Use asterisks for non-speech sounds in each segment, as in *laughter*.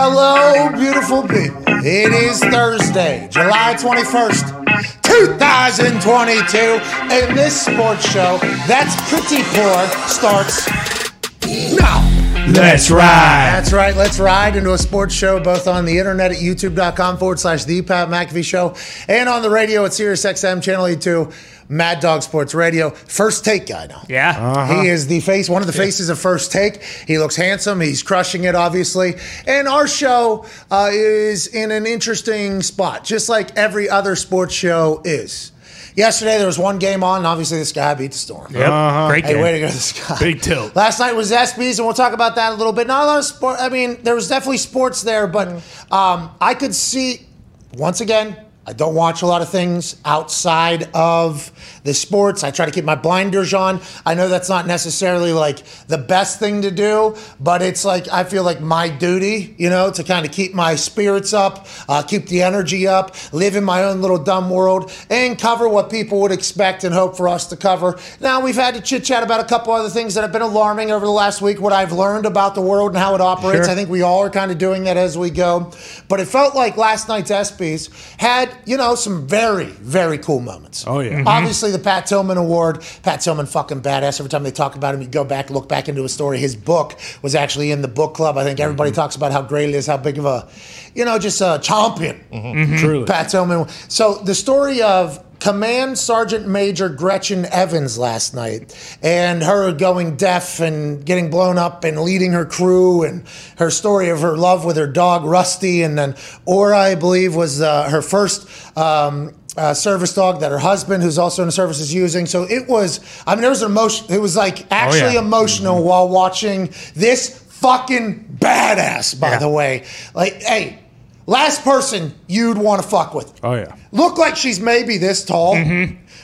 Hello, beautiful people. It is Thursday, July 21st, 2022, and this sports show that's pretty poor starts now. Let's ride. That's right. Let's ride into a sports show both on the internet at youtube.com forward slash the Pat McAfee show and on the radio at SiriusXM channel 82, Mad Dog Sports Radio. First take guy now. Yeah. He is the face, one of the faces of First Take. He looks handsome. He's crushing it, obviously. And our show uh, is in an interesting spot, just like every other sports show is. Yesterday there was one game on, and obviously this guy beat the storm. Yep. Great Hey, game. way to go, this guy. Big tilt. *laughs* Last night was ESPYS, and we'll talk about that a little bit. Not a lot of sport. I mean, there was definitely sports there, but um, I could see, once again, I don't watch a lot of things outside of the sports. I try to keep my blinders on. I know that's not necessarily like the best thing to do, but it's like I feel like my duty, you know, to kind of keep my spirits up, uh, keep the energy up, live in my own little dumb world, and cover what people would expect and hope for us to cover. Now, we've had to chit chat about a couple other things that have been alarming over the last week, what I've learned about the world and how it operates. Sure. I think we all are kind of doing that as we go. But it felt like last night's ESPYs had, you know, some very, very cool moments. Oh, yeah. Obviously, the Pat Tillman Award. Pat Tillman, fucking badass. Every time they talk about him, you go back, look back into his story. His book was actually in the book club. I think everybody talks about how great it is, how big of a, you know, just a champion. Truly. Pat Tillman. So the story of Command Sergeant Major Gretchen Evans last night and her going deaf and getting blown up and leading her crew and her story of her love with her dog Rusty and then Aura, I believe, was uh, her first. Um, uh, service dog that her husband, who's also in the service, is using. So it was, I mean, there was an emotion. It was like actually yeah. emotional while watching this fucking badass, by Yeah. the way. Like, hey, last person you'd want to fuck with. Oh, yeah. Look like she's maybe this tall.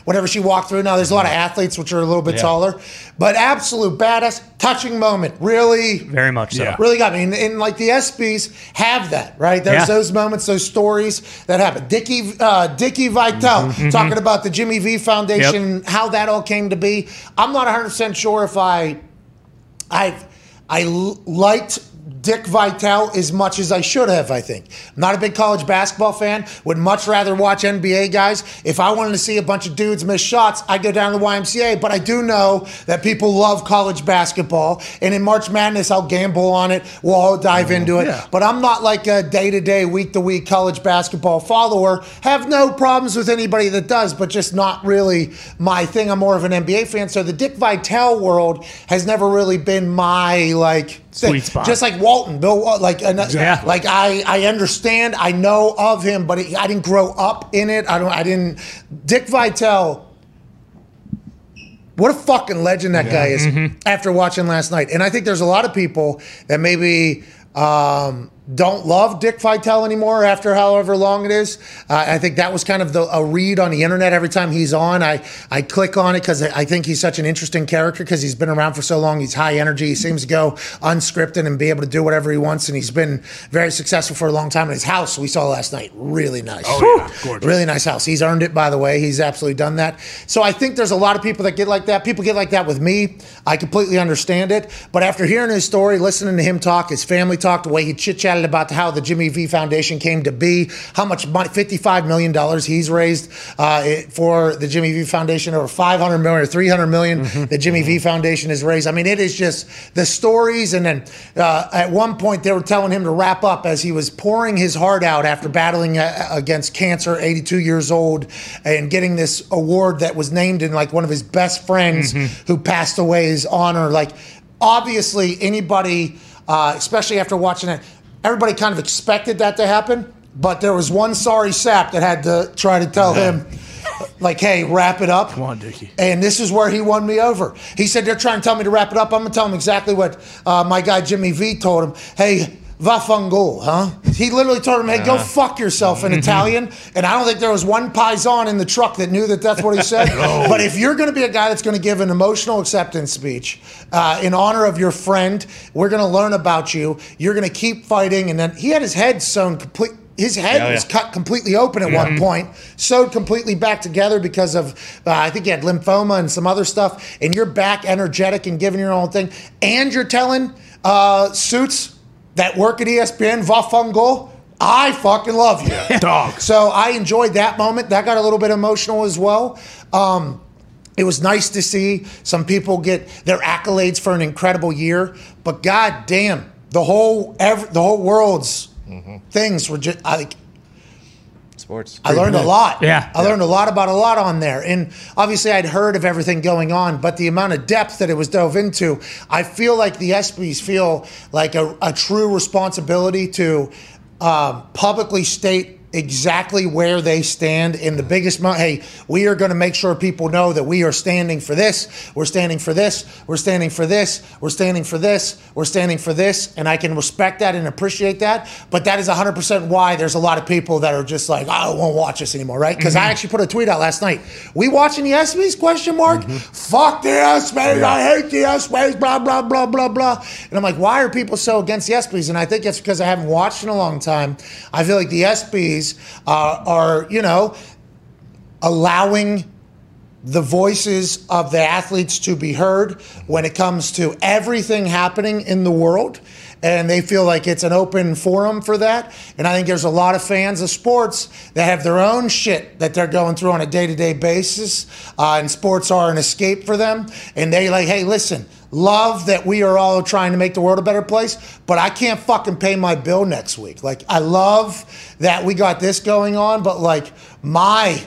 Whenever she walked through, now there's a lot of athletes which are a little bit Yeah. taller, but absolute badass, touching moment. Really, Very much so. Yeah. really got me. And, and like the ESPYS have that, right? There's Yeah. those moments, those stories that happen. Dickie, uh, Dickie Vitale talking about the Jimmy V Foundation, how that all came to be. I'm not 100 percent sure if I, I've, I l- liked. Dick Vitale as much as I should have, I think. I'm not a big college basketball fan. Would much rather watch NBA guys. If I wanted to see a bunch of dudes miss shots, I'd go down to the YMCA. But I do know that people love college basketball. And in March Madness, I'll gamble on it. We'll all dive oh, into it. Yeah. But I'm not like a day to day, week to week college basketball follower. Have no problems with anybody that does, but just not really my thing. I'm more of an NBA fan. So the Dick Vitale world has never really been my like. Sweet spot. Just like Walton, Bill, like uh, Exactly. like I I understand, I know of him, but he, I didn't grow up in it. I don't. I didn't. Dick Vitale. What a fucking legend that guy is after watching last night. And I think there's a lot of people that maybe um, don't love Dick Vitale anymore after however long it is. Uh, I think that was kind of the, a read on the internet every time he's on. I, I click on it because I think he's such an interesting character because he's been around for so long. He's high energy. He seems to go unscripted and be able to do whatever he wants. And he's been very successful for a long time. And his house we saw last night, really nice. Oh, yeah. Gorgeous. Really nice house. He's earned it, by the way. He's absolutely done that. So I think there's a lot of people that get like that. People get like that with me. I completely understand it. But after hearing his story, listening to him talk, his family talk, the way he chit chatted about how the Jimmy V Foundation came to be, how much money, $55 million he's raised uh, for the Jimmy V Foundation, over 500 million or 300 million the Jimmy V Foundation has raised. I mean, it is just the stories. And then uh, at one point, they were telling him to wrap up as he was pouring his heart out after battling uh, against cancer, 82 years old, and getting this award that was named in like one of his best friends who passed away his honor. Like, obviously, anybody, uh, especially after watching it, everybody kind of expected that to happen. But there was one sorry sap that had to try to tell him, like, hey, wrap it up. Come on, Dickie. And this is where he won me over. He said, They're trying to tell me to wrap it up. I'm going to tell him exactly what uh, my guy Jimmy V told him. Hey, vaffango, huh? He literally told him, hey, go fuck yourself in Italian. And I don't think there was one paisan in the truck that knew that that's what he *laughs* said. But if you're going to be a guy that's going to give an emotional acceptance speech uh, in honor of your friend, we're going to learn about you. You're going to keep fighting. And then he had his head sewn complete. His head Yeah, was yeah. cut completely open at one point, sewed completely back together because of, uh, I think he had lymphoma and some other stuff. And you're back energetic and giving your own thing. And you're telling uh, Suits, that work at ESPN, Vafungo, I fucking love you. Dog. *laughs* So I enjoyed that moment. That got a little bit emotional as well. Um, it was nice to see some people get their accolades for an incredible year, but god damn, the whole ev- the whole world's things were just like Sports. I learned a lot. Yeah. I learned a lot about a lot on there. And obviously, I'd heard of everything going on, but the amount of depth that it was dove into, I feel like the ESPYs feel like a, a true responsibility to um, publicly state exactly where they stand in the biggest mo- hey we are going to make sure people know that we are standing for this we're standing for this we're standing for this we're standing for this we're standing for this and i can respect that and appreciate that but that is 100% why there's a lot of people that are just like i won't watch this anymore right? Because i mm-hmm. actually put a tweet out last night. We watching the ESPYs question mark. Mm-hmm. Fuck the ESPYs i hate the ESPYs blah blah blah blah blah. And i'm like why are people so against the ESPYs and i think it's because i haven't watched in a long time. I feel like the ESPYs uh, are you know allowing the voices of the athletes to be heard when it comes to everything happening in the world. And they feel like it's an open forum for that. And I think there's a lot of fans of sports that have their own shit that they're going through on a day to day basis. Uh, and sports are an escape for them. And they like, hey, listen, love that we are all trying to make the world a better place, but I can't fucking pay my bill next week. Like, I love that we got this going on, but like, my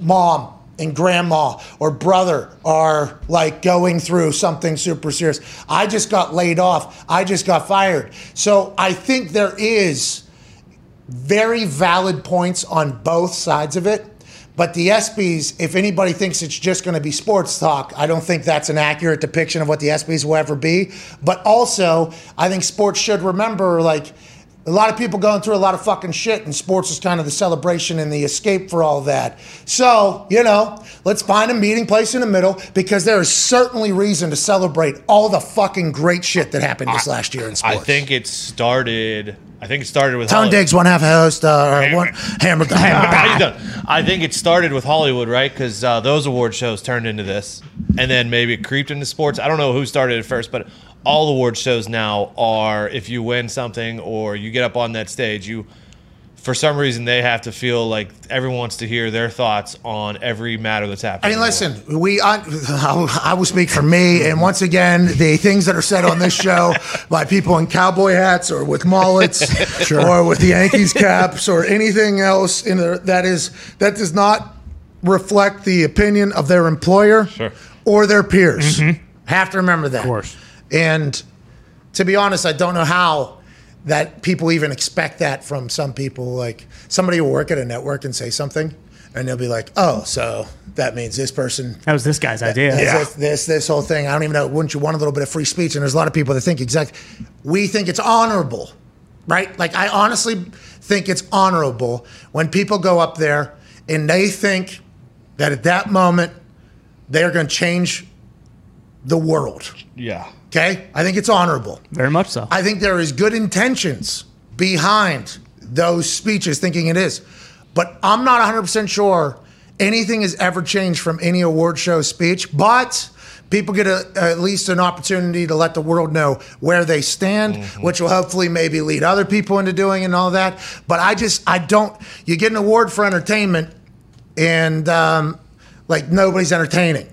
mom and grandma or brother are like going through something super serious. I just got laid off. I just got fired. So I think there is very valid points on both sides of it. But the ESPYs, if anybody thinks it's just going to be sports talk, I don't think that's an accurate depiction of what the ESPYs will ever be. But also, I think sports should remember like a lot of people going through a lot of fucking shit, and sports is kind of the celebration and the escape for all that. So, you know, let's find a meeting place in the middle because there is certainly reason to celebrate all the fucking great shit that happened this last year in sports. I think it started. I think it started with Hollywood. Diggs, one half host, uh, or one hamburger. How you? I think it started with Hollywood, right? Because uh, those award shows turned into this, and then maybe it creeped into sports. I don't know who started it first, but all award shows now are if you win something or you get up on that stage, you for some reason they have to feel like everyone wants to hear their thoughts on every matter that's happening. I mean, in the world. listen, we I, I will speak for me, and once again, the things that are said on this show by people in cowboy hats or with mullets *laughs* or with the Yankees caps or anything else in there that is that does not reflect the opinion of their employer Sure. or their peers. Mm-hmm. Have to remember that. Of course. And to be honest, I don't know how that people even expect that from some people. Like somebody will work at a network and say something, and they'll be like, "Oh, so that means this person That was this guy's idea. this, this this whole thing. I don't even know. Wouldn't you want a little bit of free speech? And there's a lot of people that think exactly. We think it's honorable, right? Like I honestly think it's honorable when people go up there and they think that at that moment they're going to change the world. yeah, Okay, I think it's honorable. Very much so. I think there is good intentions behind those speeches, thinking it is. But I'm not 100% sure anything has ever changed from any award show speech. But people get a, at least an opportunity to let the world know where they stand, which will hopefully maybe lead other people into doing and all that. But I just, I don't, you get an award for entertainment and um, like nobody's entertaining.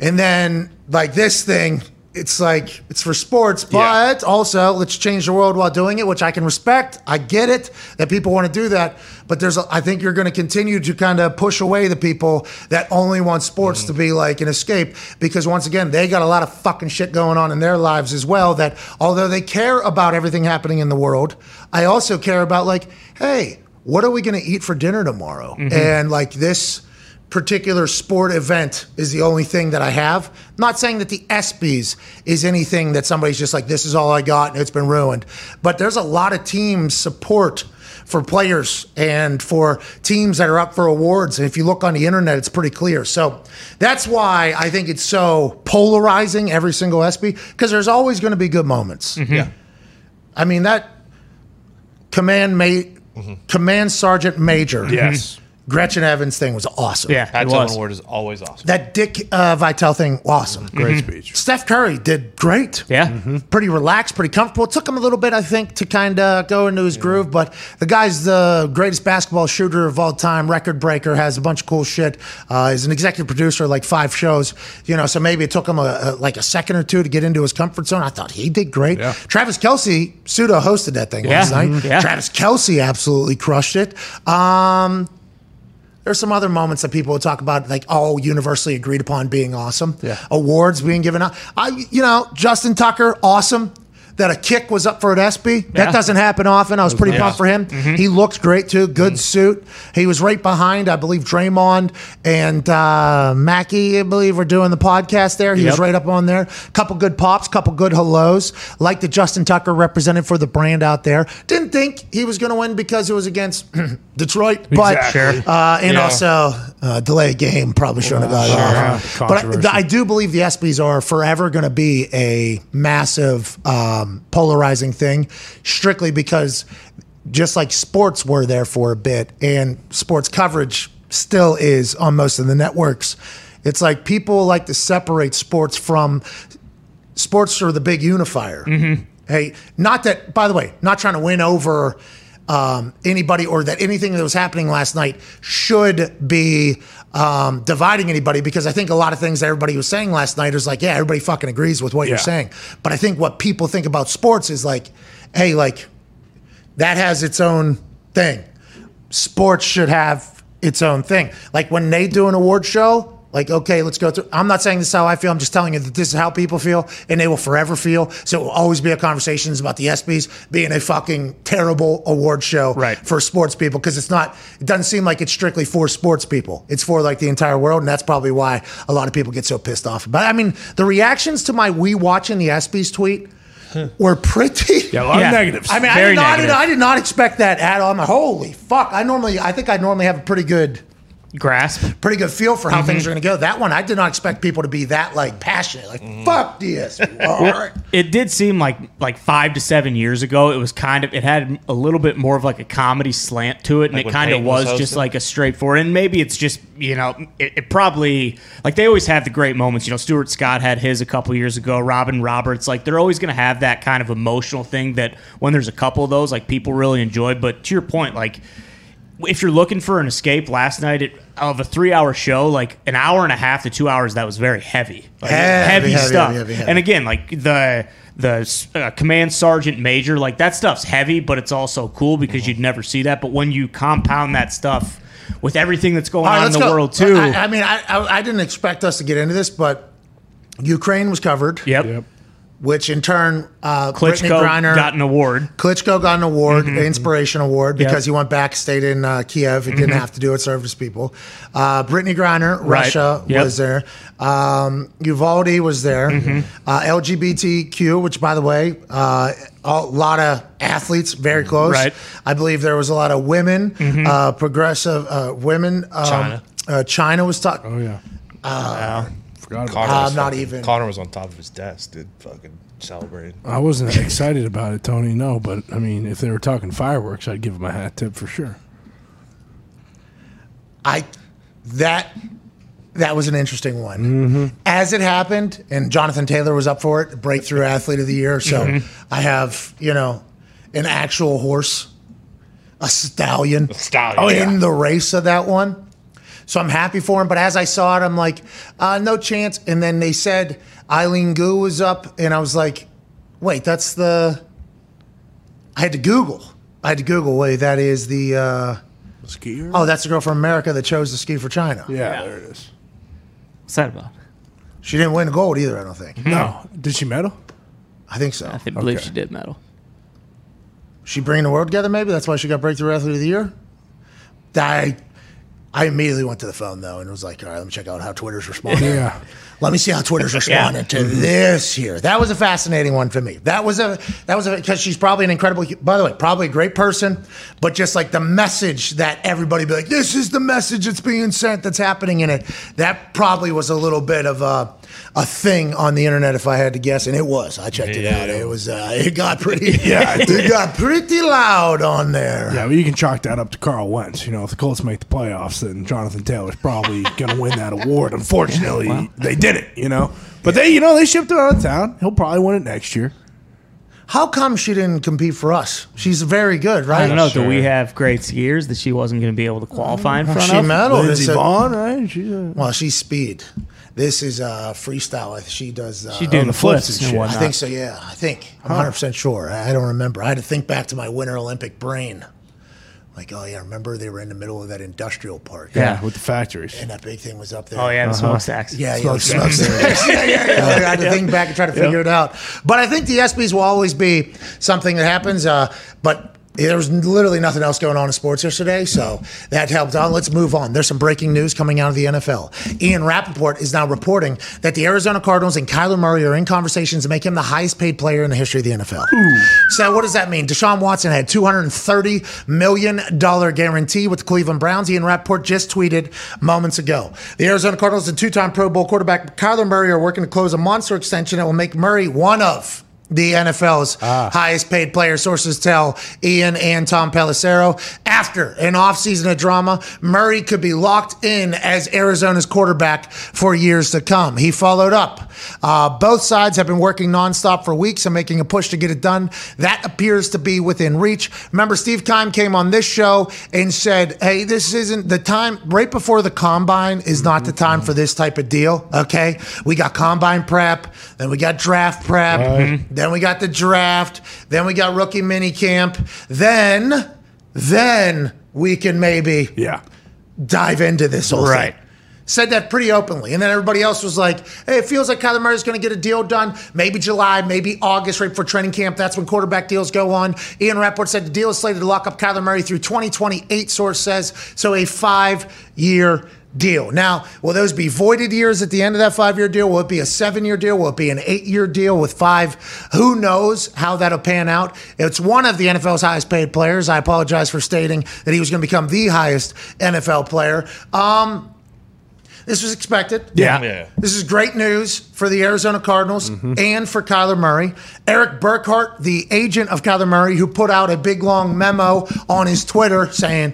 And then like this thing, it's like it's for sports, Yeah. but also let's change the world while doing it, which I can respect. I get it that people want to do that, but there's a, I think you're going to continue to kind of push away the people that only want sports to be mm-hmm. like an escape because once again they got a lot of fucking shit going on in their lives as well. That although they care about everything happening in the world, I also care about like, hey, what are we going to eat for dinner tomorrow? Mm-hmm. And like this particular sport event is the only thing that I have. Not saying that the ESPYs is anything that somebody's just like, this is all I got and it's been ruined. But there's a lot of team support for players and for teams that are up for awards. And if you look on the internet, it's pretty clear. So that's why I think it's so polarizing every single ESPY because there's always going to be good moments. Mm-hmm. yeah. I mean, that command mate, mm-hmm. command sergeant major yes. Gretchen Evans thing was awesome. Yeah, Pat it Tillman. Award is always awesome. That Dick uh, Vitale thing, awesome. Great speech. Steph Curry did great. Yeah. Pretty relaxed, pretty comfortable. It took him a little bit, I think, to kind of go into his groove, but the guy's the greatest basketball shooter of all time, record breaker, has a bunch of cool shit. Uh, he's an executive producer, of like five shows, you know, so maybe it took him a, a, like a second or two to get into his comfort zone. I thought he did great. Yeah. Travis Kelce pseudo hosted that thing Yeah. last night. Mhm. Yeah. Travis Kelce absolutely crushed it. Um, there's some other moments that people would talk about, like all universally agreed upon being awesome. Yeah. Awards being given out. I, you know, Justin Tucker, awesome. That a kick was up for an ESPY. That doesn't happen often. I was pretty Yeah. pumped for him. He looked great too. Good suit. He was right behind, I believe, Draymond and uh, Mackie, I believe, were doing the podcast there. He was right up on there. Couple good pops, couple good hellos. Like the Justin Tucker represented for the brand out there. Didn't think he was going to win because it was against *clears throat* Detroit, but Exactly. Uh, and Yeah. also uh, delay game probably shouldn't have got Sure. off. But I, I do believe the ESPYS are forever going to be a massive um, polarizing thing, strictly because just like sports were there for a bit, and sports coverage still is on most of the networks. It's like people like to separate sports from sports are the big unifier. Hey, not that, by the way, not trying to win over um, anybody or that anything that was happening last night should be um, dividing anybody because I think a lot of things everybody was saying last night is like, yeah, everybody fucking agrees with what you're saying. But I think what people think about sports is like, hey, like, that has its own thing. Sports should have its own thing. Like when they do an award show, like, okay, let's go through. I'm not saying this is how I feel. I'm just telling you that this is how people feel, and they will forever feel. So it will always be a conversations about the ESPYs being a fucking terrible award show Right. for sports people because it's not. It doesn't seem like it's strictly for sports people. It's for like the entire world, and that's probably why a lot of people get so pissed off. But I mean, the reactions to my we watching the ESPYs tweet were pretty. *laughs* Yeah, a lot Yeah. of negatives. I mean, I did, not, I, did, negative. I did not expect that at all. I'm like, holy fuck! I normally, I think I normally have a pretty good, Grasp. pretty good feel for how things are going to go. That one, I did not expect people to be that like passionate. Like, mm. fuck this. All *laughs* right. It did seem like like five to seven years ago. It was kind of it had a little bit more of like a comedy slant to it, and Like it when kind of was was just like a straightforward. And maybe it's just you know it, it probably like they always have the great moments. You know, Stuart Scott had his a couple years ago. Robin Roberts, like they're always going to have that kind of emotional thing that when there's a couple of those, like people really enjoy. But to your point, like if you're looking for an escape last night it, of a three hour show, like an hour and a half to two hours, that was very heavy. Like, Heavy, heavy, heavy, stuff. heavy, heavy. And again, like the the uh, command sergeant major, like that stuff's heavy, but it's also cool because you'd never see that. But when you compound that stuff with everything that's going All right, on in the go. world too, I, I mean, I, I, I didn't expect us to get into this, but Ukraine was covered. yep. Yep. Which in turn, uh, Brittney Klitschko Griner got an award. Klitschko got an award, the Inspiration Award, Yep. because he went back, stayed in uh, Kiev. He didn't have to do it, served his people. Uh, Brittney Griner, Right. Russia, Yep. was there. Um, Uvalde was there. Uh, LGBTQ, which, by the way, uh, a lot of athletes, very close. Right. I believe there was a lot of women, uh, progressive uh, women. Um, China. Uh, China was talking. Oh yeah. Forgot about Connor Uh, was not fucking- even. Connor was on top of his desk, dude. Fucking celebrating. I wasn't excited about it, Tony. No, but I mean, if they were talking fireworks, I'd give them a hat tip for sure. I that that was an interesting one. Mm-hmm. As it happened, and Jonathan Taylor was up for it, breakthrough athlete of the year. So Mm-hmm. I have you know an actual horse, a stallion, Stallion. Oh, yeah. in the race of that one. So I'm happy for him. But as I saw it, I'm like, uh, no chance. And then they said Eileen Gu was up, and I was like, wait, that's the. I had to Google. I had to Google. Wait, that is the. Uh, Skier. Oh, that's the girl from America that chose to ski for China. yeah, there it is. What's that about? She didn't win gold either, I don't think. No, did she medal? I think so. I think, believe Okay. she did medal. She bringing the world together, maybe? That's why she got Breakthrough Athlete of the Year? I, I immediately went to the phone, though, and was like, all right, let me check out how Twitter's responding. Yeah. Let me see how Twitter's *laughs* responding to this here. That was a fascinating one for me. That was a that was a because she's probably an incredible. By the way, probably a great person, but just like the message that everybody be like, this is the message that's being sent that's happening in it. That probably was a little bit of a a thing on the internet if I had to guess, and it was. I checked it out. It was. Uh, it got pretty. *laughs* yeah, *laughs* it got pretty loud on there. Yeah, but you can chalk that up to Carl Wentz. You know, if the Colts make the playoffs, then Jonathan Taylor's probably *laughs* going to win that award. Unfortunately, they didn't. You know, but they, you know, they shipped him out of town. He'll probably win it next year. How come she didn't compete for us? She's very good, right? I don't know. Sure. Do we have great skiers that she wasn't going to be able to qualify in front She of? medaled. Lindsey It's Vonn, right? She's a, Well, she's speed. This is uh, freestyle. She does. Uh, She's doing the flips flips and and shit. I think so. Yeah, I think. I'm 100 percent sure. I I don't remember. I had to think back to my Winter Olympic brain. Like, oh yeah, remember they were in the middle of that industrial park. Yeah. with the factories. And that big thing was up there. Oh yeah, the smokestacks. Yeah, yeah, Smokestacks. smokestacks. *laughs* yeah, yeah, yeah. *laughs* I had to think back and try to figure it out. But I think the ESPYS will always be something that happens. Uh, but there was literally nothing else going on in sports yesterday, so that helped out. Let's move on. There's some breaking news coming out of the NFL. Ian Rapoport is now reporting that the Arizona Cardinals and Kyler Murray are in conversations to make him the highest paid player in the history of the NFL. So what does that mean? Deshaun Watson had $230 million guarantee with the Cleveland Browns. Ian Rapoport just tweeted moments ago. The Arizona Cardinals and two-time Pro Bowl quarterback Kyler Murray are working to close a monster extension that will make Murray one of the NFL's highest paid player, Sources tell Ian and Tom Pelissero. After an offseason of drama, Murray could be locked in as Arizona's quarterback for years to come. He followed up. Uh, both sides have been working nonstop for weeks and making a push to get it done. That appears to be within reach. Remember, Steve Keim came on this show and said, hey, this isn't the time, right before the combine is not the time for this type of deal. Okay. We got combine prep, then we got draft prep. Then we got the draft. Then we got rookie mini camp. Then, then we can maybe Yeah, dive into this whole Right. thing. Said that pretty openly. And then everybody else was like, hey, it feels like Kyler Murray's going to get a deal done. Maybe July, maybe August, right before training camp. That's when quarterback deals go on. Ian Rapoport said the deal is slated to lock up Kyler Murray through 2028, source says. So a five year deal. Now, will those be voided years at the end of that five year deal? Will it be a seven year deal? Will it be an eight year deal with five? Who knows how that'll pan out? It's one of the NFL's highest paid players. I apologize for stating that he was going to become the highest NFL player. Um, this was expected. Yeah. Yeah. This is great news for the Arizona Cardinals and for Kyler Murray. Erik Burkhardt, the agent of Kyler Murray, who put out a big long memo on his Twitter saying,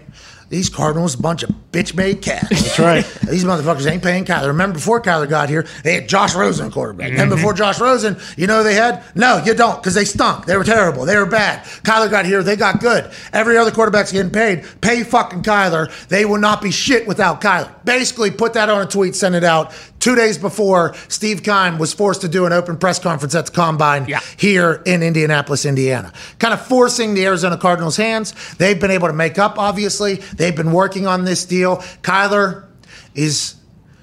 these Cardinals, a bunch of bitch made cats. That's right. *laughs* These motherfuckers ain't paying Kyler. Remember before Kyler got here, they had Josh Rosen quarterback. And mm-hmm. before Josh Rosen, you know who they had? No, you don't, because they stunk. They were terrible. They were bad. Kyler got here, they got good. Every other quarterback's getting paid. Pay fucking Kyler. They will not be shit without Kyler. Basically, put that on a tweet, send it out. Two days before Steve Keim was forced to do an open press conference at the combine Yeah. here in Indianapolis, Indiana. Kind of forcing the Arizona Cardinals' hands. They've been able to make up, obviously. They've been working on this deal. Kyler is.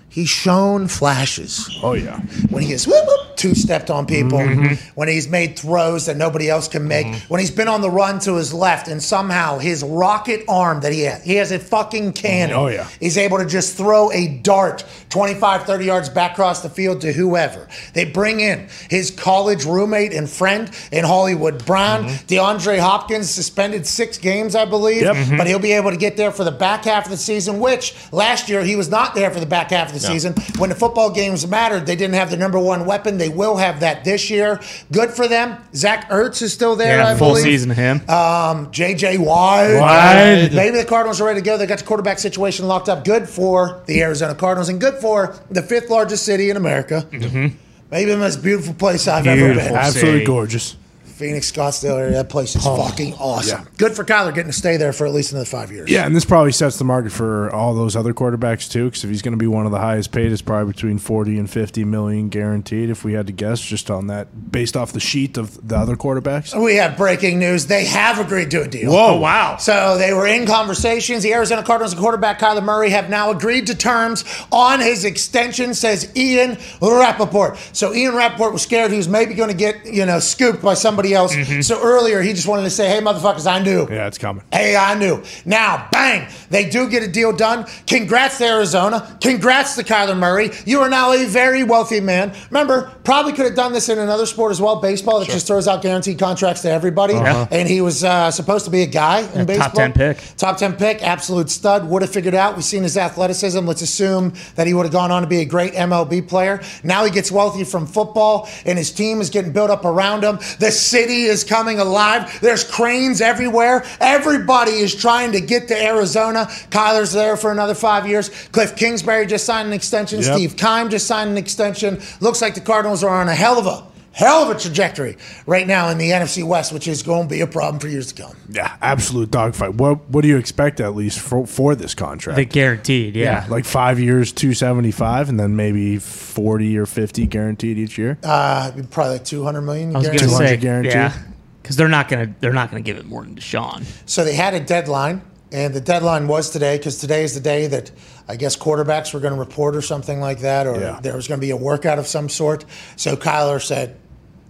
He's shown flashes oh yeah. when he has whoop, whoop, two stepped on people, mm-hmm. when he's made throws that nobody else can make, mm-hmm. when he's been on the run to his left, and somehow his rocket arm that he has, he has a fucking mm-hmm. cannon. Oh, yeah. He's able to just throw a dart 25, 30 yards back across the field to whoever. They bring in his college roommate and friend in Hollywood Brown, DeAndre Hopkins, suspended six games, I believe, Yep. but he'll be able to get there for the back half of the season, which last year he was not there for the back half of the season. When the football games mattered, they didn't have the number one weapon. They will have that this year. Good for them. Zach Ertz is still there, I Yeah, full believe. season of him. Um, JJ Watt. Watt. Maybe the Cardinals are ready to go. They got the quarterback situation locked up. Good for the Arizona Cardinals and good for the fifth largest city in America. Maybe the most beautiful place I've ever Beautiful. been. Absolutely gorgeous. Phoenix, Scottsdale area. That place is fucking awesome. yeah. Good for Kyler getting to stay there for at least another five years. Yeah, and this probably sets the market for all those other quarterbacks too. Because if he's going to be one of the highest paid, it's probably between forty and fifty million guaranteed. If we had to guess, just on that, based off the sheet of the other quarterbacks. We have breaking news. They have agreed to a deal. Whoa. Oh, wow. So they were in conversations. The Arizona Cardinals and quarterback Kyler Murray have now agreed to terms on his extension, says Ian Rapoport. So Ian Rapoport was scared he was maybe going to get, you know, scooped by somebody else. Mm-hmm. So earlier, he just wanted to say, hey, motherfuckers, I knew. Yeah, it's coming. Hey, I knew. Now, bang, they do get a deal done. Congrats to Arizona. Congrats to Kyler Murray. You are now a very wealthy man. Remember, probably could have done this in another sport as well, baseball, that just throws out guaranteed contracts to everybody. Uh-huh. Uh-huh. And he was uh, supposed to be a guy in baseball. top 10 pick. Top 10 pick, absolute stud. Would have figured out. We've seen his athleticism. Let's assume that he would have gone on to be a great MLB player. Now he gets wealthy from football, and his team is getting built up around him. The city is coming alive. There's cranes everywhere. Everybody is trying to get to Arizona. Kyler's there for another five years. Cliff Kingsbury just signed an extension. Yep. Steve Keim just signed an extension. Looks like the Cardinals are on a hell of a hell of a trajectory right now in the NFC West, which is going to be a problem for years to come. Yeah, absolute dogfight. What What do you expect at least for for this contract? The guaranteed, yeah. like five years, two seventy five, and then maybe forty or fifty guaranteed each year. Uh, probably like 200 million. I was going to guaranteed. say, guaranteed. yeah, because they're not going to they're not going to give it more than Deshaun. So they had a deadline, and the deadline was today because today is the day that I guess quarterbacks were going to report or something like that, or Yeah. there was going to be a workout of some sort. So Kyler said,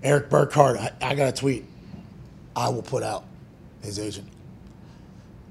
Erik Burkhardt, I, I got a tweet. I will put out his agent.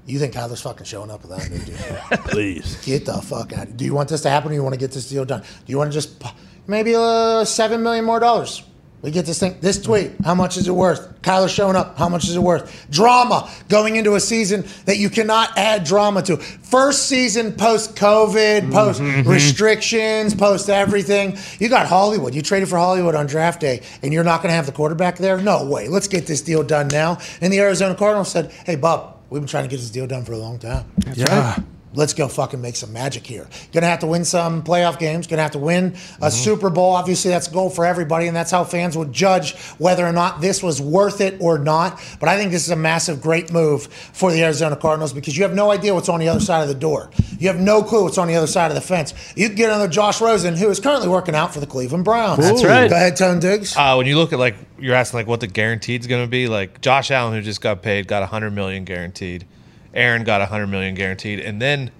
You think Kyler's fucking showing up without a new deal? *laughs* Please. Get the fuck out. Do you want this to happen or you want to get this deal done? Do you want to just maybe uh, seven million more dollars? We get this thing, this tweet. How much is it worth? Kyler showing up. How much is it worth? Drama going into a season that you cannot add drama to. First season mm-hmm. post COVID, post restrictions, post everything. You got Hollywood. You traded for Hollywood on draft day, and you're not going to have the quarterback there? No way. Let's get this deal done now. And the Arizona Cardinals said, "Hey, Bob, we've been trying to get this deal done for a long time." Yeah. Let's go fucking make some magic here. Gonna have to win some playoff games. Gonna have to win a Super Bowl. Obviously, that's a goal for everybody, and that's how fans would judge whether or not this was worth it or not. But I think this is a massive, great move for the Arizona Cardinals because you have no idea what's on the other side of the door. You have no clue what's on the other side of the fence. You can get another Josh Rosen, who is currently working out for the Cleveland Browns. That's right. Go ahead, Tone Diggs. Uh, when you look at like you're asking like what the guaranteed's going to be, like Josh Allen who just got paid got 100 million guaranteed, Aaron got 100 million guaranteed, and then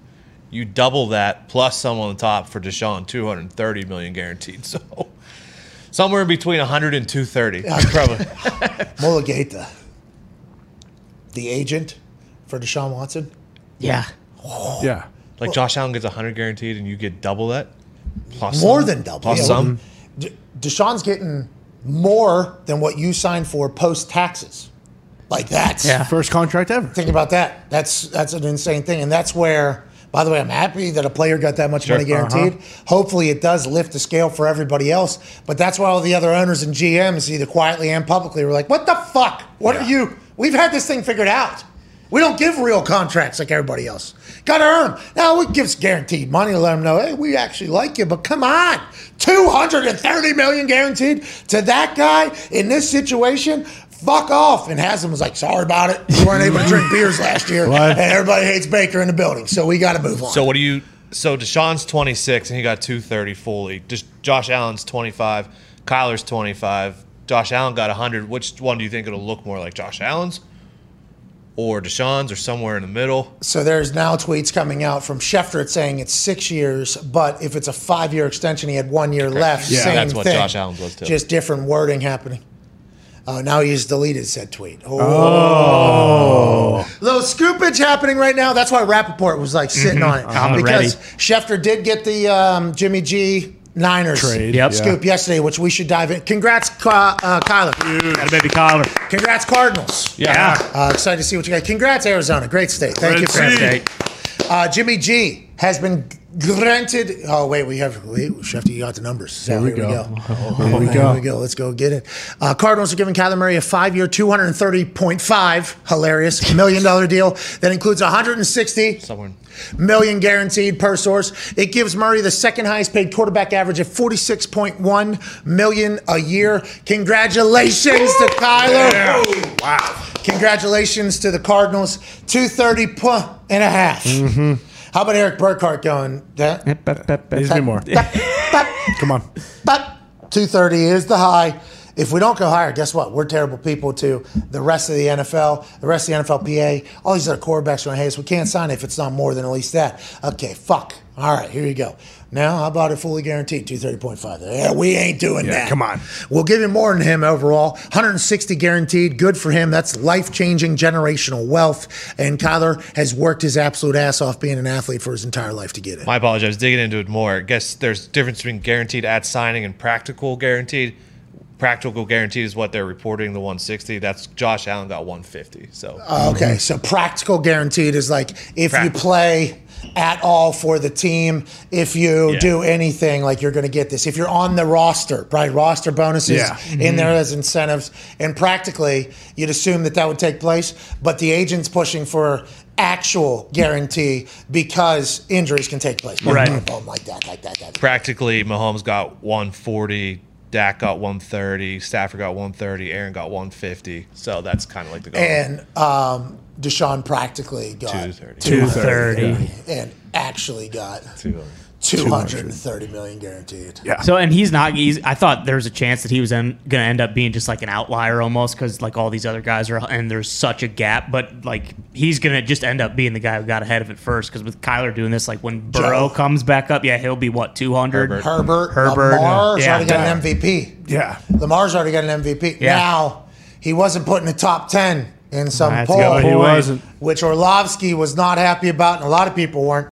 you double that plus some on the top for Deshaun 230 million guaranteed. *laughs* So somewhere in between 100 and 230. Probably. *laughs* Mulugheta, the agent for Deshaun Watson. Yeah, Yeah. Like Josh Allen gets 100 guaranteed and you get double that. Plus More some? than double. Plus Yeah, some. Deshaun's getting more than what you signed for post taxes. Like that. Yeah. First contract ever. Think about that. That's that's an insane thing. And that's where, by the way, I'm happy that a player got that much Sure. money uh-huh. guaranteed. Hopefully it does lift the scale for everybody else. But that's why all the other owners and GMs, either quietly and publicly, were like, what the fuck? What are you? We've had this thing figured out. We don't give real contracts like everybody else. Got to earn them. Now we give guaranteed money to let them know, hey, we actually like you, but come on, two hundred and thirty million guaranteed to that guy in this situation. Fuck off. And Haslam was like, sorry about it. We weren't able to drink *laughs* beers last year, What? and everybody hates Baker in the building, so we got to move on. So what do you? So Deshaun's 26 and he got 230 fully. Just Josh Allen's 25. Kyler's 25. Josh Allen got 100. Which one do you think it'll look more like Josh Allen's or Deshaun's or somewhere in the middle? So there's now tweets coming out from Schefter saying it's six years, but if it's a five year extension, he had one year left. Yeah. Same That's what thing. Josh Allen's was, too. Just different wording happening. Uh, now he's deleted said tweet. Oh. Little scoopage happening right now. That's why Rapoport was like sitting on it. I'm because ready. Schefter did get the um, Jimmy G Niners Trade, Yep. yeah. scoop yesterday, which we should dive in. Congrats, Ka- uh, Kyler. got a baby Kyler. Congrats, Cardinals. Yeah. Uh, excited to see what you got. Congrats, Arizona. Great state. Thank you for Red having Sea. Uh, Jimmy G has been granted. Oh wait, we have. Wait, Shefty, you got the numbers. So we here go. we Here we Here go. we go. Let's go get it. Uh, Cardinals are giving Kyler Murray a five-year, two hundred thirty point five hilarious million dollar deal that includes one hundred and sixty million guaranteed per source. It gives Murray the second highest paid quarterback average of 46.1 million a year. Congratulations to Kyler. Wow. Congratulations to the Cardinals. 230 pu- and a half. How about Erik Burkhardt going? That, Needs to be more. Come on. but 230 is the high. If we don't go higher, guess what? We're terrible people to the rest of the NFL, the rest of the NFLPA, all these other quarterbacks are going, hey, so we can't sign if it's not more than at least that. Okay, fuck. All right, here you go. Now, how about it fully guaranteed, 230.5? Yeah, we ain't doing Yeah, that. come on. We'll give him more than him overall. 160 guaranteed. Good for him. That's life changing generational wealth. And Kyler has worked his absolute ass off being an athlete for his entire life to get it. My apologies. I was digging into it more. I guess there's difference between guaranteed at signing and practical guaranteed. Practical guaranteed is what they're reporting the 160. That's Josh Allen got 150. So oh, Okay, so practical guaranteed is like if you play at all for the team, if you Yeah. do anything, like you're going to get this. If you're on the roster, right? Roster bonuses Yeah. in there mm-hmm. as incentives, and practically you'd assume that that would take place, but the agent's pushing for actual guarantee because injuries can take place. Right. like that, like that, like that. practically, Mahomes got 140. Dak got 130. Stafford got 130. Aaron got 150. So that's kind of like the goal. And um, Deshaun practically got 230. 230. and actually got 200. 230 million guaranteed. Yeah. So and he's not. He's. I thought there was a chance that he was en- going to end up being just like an outlier almost because like all these other guys are and there's such a gap. But like he's going to just end up being the guy who got ahead of it first because with Kyler doing this, like when Burrow Joe. comes back up, yeah, he'll be what 200. Herbert. Herbert, Herbert, Lamar's yeah. already got an MVP. Yeah. Lamar's already got an MVP. Yeah. Now, he wasn't put in the top 10 in some That's poll, good He wasn't. which Orlovsky was not happy about, and a lot of people weren't.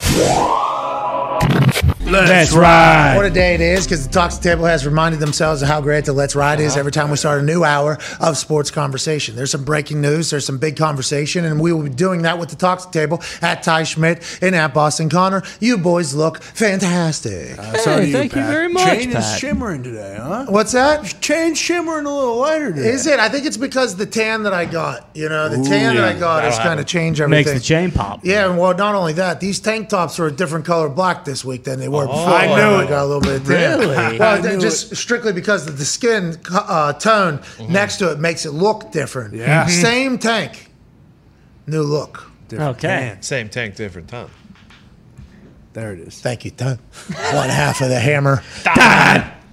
Let's What ride. a day it is because the Talks Table has reminded themselves of how great the Let's Ride is uh-huh. every time we start a new hour of sports conversation. There's some breaking news, there's some big conversation, and we will be doing that with the Talks Table at Ty Schmidt and at Boston Connor. You boys look fantastic. Uh, so do you, thank you Pat. very much, Chain is shimmering today, huh? What's that? Chain shimmering a little lighter today. Is it? I think it's because the tan that I got. You know, the tan that I got has that'll kind of changed everything. Makes the chain pop. Yeah, well, not only that, these tank tops are a different color black this week than they were before. I knew I it. got a little bit of tan. Really? *laughs* Well, I knew just strictly because of the skin uh, tone next to it makes it look different. Yeah. Mhm. Same tank, new look. Different Okay. can. Same tank, different tone. There it is. Thank you, Ton. One half of the hammer.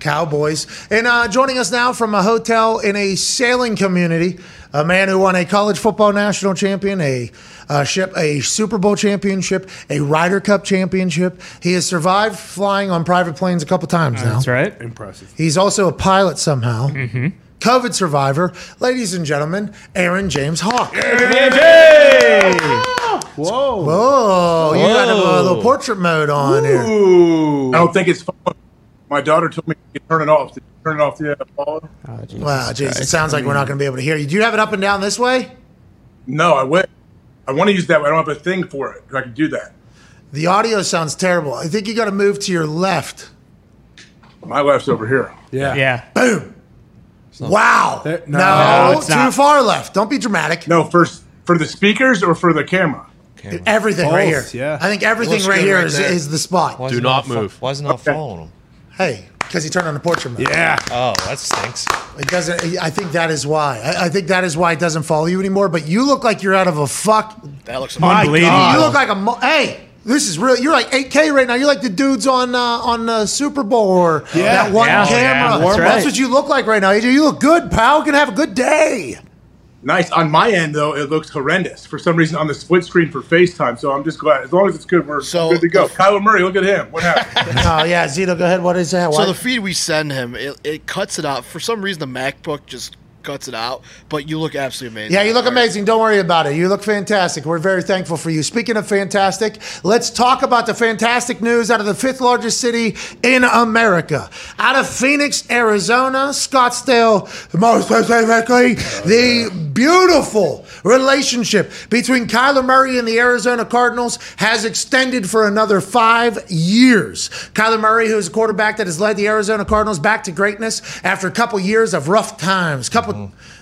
Cowboys. And uh, joining us now from a hotel in a sailing community, a man who won a college football national champion, a uh, ship, a Super Bowl championship, a Ryder Cup championship. He has survived flying on private planes a couple times now. That's right. Impressive. He's also a pilot somehow. Mm-hmm. COVID survivor, ladies and gentlemen, Aaron James Hawk. Aaron J. Whoa. Oh, you got a Whoa. little portrait mode on here. I don't think it's fun. My daughter told me to turn it off. Did you turn it off the yet, Paula? Ah, wow, geez, it sounds like we're not going to be able to hear you. Do you have it up and down this way? No, I went. I want to use that, but I don't have a thing for it. I can do that. The audio sounds terrible. I think you got to move to your left. My left's over here. Yeah. Yeah. Boom. Wow. There- no, no, it's too not. far left. Don't be dramatic. No, first for the speakers or for the camera. Everything right here. Yeah. I think everything right good here right is, there. is the spot. Why Do it not fo- move. Why is it not following him? Hey, because he turned on the portrait mode. Yeah. Oh, that stinks. It doesn't. I think that is why. I, I think that is why it doesn't follow you anymore. But you look like you're out of a fuck. That looks My Unbelievable. God. You look like a. mo- Hey, this is real. You're like 8K right now. You're like the dudes on uh, on uh, Super Bowl or Yeah. that one Yeah. camera. Yeah, that's right. what you look like right now. AJ. You look good, pal. You can have a good day. Nice. On my end, though, it looks horrendous for some reason on the split screen for FaceTime. So I'm just glad. As long as it's good, we're So good to go. the- Kyler Murray, look at him. What happened? *laughs* Oh yeah, Zito, go ahead. What is that? So the feed we send him, it, it cuts it out. For some reason, the MacBook just cuts it out. But you look absolutely amazing. Yeah, you look amazing. Don't worry about it. You look fantastic. We're very thankful for you. Speaking of fantastic, let's talk about the fantastic news out of the fifth largest city in America. Out of Phoenix, Arizona, Scottsdale, more specifically, the beautiful relationship between Kyler Murray and the Arizona Cardinals has extended for another five years. Kyler Murray, who is a quarterback that has led the Arizona Cardinals back to greatness after a couple years of rough times, couple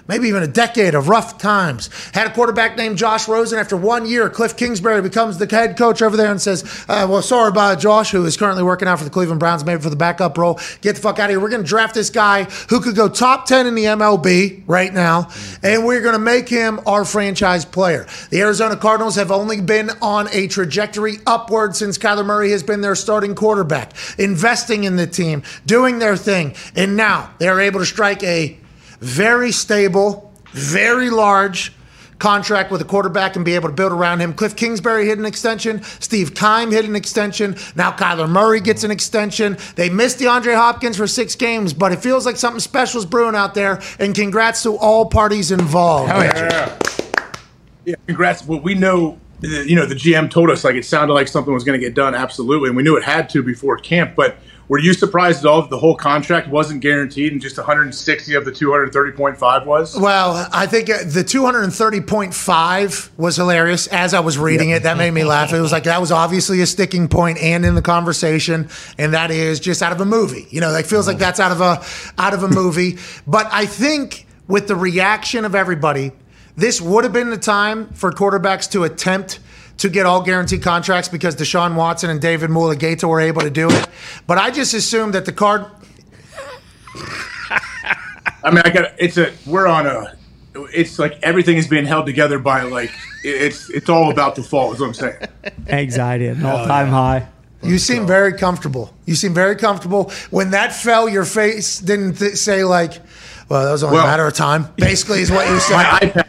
maybe even a decade of rough times. Had a quarterback named Josh Rosen. After one year, Cliff Kingsbury becomes the head coach over there and says, uh, Well, sorry about Josh, who is currently working out for the Cleveland Browns, maybe for the backup role. Get the fuck out of here. We're going to draft this guy who could go top 10 in the MLB right now, and we're going to make him our franchise player. The Arizona Cardinals have only been on a trajectory upward since Kyler Murray has been their starting quarterback, investing in the team, doing their thing, and now they are able to strike a very stable, very large contract with a quarterback and be able to build around him. Cliff Kingsbury hit an extension. Steve Keim hit an extension. Now Kyler Murray gets an extension. They missed DeAndre Hopkins for six games, but it feels like something special is brewing out there. And congrats to all parties involved. Yeah. Yeah, congrats. Well, we know, uh, you know, the GM told us like it sounded like something was going to get done. Absolutely, and we knew it had to before camp. But were you surprised at all that the whole contract wasn't guaranteed and just 160 of the 230.5 was? Well, I think uh, the 230.5 was hilarious. As I was reading it, that made me laugh. It was like that was obviously a sticking point and in the conversation, and that is just out of a movie. You know, like feels like that's out of a out of a movie. But I think with the reaction of everybody, this would have been the time for quarterbacks to attempt to get all guaranteed contracts because Deshaun Watson and David Mulugheta were able to do it. But I just assumed that the card. I mean, I got it's a we're on a. It's like everything is being held together by like it's it's all about to fall. Is what I'm saying. Anxiety at an all time high. You seem very comfortable. You seem very comfortable. When that fell, your face didn't th- say like, "Well, that was only Well- a matter of time." Basically, is what you *laughs* My said. iPad,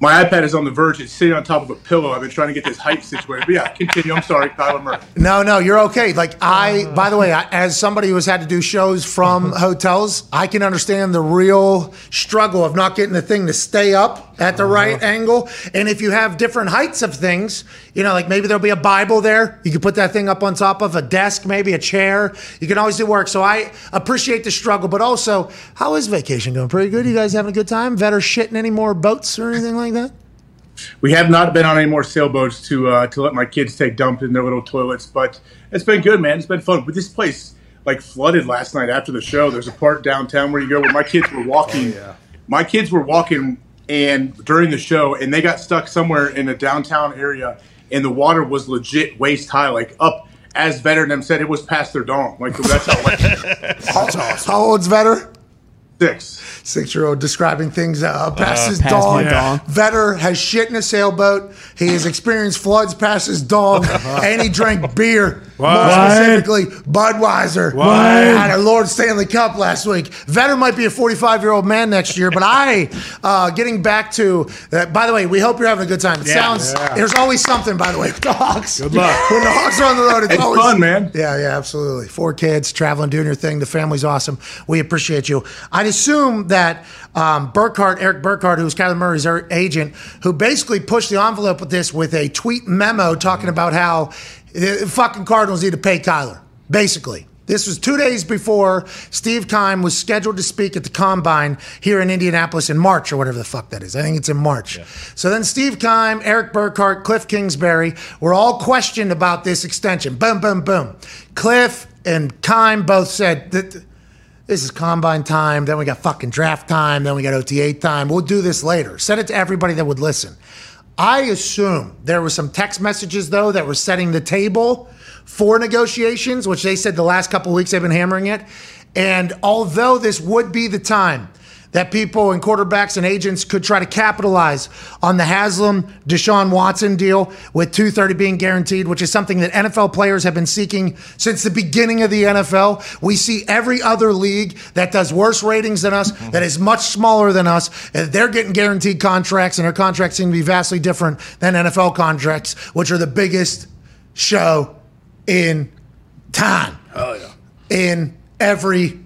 my iPad is on the verge. It's sitting on top of a pillow. I've been trying to get this height situated. But yeah, continue. I'm sorry, Kyler Murray. No, no, you're okay. Like I, by the way, I, as somebody who has had to do shows from *laughs* hotels, I can understand the real struggle of not getting the thing to stay up at the right angle. And if you have different heights of things, you know, like maybe there'll be a Bible there. You can put that thing up on top of a desk, maybe a chair. You can always do work. So I appreciate the struggle, but also, how is vacation going? Pretty good. You guys having a good time? Vetter shitting any more boats or anything like that? We have not been on any more sailboats to uh, to let my kids take dump in their little toilets, but it's been good, man. It's been fun. But this place like flooded last night after the show. There's a part downtown where you go where my kids were walking. Yeah. My kids were walking and during the show, and they got stuck somewhere in a downtown area, and the water was legit waist high, like up. As veteran them said, it was past their dome. Like that's how *laughs* wet How old's Vetter? six. six year old describing things uh, past his past dog. my dog. Vetter has shit in a sailboat. He has experienced floods past his dog, *laughs* and he drank beer. More What? specifically, Budweiser. What? Had a Lord Stanley Cup last week. Vetter might be a 45 year old man next year, but I, uh, getting back to that, by the way, we hope you're having a good time. It sounds, there's always something, by the way, with the Hawks. Good luck. *laughs* When the Hawks are on the road, it's, It's always fun, man. yeah, yeah, absolutely. Four kids traveling, doing your thing. The family's awesome. We appreciate you. I'd assume that um, Burkhardt, Erik Burkhardt, who's Kyler Murray's er- agent, who basically pushed the envelope with this with a tweet memo talking about how the fucking Cardinals need to pay Kyler. Basically. This was two days before Steve Keim was scheduled to speak at the Combine here in Indianapolis in March or whatever the fuck that is. I think it's in March. So then Steve Keim, Erik Burkhardt, Cliff Kingsbury were all questioned about this extension. Boom, boom, boom. Cliff and Keim both said that this is combine time. Then we got fucking draft time. Then we got OTA time. We'll do this later. Send it to everybody that would listen. I assume there were some text messages though that were setting the table for negotiations, which they said the last couple weeks they've been hammering it. And although this would be the time that people and quarterbacks and agents could try to capitalize on the Haslam Deshaun Watson deal with 230 being guaranteed, which is something that NFL players have been seeking since the beginning of the NFL. We see every other league that does worse ratings than us, mm-hmm. that is much smaller than us, and they're getting guaranteed contracts, and their contracts seem to be vastly different than NFL contracts, which are the biggest show in time. In every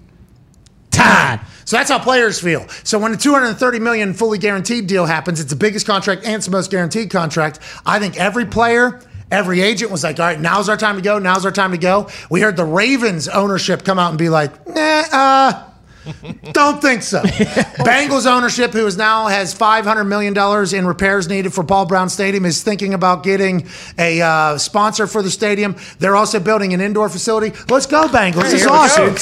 time. So that's how players feel. So when the 230 million fully guaranteed deal happens, it's the biggest contract and it's the most guaranteed contract. I think every player, every agent was like, all right, now's our time to go. Now's our time to go. We heard the Ravens ownership come out and be like, nah, uh, *laughs* don't think so. *laughs* Bengals ownership, who is now has five hundred million dollars in repairs needed for Paul Brown Stadium, is thinking about getting a uh, sponsor for the stadium. They're also building an indoor facility. Let's go, Bengals! This is awesome.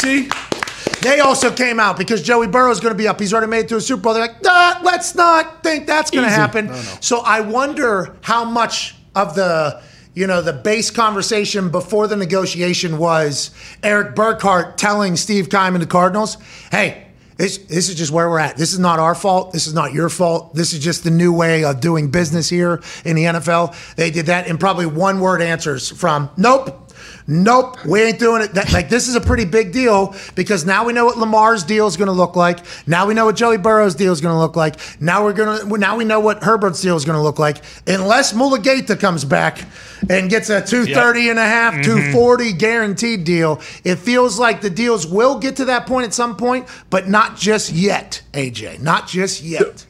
They also came out because Joey Burrow's going to be up. He's already made it to a Super Bowl. They're like, nah, let's not think that's going to happen. So I wonder how much of the you know the base conversation before the negotiation was Erik Burkhardt telling Steve Keim and the Cardinals, "Hey." This, this is just where we're at. This is not our fault. This is not your fault. This is just the new way of doing business here in the NFL. They did that in probably one word answers from, nope, Nope, we ain't doing it. That, like this is a pretty big deal because now we know what Lamar's deal is going to look like. Now we know what Joey Burrow's deal is going to look like. Now we're gonna now we know what Herbert's deal is going to look like. Unless Mulugheta comes back and gets a 230 and a half, 240 mm-hmm. guaranteed deal, it feels like the deals will get to that point at some point, but not just yet. AJ, not just yet.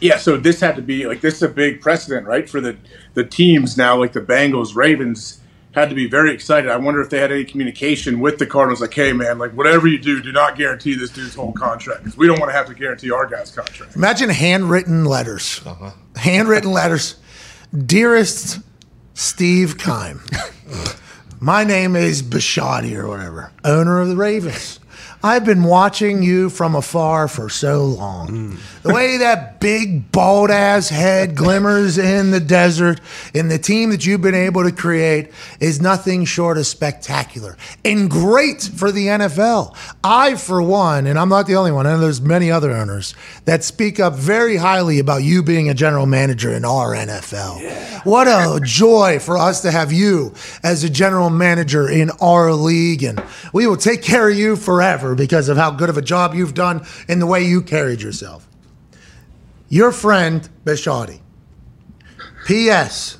Yeah, so this had to be like this is a big precedent, right? For the the teams now, like the Bengals, Ravens, had to be very excited. I wonder if they had any communication with the Cardinals, like, "Hey, man, like whatever you do, do not guarantee this dude's whole contract because we don't want to have to guarantee our guy's contract." Imagine handwritten letters. Uh-huh. Handwritten letters. Dearest Steve Keim, *laughs* my name is Bisciotti or whatever, owner of the Ravens. I've been watching you from afar for so long. The way that big bald ass head glimmers in the desert and the team that you've been able to create is nothing short of spectacular and great for the NFL. I, for one, and I'm not the only one, I know there's many other owners that speak up very highly about you being a general manager in our NFL. What a joy for us to have you as a general manager in our league, and we will take care of you forever because of how good of a job you've done and the way you carried yourself. Your friend Bisciotti. P.S.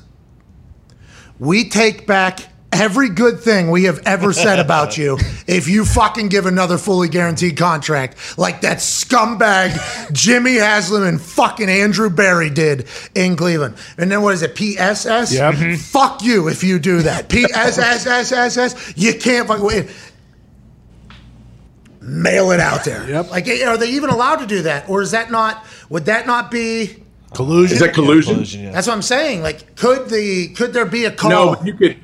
We take back every good thing we have ever said about you *laughs* if you fucking give another fully guaranteed contract like that scumbag Jimmy Haslam and fucking Andrew Berry did in Cleveland. And then what is it? PSS? Yep. Fuck you if you do that. *laughs* PSSSSS. You can't fucking wait. Mail it out there. Yep. Like, are they even allowed to do that, or is that not? Would that not be? Collusion. Is that collusion? Collusion, yeah. That's what I'm saying. Like, could the could there be a call? No, you could.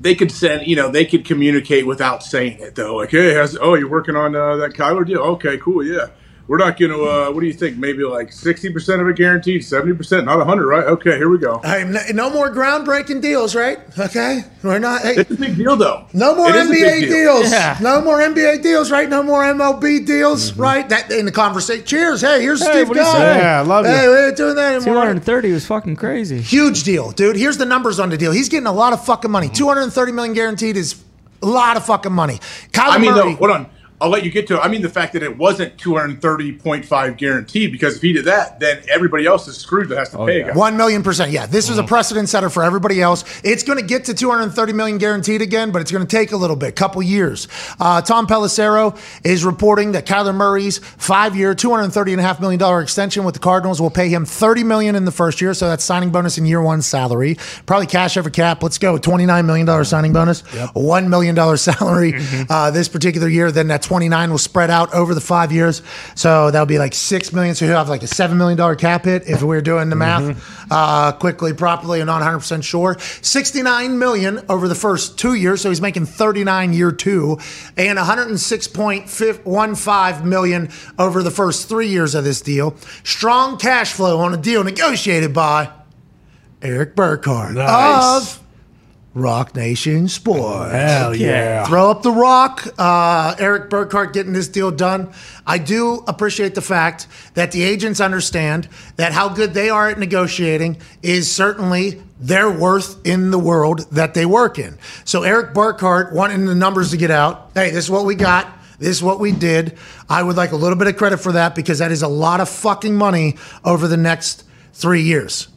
They could send, you know, they could communicate without saying it though. Like, hey, how's, oh, you're working on uh, that Kyler deal? Okay, cool, yeah. We're not going to. Uh, what do you think? Maybe like sixty percent of it guaranteed, seventy percent, not hundred, right? Okay, here we go. Hey, no, no more groundbreaking deals, right? Okay, we're not. Hey, It's a big deal, though. no more It is a big NBA deal. deals. Yeah. No more NBA deals, right? No more MLB deals, right? That in the conversation. Cheers. Hey, here's Steve what do you Guy. say? Yeah, I love it. Hey, you. we ain't doing that anymore. 230 was fucking crazy. Huge deal, dude. Here's the numbers on the deal. He's getting a lot of fucking money. 230 million guaranteed is a lot of fucking money. Kyler I mean, Murray. though, hold on. I'll let you get to it. I mean, the fact that it wasn't 230.5 guaranteed, because if he did that, then everybody else is screwed that has to pay a guy. One million percent. Yeah, this is a precedent setter for everybody else. It's going to get to 230 million guaranteed again, but it's going to take a little bit, couple years. Uh, Tom Pelissero is reporting that Kyler Murray's five-year, 230 and a half million dollar extension with the Cardinals will pay him 30 million in the first year, so that's signing bonus in year one salary, probably cash over cap. Let's go, 29 million dollar signing bonus, one million dollar *laughs* salary uh, this particular year. Then that 29 will spread out over the five years, so that'll be like six million. So he'll have like a seven million dollar cap hit if we are doing the math uh, quickly, properly, and not 100 percent sure. 69 million over the first two years, so he's making 39 year two, and 106.15 million over the first three years of this deal. Strong cash flow on a deal negotiated by Erik Burkhardt Nice. of Roc Nation Sports. Hell yeah. Throw up the rock. Uh, Erik Burkhardt getting this deal done. I do appreciate the fact that the agents understand that how good they are at negotiating is certainly their worth in the world that they work in. So Erik Burkhardt wanting the numbers to get out. Hey, this is what we got. This is what we did. I would like a little bit of credit for that because that is a lot of fucking money over the next three years.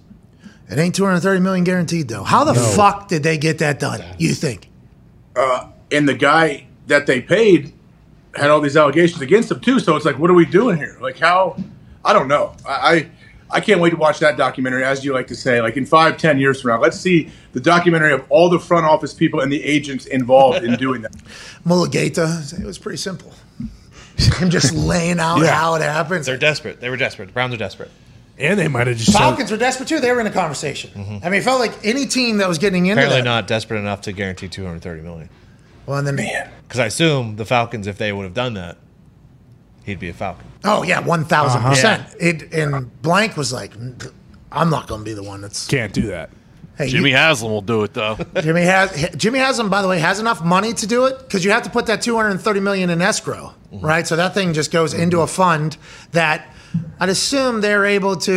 It ain't 230 million guaranteed though. How the fuck did they get that done? You think? Uh, and the guy that they paid had all these allegations against him, too. So it's like, what are we doing here? Like, how? I don't know. I. I I can't wait to watch that documentary, as you like to say. Like in five, ten years from now, let's see the documentary of all the front office people and the agents involved in doing that. *laughs* Mulugheta, it was pretty simple. Him just laying out *laughs* how it happens. They're desperate. They were desperate. The Browns are desperate. And they might have just Falcons were desperate too. They were in a conversation. I mean, it felt like any team that was getting into Apparently that. not desperate enough to guarantee 230 million. Well, and then, Because I assume the Falcons, if they would have done that, he'd be a Falcon. oh yeah, one thousand Uh-huh. percent. It and blank was like, I'm not going to be the one that's. can't do that. Hey, Jimmy you- Haslam will do it though. *laughs* Jimmy has Jimmy Haslam, by the way, has enough money to do it because you have to put that 230 million in escrow, right? So that thing just goes into a fund that I'd assume they're able to.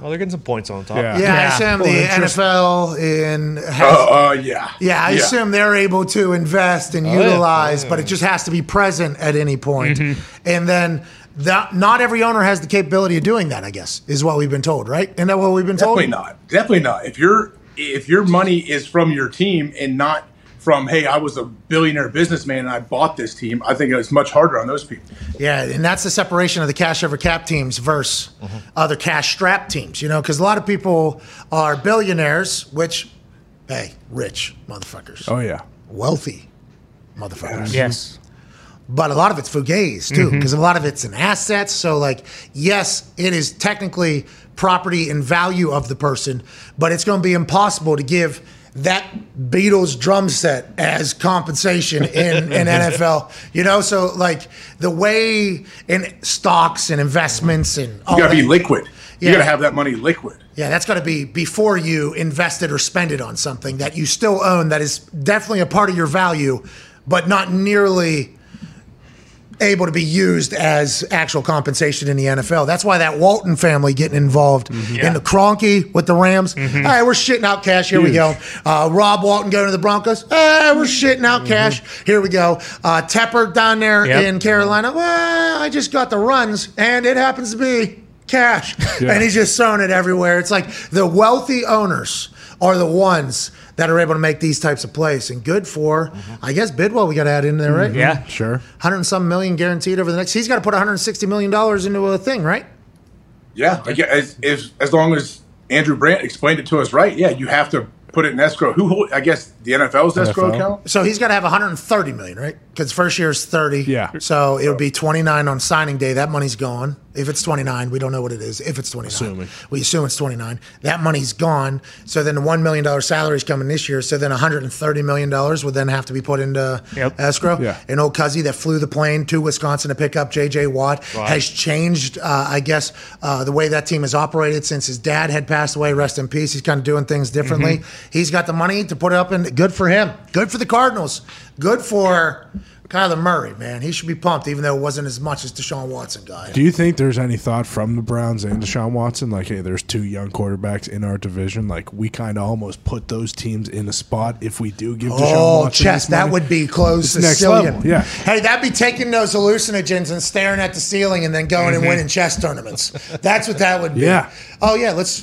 Well, they're getting some points on top. Yeah. Yeah, I assume Well, the interest- NFL in has, Uh, uh, yeah. Yeah, I assume they're able to invest and Oh, utilize, Yeah. but it just has to be present at any point. Mm-hmm. And then that, not every owner has the capability of doing that. I guess is what we've been told, right? Isn't that what we've been told? Definitely not. Definitely not. If your if your money is from your team and not from hey, I was a billionaire businessman and I bought this team, I think it's much harder on those people. Yeah, and that's the separation of the cash over cap teams versus Mm-hmm. other cash strap teams. You know, because a lot of people are billionaires, which, hey, rich motherfuckers, Oh yeah. wealthy motherfuckers. Yes. but a lot of it's fugazi too because a lot of it's in assets so like yes it is technically property and value of the person but it's going to be impossible to give that Beatles drum set as compensation in, *laughs* in NFL, you know. So like the way in stocks and investments and all You got to that- be liquid. You Yeah. got to have that money liquid. yeah, that's got to be before you invest it or spend it on something that you still own that is definitely a part of your value, but not nearly able to be used as actual compensation in the NFL. That's why that Walton family getting involved mm-hmm. in the Kroenke with the Rams. Mm-hmm. All right, we're shitting out cash. Here we go. Uh, Rob Walton going to the Broncos. Hey, we're mm-hmm. shitting out cash. Here we go. Uh, Tepper down there Yep. in Carolina. Well, I just got the runs, and it happens to be cash. And he's just throwing it everywhere. It's like the wealthy owners are the ones that are able to make these types of plays. And good for, I guess, Bidwill, we got to add in there, right? Mm-hmm. Yeah. Sure. 100 and some million guaranteed over the next. He's got to put 160 million dollars into a thing, right? Yeah, like, as, as as long as Andrew Brandt explained it to us right, yeah, you have to put it in escrow. Who hold, I guess the NFL's escrow account. So he's got to have 130 million, right? Because first year is 30. Yeah. So it would be 29 on signing day. That money's gone. If it's 29, we don't know what it is. If it's 29, Assuming. we assume it's 29. That money's gone. So then the one million dollar salary is coming this year. So then 130 million dollars would then have to be put into Yep. escrow. Yeah. An old Cuzzy that flew the plane to Wisconsin to pick up J.J. Watt has changed, uh, I guess, uh, the way that team has operated since his dad had passed away. Rest in peace. He's kind of doing things differently. He's got the money to put it up, and good for him. Good for the Cardinals. Good for Kyler Murray, man. He should be pumped, even though it wasn't as much as Deshaun Watson got. Do you think there's any thought from the Browns and Deshaun Watson, like, hey, there's two young quarterbacks in our division, like we kind of almost put those teams in a spot if we do give Deshaun Oh, Watson chess. That would be close It's next level, yeah. Hey, that'd be taking those hallucinogens and staring at the ceiling and then going and winning chess tournaments. That's what that would be. Mm-hmm. Yeah. Oh, yeah. Let's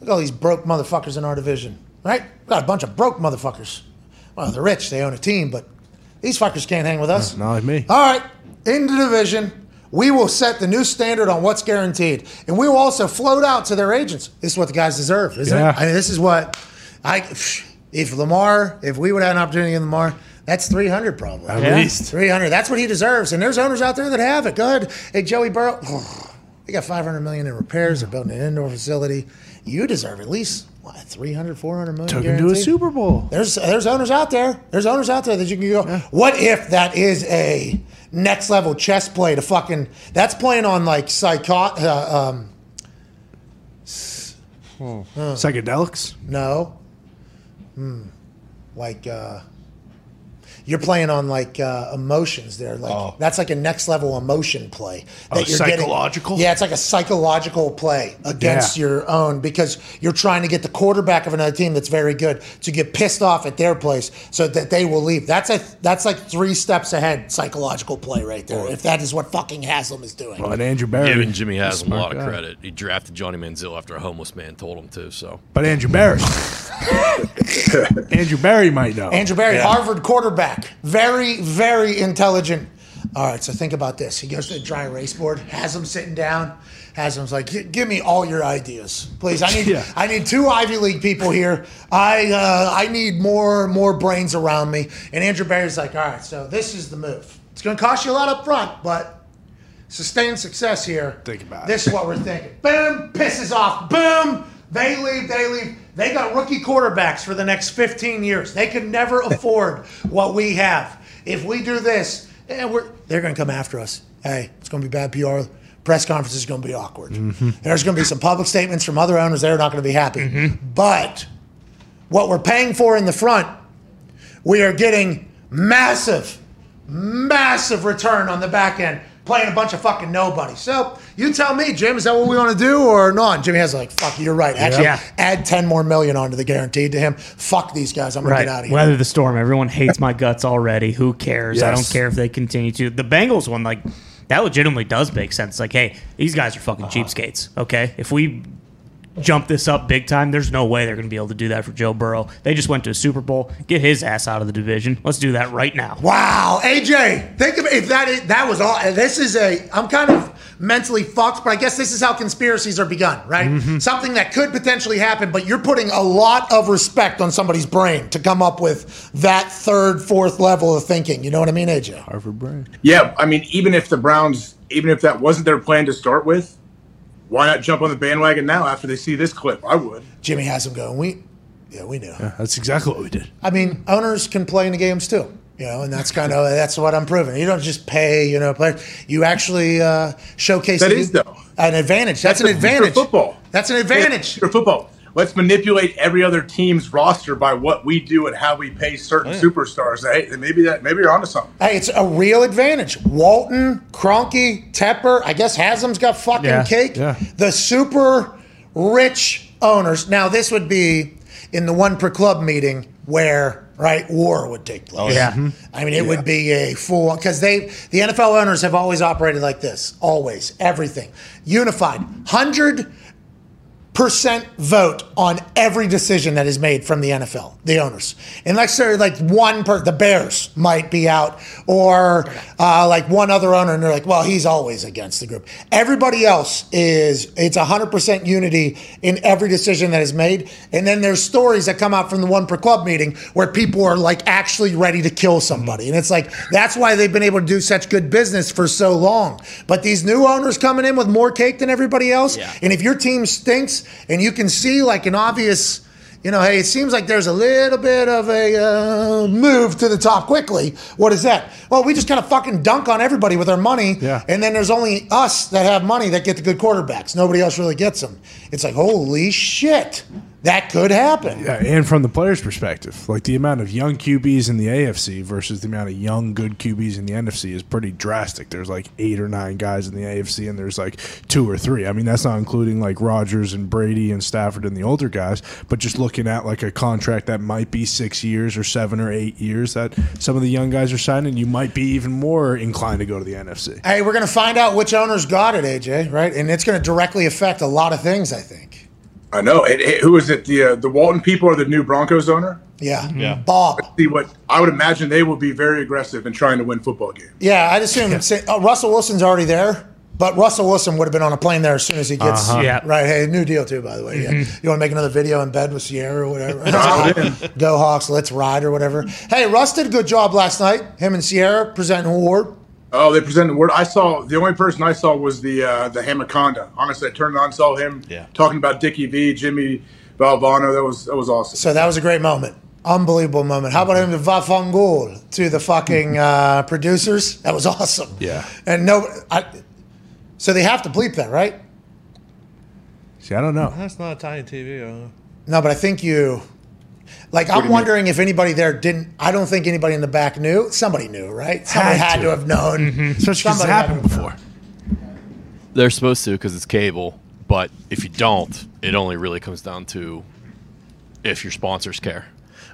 look at all these broke motherfuckers in our division, right? Got a bunch of broke motherfuckers. Well, they're rich. They own a team, but these fuckers can't hang with us. Not like me. All right, in the division, we will set the new standard on what's guaranteed, and we will also float out to their agents. This is what the guys deserve, isn't Yeah. it? I mean, this is what I. If Lamar, if we would have an opportunity in Lamar, that's three hundred probably. At Yeah. least. Three hundred. That's what he deserves, and there's owners out there that have it. Go ahead, hey Joey Burrow. *sighs* They got 500 million in repairs. They're building an indoor facility. You deserve at least what 300, 400 million. Took him to a? Super Bowl. There's there's owners out there. There's owners out there that you can go. What if that is a next level chess play to fucking? That's playing on like psycho. Uh, um, Psychedelics? no, hmm. like uh, you're playing on like uh, emotions. There, like that's like a next level emotion play. That Oh, psychological? Getting. Yeah, it's like a psychological play against Yeah. your own because you're trying to get the quarterback of another team that's very good to get pissed off at their place so that they will leave. That's a that's like three steps ahead psychological play right there. If that is what fucking Haslam is doing. Well, and Andrew Berry. Giving Jimmy Haslam a Smart lot of guy. credit. He drafted Johnny Manziel after a homeless man told him to. So But Andrew Berry. *laughs* *laughs* Andrew Berry might know. Andrew Berry, Harvard quarterback, very, very intelligent. All right, so think about this. He goes to the dry erase board, has him sitting down. Has him's like, give me all your ideas, please. I need, *laughs* Yeah. I need two Ivy League people here. I, uh, I need more, more brains around me. And Andrew Berry's like, all right, so this is the move. It's going to cost you a lot up front, but sustained success here. Think about it. this is what we're thinking. Boom, pisses off. Boom, they leave. They leave. They got rookie quarterbacks for the next 15 years. They could never *laughs* afford what we have. If we do this, eh, they're going to come after us. Hey, it's going to be bad PR. Press conference is going to be awkward. There's going to be some public statements from other owners. They're not going to be happy. But what we're paying for in the front, we are getting massive, massive return on the back end, playing a bunch of fucking nobody. So You tell me, Jim. Is that what we want to do or not? Jimmy has like, fuck, you're right. Actually, Yeah. add ten more million onto the guaranteed to him. Fuck these guys. I'm gonna Right. get out of here. Weather the storm. Everyone hates my guts already. Who cares? I don't care if they continue to. The Bengals one, like, that legitimately does make sense. Like, hey, these guys are fucking cheapskates. Okay, if we jump this up big time, there's no way they're going to be able to do that for Joe Burrow. They just went to a Super Bowl. Get his ass out of the division. Let's do that right now. Wow, AJ, think of if that is, that was all. This is a. I'm kind of mentally fucked, but I guess this is how conspiracies are begun, right? Mm-hmm. Something that could potentially happen, but you're putting a lot of respect on somebody's brain to come up with that third, fourth level of thinking. You know what I mean, AJ? Harvard brain. Yeah, I mean, even if the Browns, even if that wasn't their plan to start with, why not jump on the bandwagon now after they see this clip? I would. Jimmy has him going. We, yeah, we knew. That's exactly what we did. I mean, owners can play in the games too. You know, and that's kind of *laughs* that's what I'm proving. You don't just pay, you know, players. You actually uh, showcase That the- is, though. an advantage. That's, That's an the future of advantage. football. That's an advantage. For football, let's manipulate every other team's roster by what we do and how we pay certain superstars. Hey, maybe that maybe you're onto something. Hey, it's a real advantage. Walton, Kroenke, Tepper, I guess Haslam's got fucking Yeah. cake. Yeah. The super rich owners. Now, this would be in the one per club meeting where, right, war would take place. Oh, yeah. I mean, it mm-hmm. would be a full because they the NFL owners have always operated like this, always, everything unified, hundred percent vote on every decision that is made from the NFL, the owners. And let's say like one per the Bears might be out, or uh, like one other owner, and they're like, well, he's always against the group. Everybody else is it's hundred percent unity in every decision that is made. And then there's stories that come out from the one per club meeting where people are like actually ready to kill somebody. And it's like that's why they've been able to do such good business for so long. But these new owners coming in with more cake than everybody else, and if your team stinks and you can see like an obvious, you know, hey, it seems like there's a little bit of a uh, move to the top quickly. What is that? Well, we just kind of fucking dunk on everybody with our money, Yeah. and then there's only us that have money that get the good quarterbacks. Nobody else really gets them. It's like holy shit, that could happen. Yeah, and from the player's perspective, like the amount of young QBs in the AFC versus the amount of young good QBs in the NFC is pretty drastic. There's like eight or nine guys in the AFC, and there's like two or three. I mean, that's not including like Rodgers and Brady and Stafford and the older guys, but just looking at like a contract that might be six years or seven or eight years that some of the young guys are signing, you might be even more inclined to go to the NFC. Hey, we're going to find out which owners got it, AJ, right? And it's going to directly affect a lot of things, I think. I know. It, it- who is it? The uh, the Walton people or the new Broncos owner? Yeah. Yeah. Mm-hmm. Bob. See what I would imagine they will be very aggressive in trying to win football games. Yeah, I'd assume say, oh, uh, Russell Wilson's already there, but Russell Wilson would have been on a plane there as soon as he gets. Uh-huh. Yeah. Right. Hey, new deal, too, by the way. Yeah. Mm-hmm. You want to make another video in bed with Sierra or whatever? Dial Go Hawks, let's ride or whatever. Hey, Russ did a good job last night. Him and Sierra presenting an award. Oh, they presented the word. I saw the only person I saw was the uh, the Hamaconda. Honestly, I turned on, saw him Yeah. talking about Dickie V, Jimmy Valvano. That was that was awesome. So that was a great moment. Unbelievable moment. How about him to Vafangul to the fucking uh, producers? That was awesome. Yeah. And no, I, so they have to bleep that, right? See, I don't know. That's not Italian TV. Uh, No, but I think you. Like, do I'm you wondering if anybody there didn't. I don't think anybody in the back knew. Somebody knew, right? Somebody Had had, to. to. have known. Mm-hmm. Especially because it's happened before. They're supposed to because it's cable, but if you don't, it only really comes down to if your sponsors care.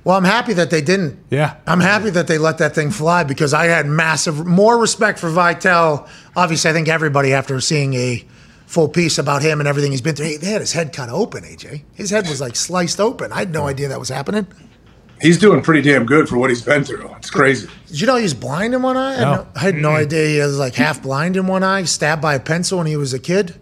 Well, I'm happy that they didn't. Yeah. I'm happy that they let that thing fly because I had massive, more respect for Vitel. Obviously, I think everybody, after seeing a full piece about him and everything he's been through, hey, they had his head kind of open, AJ. His head was like sliced open. I had no idea that was happening. He's doing pretty damn good for what he's been through. It's crazy. Did you know he was blind in one eye? I had No. no, I had no idea he was like half blind in one eye, stabbed by a pencil when he was a kid.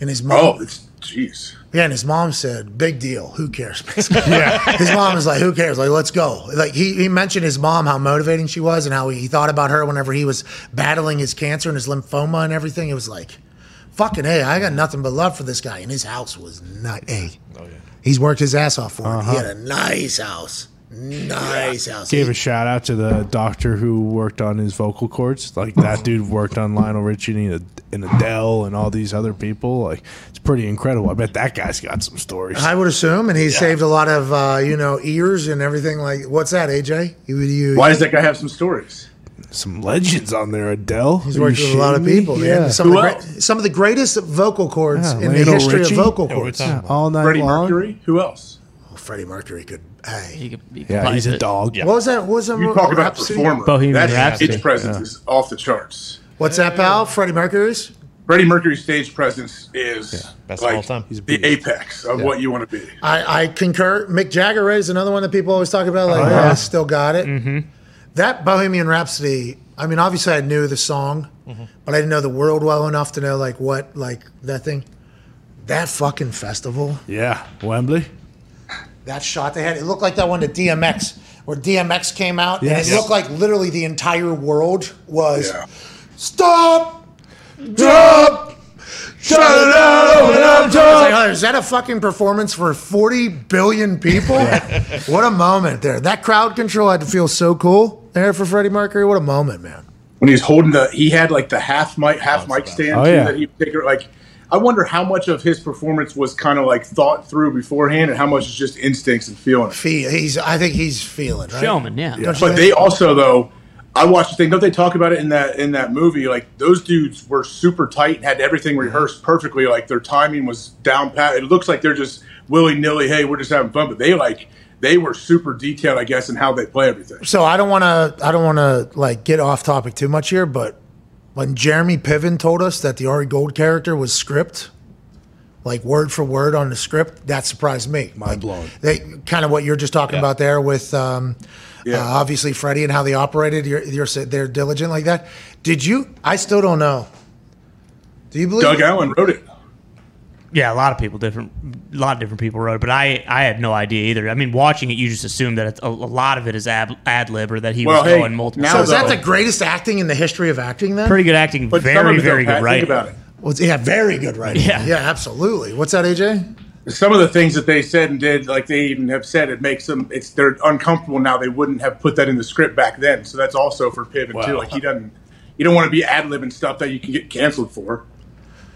And his mom, Oh, it's jeez. yeah, and his mom said, "Big deal. Who cares?" *laughs* yeah, his mom was like, "Who cares?" Like, let's go. Like he, he mentioned his mom, how motivating she was, and how he, he thought about her whenever he was battling his cancer and his lymphoma and everything. It was like, fucking hey, I got nothing but love for this guy, and his house was nice. Hey, oh yeah. he's worked his ass off for it. He had a nice house, nice house. Gave He- a shout out to the doctor who worked on his vocal cords. Like that *laughs* dude worked on Lionel Richie and, and Adele and all these other people. Like it's pretty incredible. I bet that guy's got some stories. I would assume, and he saved a lot of uh, you know ears and everything. Like, what's that, AJ? You, you, Why does that guy have some stories? Some legends on there. Adele. He's Are worked you with a lot of shitting me? people, man. Yeah. Some, of Who the else? great, some of the greatest vocal cords Yeah, in the Lionel history Richie. of vocal Yeah, we're cords. talking Yeah, about- all night Freddie long. Mercury. Who else? Oh, Freddie Mercury could. Hey, He could, he could Yeah, pipe he's a it. dog. Yeah. what was that? What was that? You talk about a Rhapsody? performer. Bohemian that Rhapsody. stage presence is off the charts. What's that, pal? Freddie Mercury's. Freddie Mercury's stage presence is Best of like all time. He's a the beast. apex of what you want to be. I, I concur. Mick Jagger is another one that people always talk about. Like, Oh, yeah, yeah. still got it. Mm-hmm. That Bohemian Rhapsody. I mean, obviously, I knew the song, but I didn't know the world well enough to know like what like that thing. That fucking festival. Yeah, Wembley. That shot they had. It looked like that one to DMX, where DMX came out, Yes. and it looked like literally the entire world was Yeah. stop, drop, shut it I'm like, oh, is that a fucking performance for 40 billion people? what a moment there. That crowd control had to feel so cool there for Freddie Mercury. What a moment, man. When he's holding the, he had like the half mic, half mic stand Oh, too, yeah. that he take like. I wonder how much of his performance was kind of like thought through beforehand, and how much is just instincts and feeling. Feel, he's, I think he's feeling, right? Showman, yeah. Don't But they also though, I watched the thing. Don't they talk about it in that in that movie? Like those dudes were super tight and had everything rehearsed perfectly. Like their timing was down pat. It looks like they're just willy nilly. Hey, we're just having fun. But they like they were super detailed, I guess, in how they play everything. so I don't want to I don't want to like get off topic too much here, but when Jeremy Piven told us that the Ari Gold character was script, like word for word on the script, that surprised me. Mind blown. They kind of what you're just talking Yeah. about there with um, Yeah. uh, obviously Freddie and how they operated. You're, you're they're diligent like that. Did you? I still don't know. Do you believe? Doug Ellin wrote it. Yeah, a lot of people different, a lot of different people wrote it, but I, I had no idea either. I mean, watching it, you just assume that it's, a, a lot of it is ad, ad lib or that he Well, was hey, going multiple. now so is that the greatest acting in the history of acting? Then pretty good acting, But very very good Pat, writing. Think about it. Well, yeah, very good writing. Yeah. yeah, absolutely. What's that, AJ? Some of the things that they said and did, like they even have said, it makes them. It's they're uncomfortable now. They wouldn't have put that in the script back then. So that's also for Piven too. Like he doesn't. You don't want to be ad libbing stuff that you can get canceled for.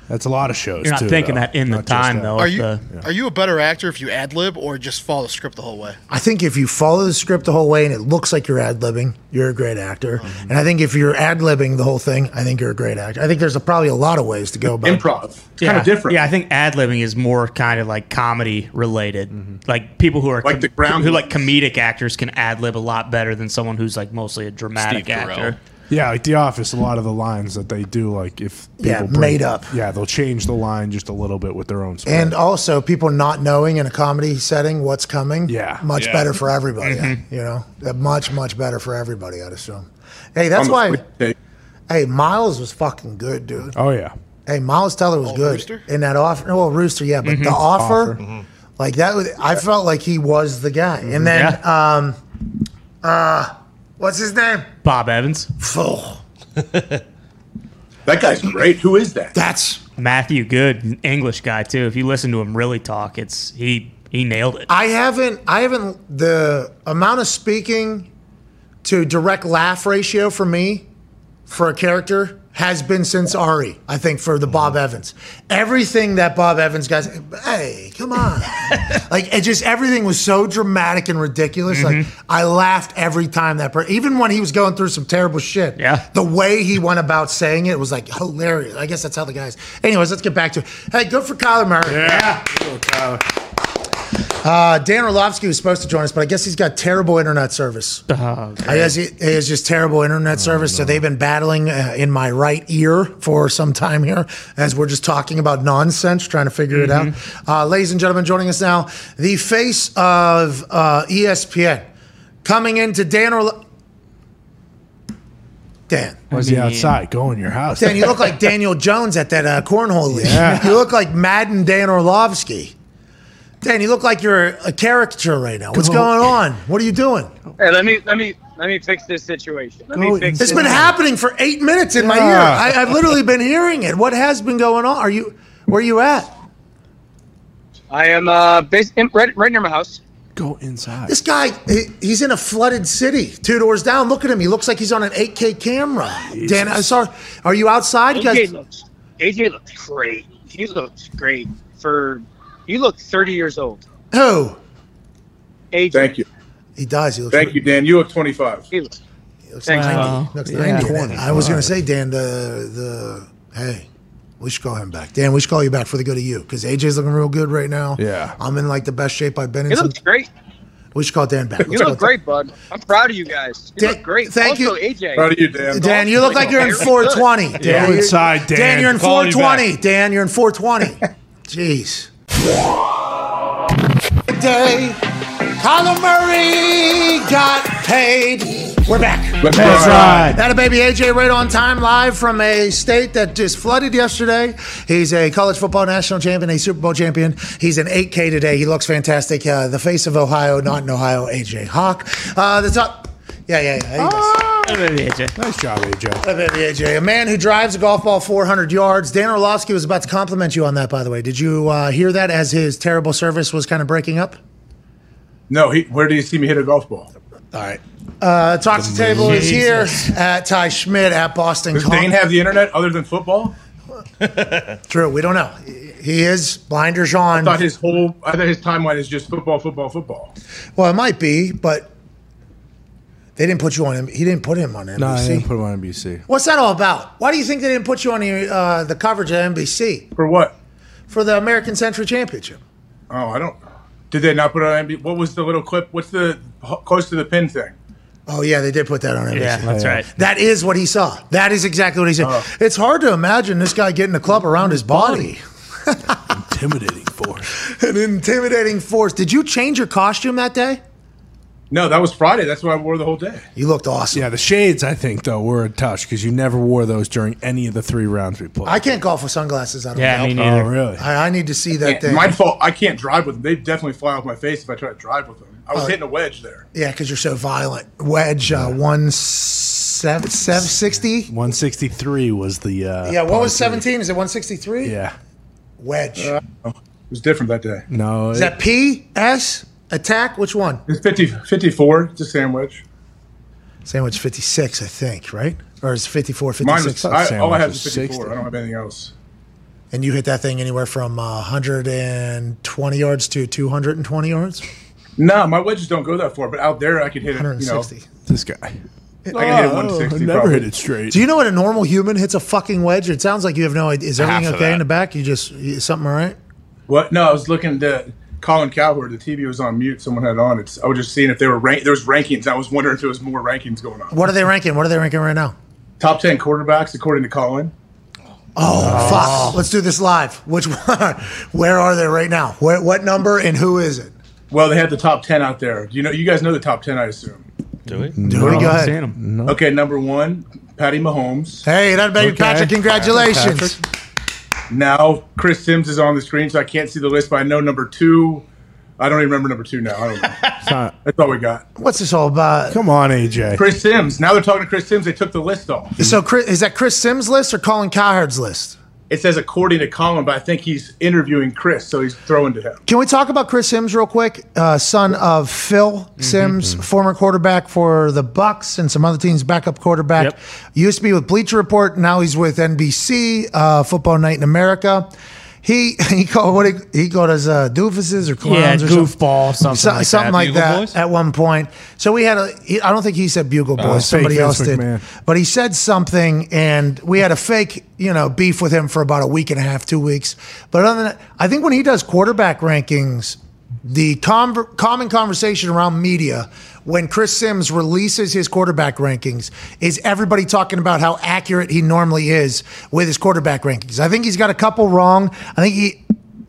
That's a lot of shows. You're not too, thinking though. that in the Not just time though. Are you the- are you a better actor if you ad lib or just follow the script the whole way? I think if you follow the script the whole way and it looks like you're ad libbing, you're a great actor. Mm-hmm. And I think if you're ad libbing the whole thing, I think you're a great actor. I think there's a, probably a lot of ways to go about it. Improv, it's yeah, kind of different. Yeah, I think ad libbing is more kind of like comedy related. Like people who are Like the ground who like comedic actors can ad lib a lot better than someone who's like mostly a dramatic Steve Carell. Actor. Yeah, like The Office, a lot of the lines that they do, like if people Yeah, bring- made up. Yeah, they'll change the line just a little bit with their own. Spin. And also, people not knowing in a comedy setting what's coming, Yeah. much Yeah. better for everybody. Mm-hmm. You know, Uh, much much better for everybody. I'd assume. Hey, that's why. Hey, Miles was fucking good, dude. oh yeah, Hey, Miles Teller was Oh, good Rooster? in that offer. Well, Rooster, yeah, but the offer, like that, was, I felt like he was the guy. And then, um, uh, what's his name? Bob Evans, Full. That guy's great. Who is that? That's Matthew Goode, English guy too. If you listen to him really talk, it's he he nailed it. I haven't. I haven't. The amount of speaking to direct laugh ratio for me for a character has been since Ari. I think for the Bob Evans, everything that Bob Evans guys. Hey, come on! *laughs* like it just everything was so dramatic and ridiculous. Like I laughed every time that. Per- even when he was going through some terrible shit. Yeah. The way he went about saying it was like hilarious. I guess that's how the guys. Anyways, let's get back to it. Hey, good for Kyler Murray. yeah. Uh, Dan Orlovsky was supposed to join us, but I guess he's got terrible internet service. *laughs* Oh, I guess he, he has just terrible internet service. So they've been battling uh, in my right ear for some time here as we're just talking about nonsense, trying to figure it out. Uh, ladies and gentlemen, joining us now, the face of uh, ESPN coming into Dan Orlo- Dan. Was he outside? Go in your house. Dan, you look like *laughs* Daniel Jones at that uh, cornhole league. Yeah. You look like Madden Dan Orlovsky. Dan, you look like you're a caricature right now. What's Go. going on? What are you doing? Hey, let me let me let me fix this situation. Let Go me fix It's this. been happening for eight minutes in my Yeah. ear. I, I've literally been hearing it. What has been going on? Are you? Where are you at? I am uh bas- in, right right near my house. Go inside. This guy, he- he's in a flooded city, two doors down. Look at him. He looks like he's on an 8K camera. Dan, I saw. Are you outside? You AJ guys, looks AJ looks great. He looks great for. You look 30 years old. who? AJ. Thank you. He does. He looks. Thank you, Dan. You look 25. He looks, looks Thanks, 90. Bob. Looks Yeah. 90. I was going to say, Dan, the, the, hey, we should call him back. Dan, we should call you back for the good of you because AJ's looking real good right now. Yeah. I'm in like the best shape I've been in. You Since, look great. we should call Dan back. You Let's call look great, bud. I'm proud of you guys. You Dan- look great. thank also, you. AJ. Proud of you, Dan. Dan, you look like you're in 420. Dan, Go you're- inside, Dan. Dan, you're in Calling you 420. Dan, you're in 420. *laughs* Jeez. Day, Kyler Murray got paid. We're back. Let's That's right. That a baby AJ right on time live from a state that just flooded yesterday. He's a college football national champion, a Super Bowl champion. He's an 8K today. He looks fantastic. Uh, the face of Ohio, not in Ohio, AJ Hawk. Uh, the top. Yeah, yeah, yeah. He does. Oh, baby, AJ. Nice job, AJ. Uh, baby AJ, a man who drives a golf ball 400 yards. Dan Orlovsky was about to compliment you on that, by the way. Did you uh, hear that as his terrible service was kind of breaking up? No, he, where did you see me hit a golf ball? All right. Uh, Talk to Table is here at Ty Schmidt at Boston. Does College. Dane have the internet other than football? *laughs* True, we don't know. He is blinders on. I thought his whole, I thought his timeline is just football, football, football. Well, it might be, but they didn't put you on him. He didn't put him on NBC. No, I didn't put him on NBC. What's that all about? Why do you think they didn't put you on the, uh, the coverage of NBC For what? for the American Century Championship? Oh, I don't. Did they not put it on NBC? What was the little clip? What's the close to the pin thing? Oh yeah, they did put that on NBC. Yeah, that's right. That is what he saw. That is exactly what he said. Oh. It's hard to imagine this guy getting a club around his body. Intimidating force. *laughs* An intimidating force. Did you change your costume that day? No, that was Friday. That's what I wore the whole day. You looked awesome. Yeah, the shades, I think, though, were a touch because you never wore those during any of the three rounds we played. I can't golf with sunglasses. I don't Yeah, know. me oh, neither. really? I, I need to see that thing. My fault. I can't drive with them. They definitely fly off my face if I try to drive with them. I was Oh. hitting a wedge there. Yeah, because you're so violent. Wedge uh, one seven seven sixty. 163 was the. Uh, Yeah, what par was three. seventeen? Is it one sixty three? Yeah. Wedge. It was different that day. No. Is that P S attack? Which one? It's 50, 54, it's a sandwich. Sandwich fifty six, I think. Right? Or is it 54, Mine 56? was, I, all I have is 54. 60. I don't have anything else. and you hit that thing anywhere from uh, 120 yards to 220 yards? No, my wedges don't go that far, but out there I could hit it. You know, 160. this guy. I can hit it Oh, 160. never probably. hit it straight. Do you know what a normal human hits a fucking wedge? It sounds like you have no idea. Is everything Half okay in the back? You just is something all right? What? No, I was looking at Colin Cowherd. The TV was on mute. Someone had it on. It's. I was just seeing if they were rank. There was rankings. I was wondering if there was more rankings going on. What are they ranking? What are they ranking right now? Top ten quarterbacks according to Colin. Oh, fuck. Let's do this live. Which one? *laughs* Where are they right now? Where, what number and who is it? Well, they had the top ten out there. You know, you guys know the top ten, I assume. Do we? Dude, go ahead. Seeing him. Okay, number one, Patty Mahomes. Hey, that baby Okay. Patrick, congratulations. Now Chris Sims is on the screen, so I can't see the list, but I know number two. I don't even remember number two now. I don't know. *laughs* It's not- That's all we got. What's this all about? Come on, AJ. Chris Sims. Now they're talking to Chris Sims. They took the list off. So, Chris, is that Chris Sims' list or Colin Cowherd's list? It says according to Colin, but I think he's interviewing Chris, so he's throwing to him. Can we talk about Chris Sims real quick? Uh, son of Phil Sims, former quarterback for the Bucs and some other teams, backup quarterback. Yep. Used to be with Bleacher Report. Now he's with NBC, uh, Football Night in America. He *laughs* he called what he, he called us uh, doofuses or clowns Yeah, or something. goofball, something So- like something that. like that Boys? at one point. So we had a. He, I don't think he said Bugle Boys. Uh, Somebody else did. McMahon. But he said something, and we had a fake, you know, beef with him for about a week and a half, two weeks. But other than that, I think when he does quarterback rankings, the conver- common conversation around media when Chris Sims releases his quarterback rankings is everybody talking about how accurate he normally is with his quarterback rankings. I think he's got a couple wrong. I think he.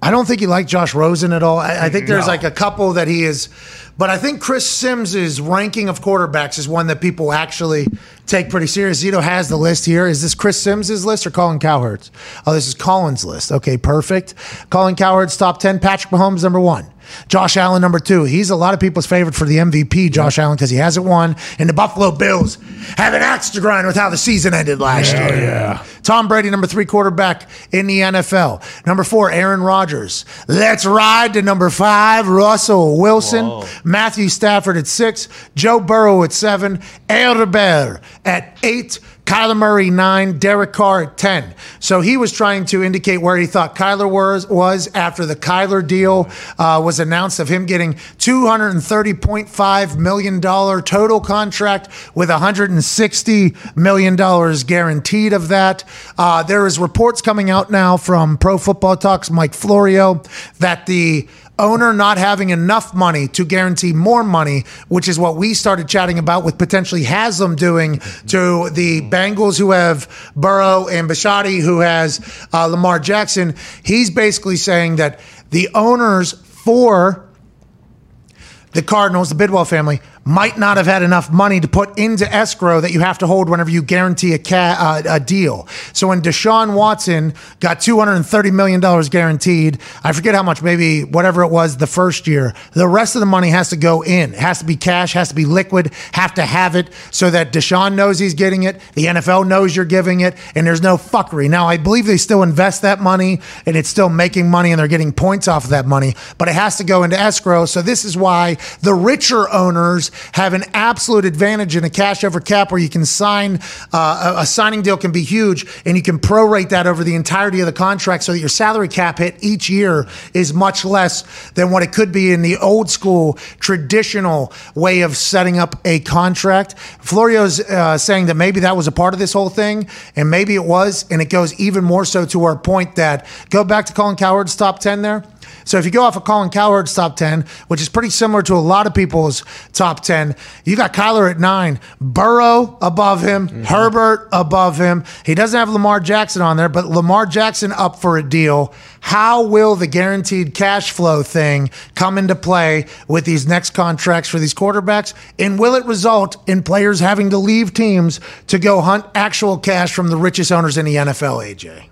I don't think he liked Josh Rosen at all. I, I think there's like a couple that he is, but I think Chris Sims's ranking of quarterbacks is one that people actually take pretty serious. Zito has the list here. Is this Chris Sims's list or Colin Cowherd's? Oh, this is Colin's list. Okay, perfect. Colin Cowherd's top 10, Patrick Mahomes number one. Josh Allen number two. He's a lot of people's favorite for the MVP, Josh Allen, because he hasn't won. And the Buffalo Bills have an axe to grind with how the season ended last year. yeah. Tom Brady, number three quarterback in the NFL. Number four, Aaron Rodgers. Let's ride to number five, Russell Wilson. Matthew Stafford at six. Joe Burrow at seven. Elderbell at eight. Kyler Murray nine, Derek Carr at ten. So he was trying to indicate where he thought Kyler was was after the Kyler deal uh, was announced of him getting two hundred and thirty point five million dollar total contract with one hundred and sixty million dollars guaranteed of that. Uh, there is reports coming out now from Pro Football Talks Mike Florio that the owner not having enough money to guarantee more money, which is what we started chatting about with potentially Haslam doing to the Bengals who have Burrow and Bisciotti who has uh, Lamar Jackson. He's basically saying that the owners for the Cardinals, the Bidwill family, might not have had enough money to put into escrow that you have to hold whenever you guarantee a, ca- uh, a deal. So when Deshaun Watson got $230 million guaranteed, I forget how much, maybe whatever it was the first year, the rest of the money has to go in. It has to be cash, has to be liquid, have to have it so that Deshaun knows he's getting it, the NFL knows you're giving it, and there's no fuckery. Now, I believe they still invest that money and it's still making money and they're getting points off of that money, but it has to go into escrow. So this is why the richer owners have an absolute advantage in a cash over cap where you can sign uh, a, signing deal can be huge and you can prorate that over the entirety of the contract so that your salary cap hit each year is much less than what it could be in the old school traditional way of setting up a contract. Florio's uh, saying that maybe that was a part of this whole thing and maybe it was and it goes even more so to our point that go back to Colin Cowherd's top 10 there. So if you go off of Colin Cowherd's top 10, which is pretty similar to a lot of people's top 10, you got Kyler at nine, Burrow above him, mm-hmm. Herbert above him. He doesn't have Lamar Jackson on there, but Lamar Jackson up for a deal. How will the guaranteed cash flow thing come into play with these next contracts for these quarterbacks? And will it result in players having to leave teams to go hunt actual cash from the richest owners in the NFL, AJ?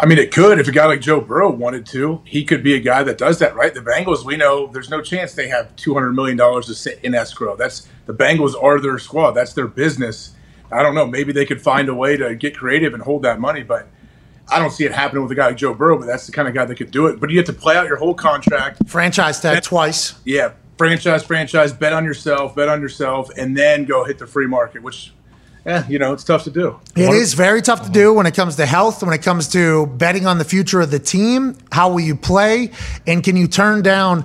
I mean, it could if a guy like Joe Burrow wanted to. He could be a guy that does that, right? The Bengals, we know there's no chance they have two hundred million dollars to sit in escrow. That's the Bengals are their squad. That's their business. I don't know. Maybe they could find a way to get creative and hold that money, but I don't see it happening with a guy like Joe Burrow. But that's the kind of guy that could do it. But you have to play out your whole contract. Franchise tag twice. Yeah, franchise, franchise. Bet on yourself. Bet on yourself, and then go hit the free market, which. Yeah, you know, it's tough to do. It is very tough to do when it comes to health, when it comes to betting on the future of the team. How will you play? And can you turn down a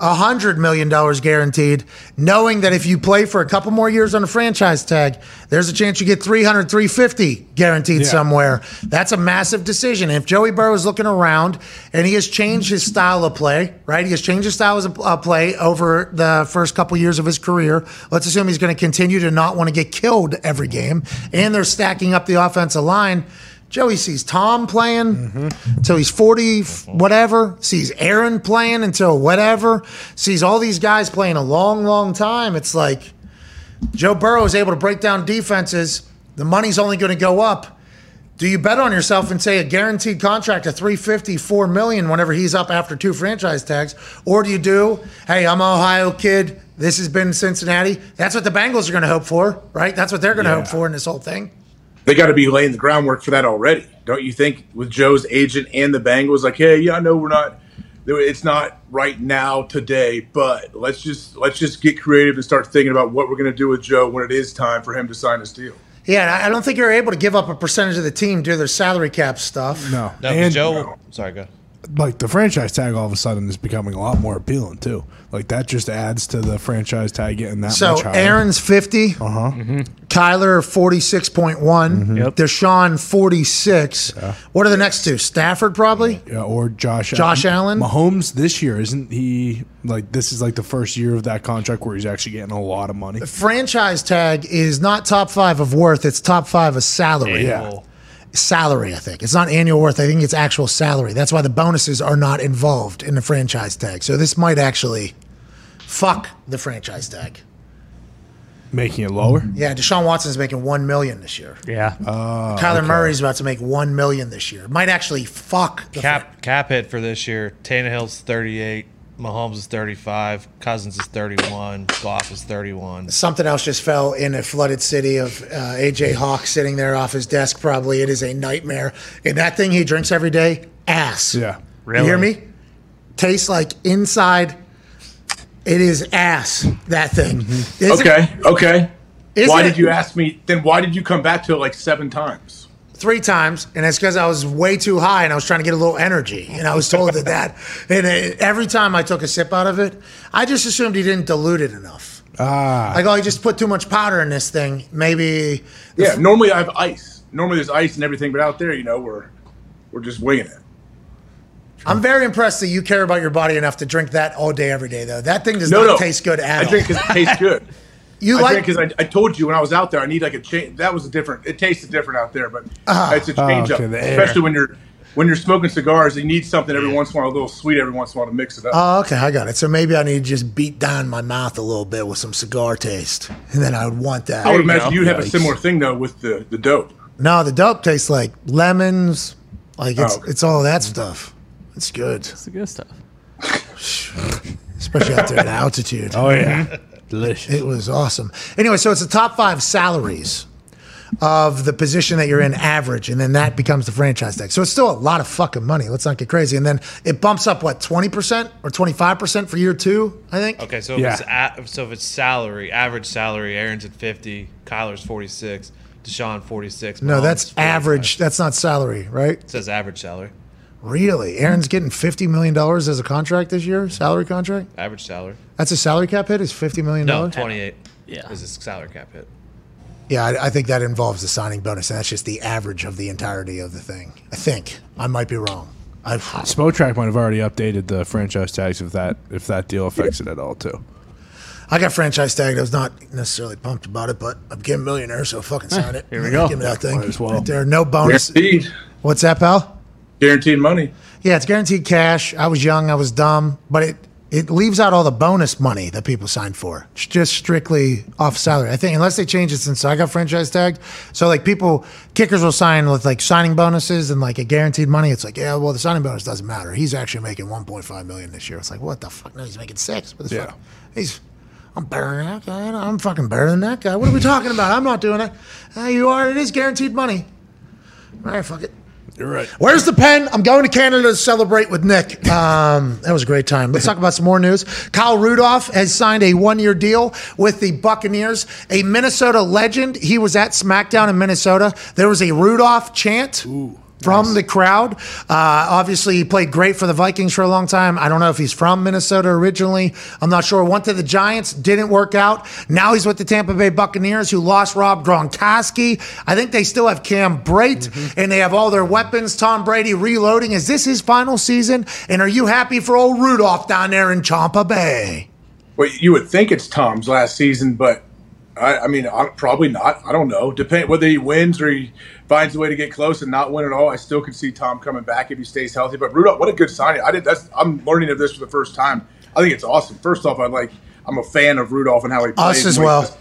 $100 million guaranteed, knowing that if you play for a couple more years on a franchise tag, there's a chance you get 300, 350 guaranteed somewhere. That's a massive decision. If Joey Burrow is looking around and he has changed his style of play, right? He has changed his style of play over the first couple years of his career. Let's assume he's going to continue to not want to get killed every game, and they're stacking up the offensive line. Joey sees Tom playing until he's 40, whatever. Sees Aaron playing until whatever. Sees all these guys playing a long, long time. It's like Joe Burrow is able to break down defenses. The money's only going to go up. Do you bet on yourself and say a guaranteed contract of 350, 4 million whenever he's up after two franchise tags? Or do you do, hey, I'm an Ohio kid. This has been Cincinnati. That's what the Bengals are going to hope for, right? That's what they're going to hope for in this whole thing. They got to be laying the groundwork for that already, don't you think? With Joe's agent and the Bengals, like, hey, yeah, I know we're not, it's not right now today, but let's just let's just get creative and start thinking about what we're going to do with Joe when it is time for him to sign his deal. Yeah, I I don't think you're able to give up a percentage of the team due to their salary cap stuff. No, No, and Joe. Sorry, go. like the franchise tag all of a sudden is becoming a lot more appealing too. Like that just adds to the franchise tag getting that So much higher. Aaron's 50. uh huh. Kyler 46.1. Yep. Deshaun 46. What are the next two? Stafford probably? Yeah, or Josh Josh Allen? Mahomes this year isn't he like this is like the first year of that contract where he's actually getting a lot of money. The franchise tag is not top five of worth, it's top five of salary. Yeah. Salary, I think. It's not annual worth. I think it's actual salary. That's why the bonuses are not involved in the franchise tag. So this might actually fuck the franchise tag. Making it lower. Yeah, Deshaun Watson's making one million this year. Yeah. Uh, Kyler Murray's about to make one million this year. Might actually fuck the Cap cap hit for this year. Tannehill's 38. Mahomes is 35. Cousins is 31. Goff is 31. Something else just fell in a flooded city of uh, AJ Hawk sitting there off his desk. Probably it is a nightmare. And that thing he drinks every day, ass. Yeah. You hear me? Tastes like inside. It is ass. That thing. It's- Okay, okay. Isn't why it- did you ask me? Then why did you come back to it like seven times? Three times, and it's because I was way too high and I was trying to get a little energy. And I was told that that, *laughs* and it, every time I took a sip out of it, I just assumed he didn't dilute it enough. Ah, Like, oh, he just put too much powder in this thing. Maybe. Yeah, normally I have ice. Normally there's ice and everything, but out there, you know, we're we're just winging it. I'm very impressed that you care about your body enough to drink that all day, every day, though. That thing does No, not no, taste good at I all. drink because it tastes *laughs* good. You I like drink because I, I told you when I was out there I need like a change. That was a different. It tasted different out there, but ah. it's a change Oh, up, the especially when you're when you're smoking cigars. You need something every once in a while, a little sweet every once in a while to mix it up. Oh, okay, I got it. So maybe I need to just beat down my mouth a little bit with some cigar taste, and then I would want that. I would you imagine go. you'd have a similar thing though with the the dope. No, the dope tastes like lemons. Like it's Oh, okay. it's all that stuff. It's good, It's the good stuff. especially out there at altitude. oh yeah, mm-hmm. Delicious. It was awesome. Anyway, so it's the top five salaries of the position that you're in average, and then that becomes the franchise tag. So it's still a lot of fucking money. Let's not get crazy. And then it bumps up what twenty percent or twenty five percent for year two, I think. Okay, so if Yeah. it's a, so if it's salary, average salary, Aaron's at fifty, Kyler's forty six, Deshaun forty six. No, that's average. That's not salary, right? It says average salary, Really? Aaron's getting fifty million dollars as a contract this year, salary contract. average salary. That's a salary cap hit. Is fifty million No, dollars? twenty eight. Yeah. is his salary cap hit. Yeah, I, I think that involves the signing bonus, and that's just the average of the entirety of the thing. I think I might be wrong. I've, Spotrac might have already updated the franchise tags if that if that deal affects it at all too. I got franchise tagged. I was not necessarily pumped about it, but I'm getting millionaire, so fucking sign it. *laughs* here we go. Give me that thing. Might as well. Right there, no bonus. Guaranteed, What's that, pal? Guaranteed money. Yeah, it's guaranteed cash. I was young, I was dumb, but it it leaves out all the bonus money that people sign for. It's just strictly off salary. I think unless they change it since I got franchise tagged. So like people kickers will sign with like signing bonuses and like a guaranteed money. It's like, yeah, well the signing bonus doesn't matter. He's actually making 1.5 million this year. It's like, what the fuck? No, he's making 6. What the Yeah. fuck? He's I'm better than that guy. I'm fucking better than that guy. What are we talking about? I'm not doing it. Uh, you are. It is guaranteed money. All right, fuck it. You're right. Where's the pen? I'm going to Canada to celebrate with Nick. Um, that was a great time. Let's talk about some more news. Kyle Rudolph has signed a one year deal with the Buccaneers, a Minnesota legend. He was at SmackDown in Minnesota. There was a Rudolph chant. From the crowd. Uh, obviously, he played great for the Vikings for a long time. I don't know if he's from Minnesota originally. I'm not sure. Went to the Giants, didn't work out. Now he's with the Tampa Bay Buccaneers, who lost Rob Gronkowski. I think they still have Cam Brate, and they have all their weapons. Tom Brady reloading. Is this his final season? And are you happy for old Rudolph down there in Champa Bay? Well, you would think it's Tom's last season, but I, I mean, I, probably not. I don't know. Depend whether he wins or he finds a way to get close and not win at all. I still could see Tom coming back if he stays healthy. But Rudolph, what a good signing! I did. That's I'm learning of this for the first time. I think it's awesome. First off, I like. I'm a fan of Rudolph and how he plays. Us as and what he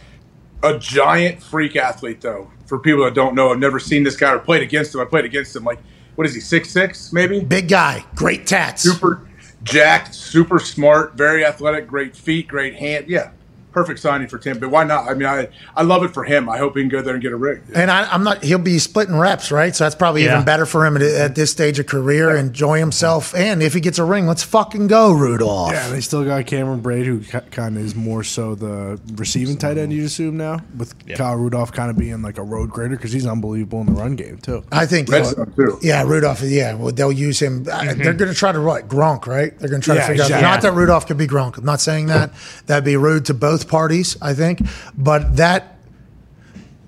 well. A giant freak athlete, though. For people that don't know, I've never seen this guy or played against him. I played against him. Like, what is he? Six six, maybe Big guy, great tats. super jacked, super smart, very athletic, great feet, great hand. Yeah, perfect signing for Tim. But why not? I mean, I I love it for him. I hope he can go there and get a ring. And I, I'm not. He'll be splitting reps, right? So that's probably Yeah. even better for him at, at this stage of career. Enjoy himself, and if he gets a ring, let's fucking go, Rudolph. Yeah, they still got Cameron Brate, who kind of is more so the receiving tight end, you'd assume now, with Kyle Rudolph kind of being like a road grader because he's unbelievable in the run game, too. I think. Red Zone, too. Yeah, Rudolph. Yeah, well, they'll use him. uh, They're going to try to what Gronk, right? They're going to try Yeah, to figure out. Not that Rudolph could be Gronk. I'm not saying that. That'd be rude to both parties. I think, but that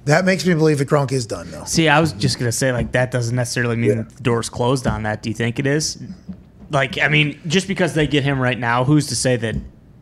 that makes me believe that Gronk is done, though. See, I was just gonna say like that doesn't necessarily mean that the door's closed on that. Do you think it is? Like, I mean, just because they get him right now, who's to say that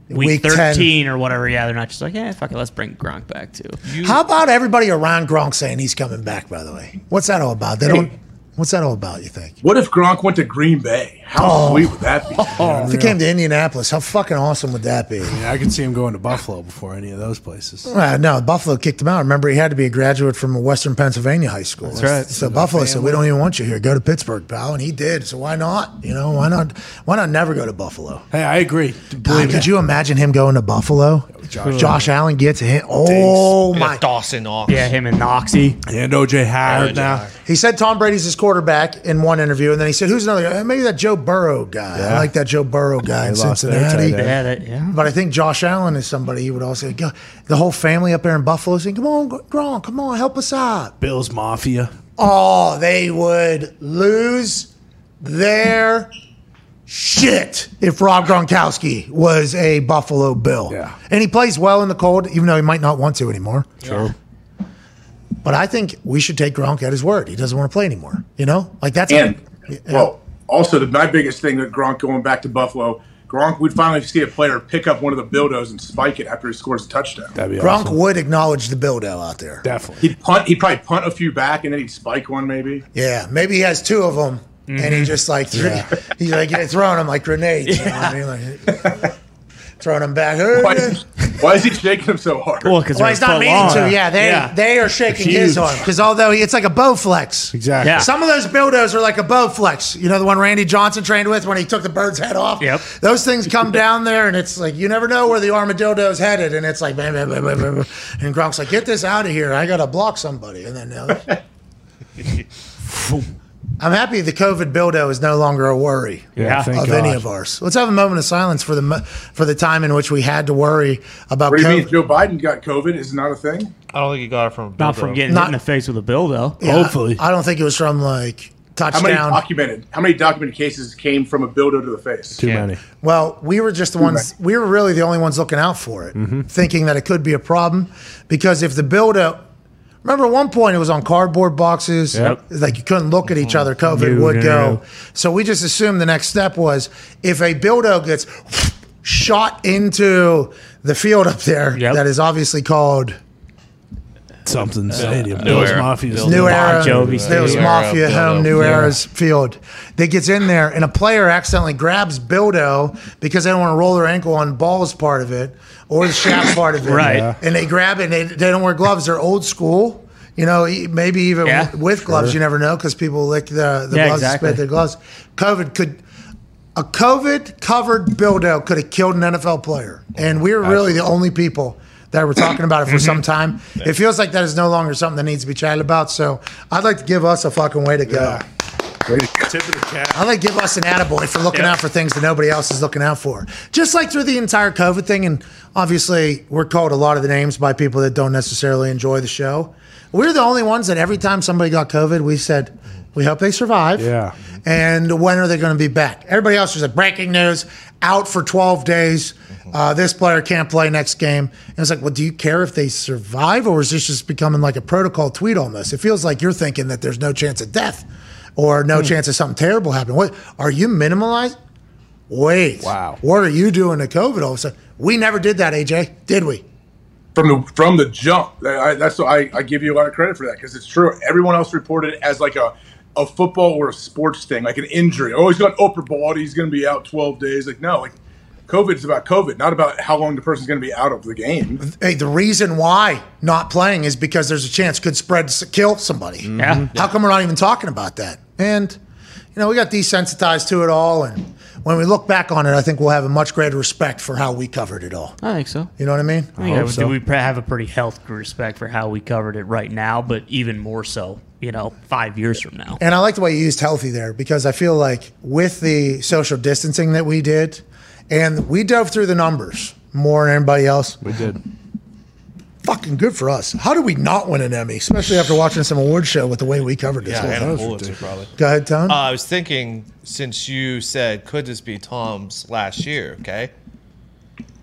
week, Week 10. thirteen or whatever? Yeah, they're not just like, yeah, fuck it, let's bring Gronk back too. How about everybody around Gronk saying he's coming back? By the way, what's that all about? They don't. What's that all about? You think? What if Gronk went to Green Bay? How Oh. sweet would that be? *laughs* If he came to Indianapolis, how fucking awesome would that be? Yeah, I could see him going to Buffalo before any of those places. Uh, no, Buffalo kicked him out. Remember, he had to be a graduate from a Western Pennsylvania high school. That's right. So Buffalo said, "We don't even want you here. Go to Pittsburgh, pal." And he did. So why not? You know, why not? Why not never go to Buffalo? Hey, I agree. God, could you imagine him going to Buffalo? Josh, Allen gets hit. Oh We my! got Dawson off. Yeah, him and Noxie. And OJ Howard now. He said Tom Brady's his quarterback. Quarterback in one interview, and then he said, "Who's another? guy? Eh, maybe that Joe Burrow guy. I like that Joe Burrow guy in They lost their Cincinnati." tight end. Yeah, yeah. But I think Josh Allen is somebody he would also go. The whole family up there in Buffalo saying, "Come on, Gronk, come on, help us out." Bills Mafia. Oh, they would lose their shit if Rob Gronkowski was a Buffalo Bill. Yeah. And he plays well in the cold, even though he might not want to anymore. Sure. But I think we should take Gronk at his word. He doesn't want to play anymore. You know, like that's And Yeah. well, also the, my biggest thing that Gronk going back to Buffalo, Gronk would finally see a player pick up one of the bildos and spike it after he scores a touchdown. That'd be Gronk awesome. would acknowledge the bildo out there. Definitely. He'd punt. He'd probably punt a few back and then he'd spike one maybe. Yeah, maybe he has two of them, and he mm-hmm. just like thre- *laughs* he's like throwing them like grenades. You know what I mean? *laughs* Like, throwing them back. Why, *laughs* why is he shaking him so hard? Well, because Well, he's not meaning to. Yeah, they Yeah. they are shaking his arm because although he, it's like a Bowflex. Exactly. Yeah. Some of those bildos are like a Bowflex. You know the one Randy Johnson trained with when he took the bird's head off. Yep. Those things come down there, and it's like you never know where the armadillo's headed, and it's like bam, bam, bam, bam, bam, bam. and Gronk's like, "Get this out of here! I gotta block somebody." And then uh, *laughs* *laughs* I'm happy the COVID bildo is no longer a worry Yeah, thank of God. any of ours. Let's have a moment of silence for the for the time in which we had to worry about What do you mean COVID. Joe Biden got COVID? Is not a thing. I don't think he got it from Not Bilbo. from getting Not- hit in the face with a bill, though. Yeah, Hopefully. I don't think it was from like touchdown. How many touchdown. documented? How many documented cases came from a bildo to the face? Too Yeah. many. Well, we were just the ones. We were really the only ones looking out for it, Mm-hmm. thinking that it could be a problem because if the buildup. Remember, at one point it was on cardboard boxes. Yep. Like you couldn't look at each other. Mm-hmm. COVID No, would no, go. So we just assumed the next step was if a buildo gets *laughs* shot into the field up there, Yep. that is obviously called Something stadium. New Bills Era. Mafia. Bills New Era. Jovi There was Mafia New Era home, Bildo. New Yeah. Era's field. That gets in there, and a player accidentally grabs Bildo because they don't want to roll their ankle on balls part of it or the shaft *laughs* part of it. Right. Yeah. And they grab it, and they, they don't wear gloves. They're old school. You know, e- maybe even Yeah. w- with gloves, you never know because people lick the, the Yeah, gloves and exactly. spit their gloves. COVID could. A COVID covered Bildo could have killed an NFL player. And we were really the only people that were talking about it for some mm-hmm. time. It feels like that is no longer something that needs to be chatted about. So I'd like to give us a fucking way to go. Tip of the cap. I'd like to give us an attaboy for looking out for things that nobody else is looking out for. Just like through the entire COVID thing. And obviously, we're called a lot of the names by people that don't necessarily enjoy the show. We're the only ones that every time somebody got COVID, we said, we hope they survive. Yeah. And when are they going to be back? Everybody else was like, breaking news, out for 12 days. Uh, this player can't play next game. And it's like, well, do you care if they survive, or is this just becoming like a protocol tweet almost? It feels like you're thinking that there's no chance of death or no chance of something terrible happening. What are you minimalizing? Wait, Wow. What are you doing to COVID all of a sudden? We never did that, AJ, did we? from the from the jump. I, that's what I, I give you a lot of credit for that because it's true. Everyone else reported it as like a a football or a sports thing, like an injury. Oh, he's got upper body. He's going to be out twelve days. Like no, like COVID is about COVID, not about how long the person's going to be out of the game. Hey, the reason why not playing is because there's a chance could spread kill somebody. Yeah. How come we're not even talking about that? And you know, we got desensitized to it all, and when we look back on it, I think we'll have a much greater respect for how we covered it all. I think so. You know what I mean? I think hope so. we have a pretty healthy respect for how we covered it right now, but even more so, you know, five years from now. And I like the way you used healthy there because I feel like with the social distancing that we did, and we dove through the numbers more than anybody else. We did. Fucking good for us. How do we not win an Emmy, especially after watching some award show with the way we covered this Yeah, whole and a Pulitzer probably. Go ahead, Tom. Uh, I was thinking, since you said, could this be Tom's last year? Okay.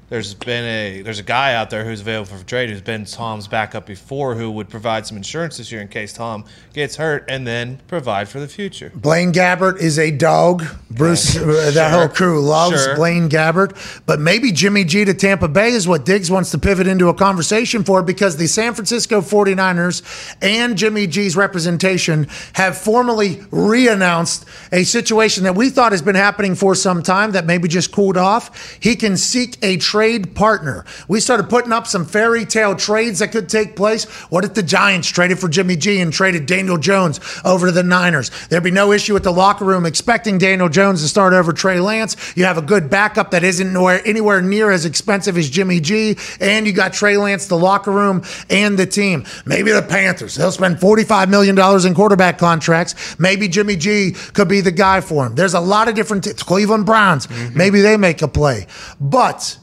There's been a there's a guy out there who's available for trade who's been Tom's backup before who would provide some insurance this year in case Tom gets hurt and then provide for the future. Blaine Gabbert is a dog. Bruce, uh, that whole crew loves Sure. Blaine Gabbert. But maybe Jimmy G to Tampa Bay is what Diggs wants to pivot into a conversation for because the San Francisco 49ers and Jimmy G's representation have formally re announced a situation that we thought has been happening for some time that maybe just cooled off. He can seek a trade trade partner. We started putting up some fairy tale trades that could take place. What if the Giants traded for Jimmy G and traded Daniel Jones over to the Niners? There'd be no issue with the locker room expecting Daniel Jones to start over Trey Lance. You have a good backup that isn't nowhere, anywhere near as expensive as Jimmy G, and you got Trey Lance, the locker room, and the team. Maybe the Panthers. They'll spend $45 million in quarterback contracts. Maybe Jimmy G could be the guy for him. There's a lot of different t- Cleveland Browns. Mm-hmm. Maybe they make a play. But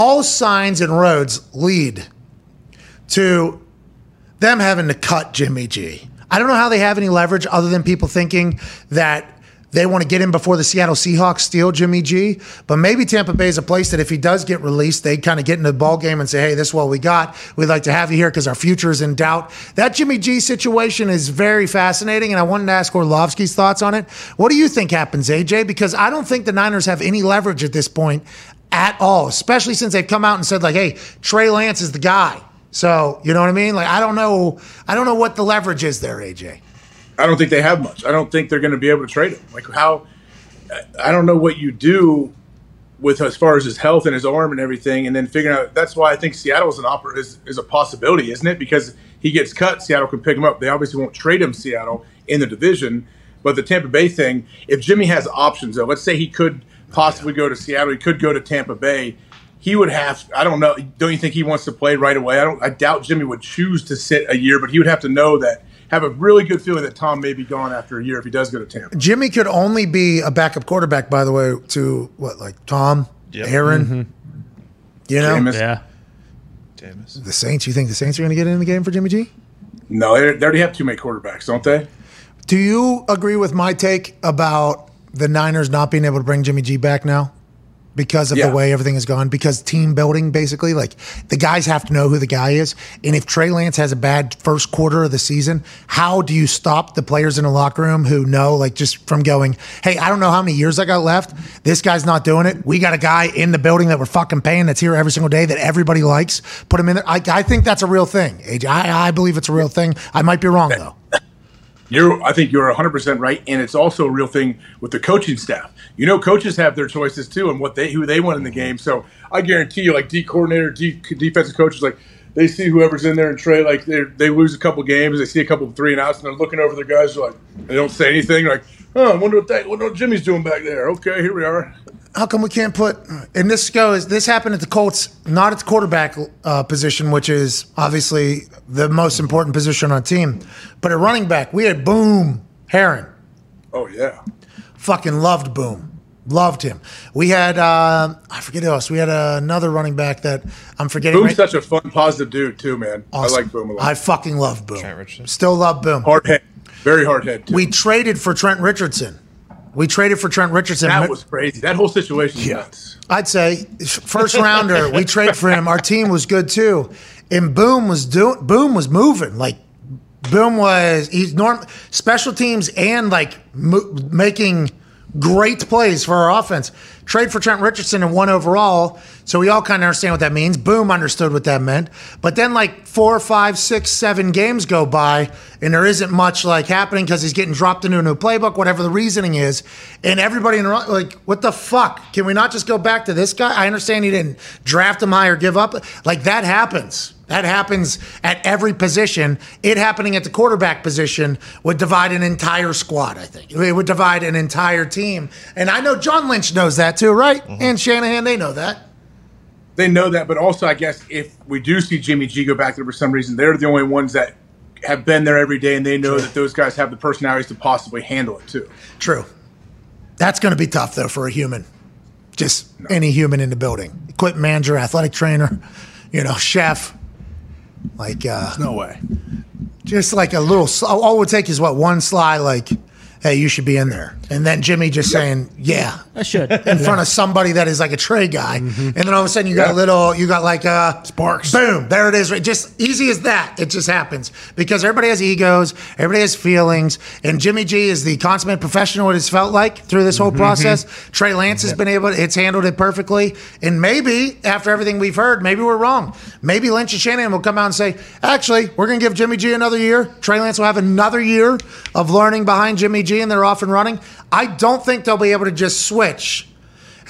all signs and roads lead to them having to cut Jimmy G. I don't know how they have any leverage other than people thinking that they want to get him before the Seattle Seahawks steal Jimmy G. But maybe Tampa Bay is a place that if he does get released, they kind of get into the ball game and say, "Hey, this is what we got. We'd like to have you here because our future is in doubt." That Jimmy G situation is very fascinating, and I wanted to ask Orlovsky's thoughts on it. What do you think happens, AJ? Because I don't think the Niners have any leverage at this point at all, especially since they've come out and said like, "Hey, Trey Lance is the guy." So you know what I mean? Like I don't know, I don't know what the leverage is there, AJ. I don't think they have much. I don't think they're going to be able to trade him. Like how, I don't know what you do with as far as his health and his arm and everything, and then figuring out. That's why I think Seattle is an opera is, is a possibility, isn't it? Because he gets cut, Seattle can pick him up. They obviously won't trade him Seattle in the division, but the Tampa Bay thing. If Jimmy has options, though, let's say he could possibly go to Seattle, he could go to Tampa Bay. He would have. I don't know. Don't you think he wants to play right away? I don't. I doubt Jimmy would choose to sit a year, but he would have to know that. Have a really good feeling that Tom may be gone after a year if he does go to Tampa. Jimmy could only be a backup quarterback, by the way, to what like Tom, Yep. Aaron. Mm-hmm. You know, Jameis. Yeah. Jameis. the Saints. You think the Saints are going to get in the game for Jimmy G? No, they, they already have too many quarterbacks, don't they? Do you agree with my take about the Niners not being able to bring Jimmy G back now because of Yeah. the way everything has gone? Because team building, basically, like the guys have to know who the guy is. And if Trey Lance has a bad first quarter of the season, how do you stop the players in the locker room who know, like, just from going, hey, I don't know how many years I got left. This guy's not doing it. We got a guy in the building that we're fucking paying that's here every single day that everybody likes. Put him in there. I, I think that's a real thing. I, I believe it's a real thing. I might be wrong, though. You're, I think you're 100 percent right, and it's also a real thing with the coaching staff. You know, coaches have their choices too, and what they who they want in the game. So I guarantee you, like D coordinator, D defensive coaches, like they see whoever's in there and trade. Like they they lose a couple games, they see a couple of three and outs, and they're looking over their guys. Like they don't say anything. Like, oh, I wonder what that, what Jimmy's doing back there. Okay, here we are. how come we can't put and this goes this happened at the colts not at the quarterback uh, position which is obviously the most important position on a team but at running back we had boom Herron Oh yeah, fucking loved boom loved him we had uh, i forget who else we had another running back that i'm forgetting Boom's right- such a fun, positive dude too, man. Awesome. I like Boom a lot. i fucking love boom Trent Richardson. still love boom hard head, very hard head. Too. we traded for trent richardson we traded for trent richardson that was crazy. That whole situation. Yeah. Nuts. I'd say first rounder. we trade for him. Our team was good too, and Boom was doing. Boom was moving like. Boom was he's norm special teams and like mo- making great plays for our offense. Trade for Trent Richardson and one overall, so we all kind of understand what that means. Boom understood what that meant, but then like four, five, six, seven games go by, and there isn't much like happening because he's getting dropped into a new playbook, whatever the reasoning is, and everybody in the like, what the fuck? Can we not just go back to this guy? I understand he didn't draft him high or give up. Like that happens. That happens at every position. It happening at the quarterback position would divide an entire squad, I think. It would divide an entire team. And I know John Lynch knows that too, right? Mm-hmm. And Shanahan, they know that. they know that, but also I guess if we do see Jimmy G go back there for some reason, they're the only ones that have been there every day, and they know that those guys have the personalities to possibly handle it too. True. That's going to be tough, though, for a human. Just any human in the building. Equipment manager, athletic trainer, you know, chef. Like, uh, No way. just like a little, sl- all it would take is what, one sly, like, hey, you should be in there. And then Jimmy just saying, yeah, I should. *laughs* in front of somebody that is like a Trey guy, mm-hmm. and then all of a sudden you got a little, you got like a Sparks. Boom, there it is. Right, just easy as that. It just happens because everybody has egos, everybody has feelings, and Jimmy G is the consummate professional. It has felt like through this whole mm-hmm, mm-hmm. process. Trey Lance has been able, to, it's handled it perfectly, and maybe after everything we've heard, maybe we're wrong. Maybe Lynch and Shanahan will come out and say, actually, we're going to give Jimmy G another year. Trey Lance will have another year of learning behind Jimmy G, and they're off and running. I don't think they'll be able to just switch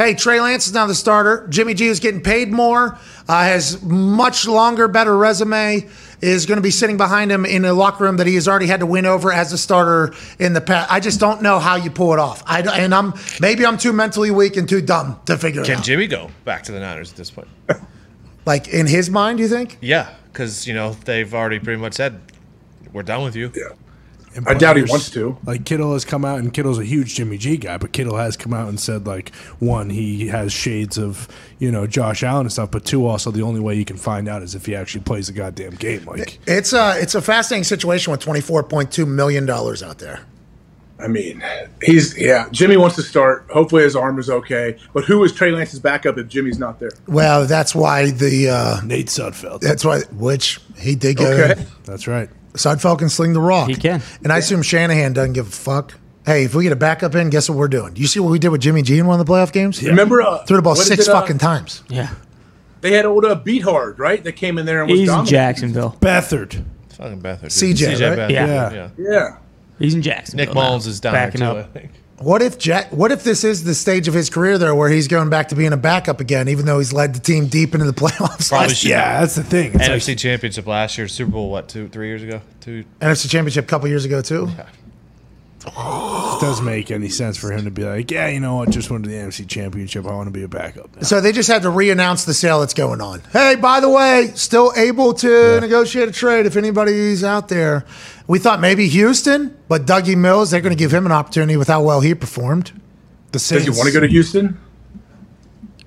hey, Trey Lance is now the starter. Jimmy G is getting paid more, uh, has much longer, better resume, is going to be sitting behind him in a locker room that he has already had to win over as a starter in the past. I just don't know how you pull it off. I, and I'm maybe I'm too mentally weak and too dumb to figure it out. Can. Jimmy go back to the Niners at this point? *laughs* like in his mind, you think? Yeah, because you know they've already pretty much said we're done with you. Yeah. And I doubt he wants to. Like Kittle has come out, and Kittle's a huge Jimmy G guy, but Kittle has come out and said like one, he has shades of you know Josh Allen and stuff, but two, also the only way you can find out is if he actually plays the goddamn game. Like It's a it's a fascinating situation with twenty four point two million dollars out there. I mean, he's yeah. Jimmy wants to start. Hopefully, his arm is okay. But who is Trey Lance's backup if Jimmy's not there? Well, that's why the uh, Nate Sudfeld. that's why which he did get. Okay. That's right. Sudfeld can sling the rock. He can. And I assume Shanahan doesn't give a fuck. Hey, if we get a backup in, guess what we're doing? Do you see what we did with Jimmy G in one of the playoff games? Remember, uh, Threw the ball six it, uh, fucking times. Yeah. They had old uh, Beathard, right? That came in there and was He's in. Jacksonville. Beathard. Fucking Beathard. CJ, right? Beathard, Yeah. yeah. Yeah. He's in Jacksonville. Nick Mullens is down Backing there too. up. I think. What if Jack? What if this is the stage of his career though, where he's going back to being a backup again, even though he's led the team deep into the *laughs* playoffs? Probably last should- Yeah, that's the thing. It's NFC like, Championship last year, Super Bowl what two, three years ago, two. NFC Championship a couple years ago too. it doesn't make any sense for him to be like, yeah, you know what? Just went to the NFC Championship. I want to be a backup. now." So they just had to re-announce the sale that's going on. Hey, by the way, still able to negotiate a trade if anybody's out there. We thought maybe Houston, but Dougie Mills, they're going to give him an opportunity with how well he performed. The Does he want to go to Houston?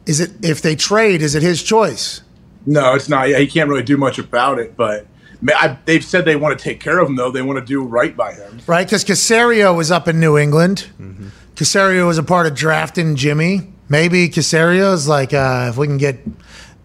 Is it if they trade? Is it his choice? No, it's not. Yeah, he can't really do much about it. But I, they've said they want to take care of him, though. They want to do right by him. right? Because Caserio was up in New England. Caserio was a part of drafting Jimmy. Maybe Caserio is like, uh, if we can get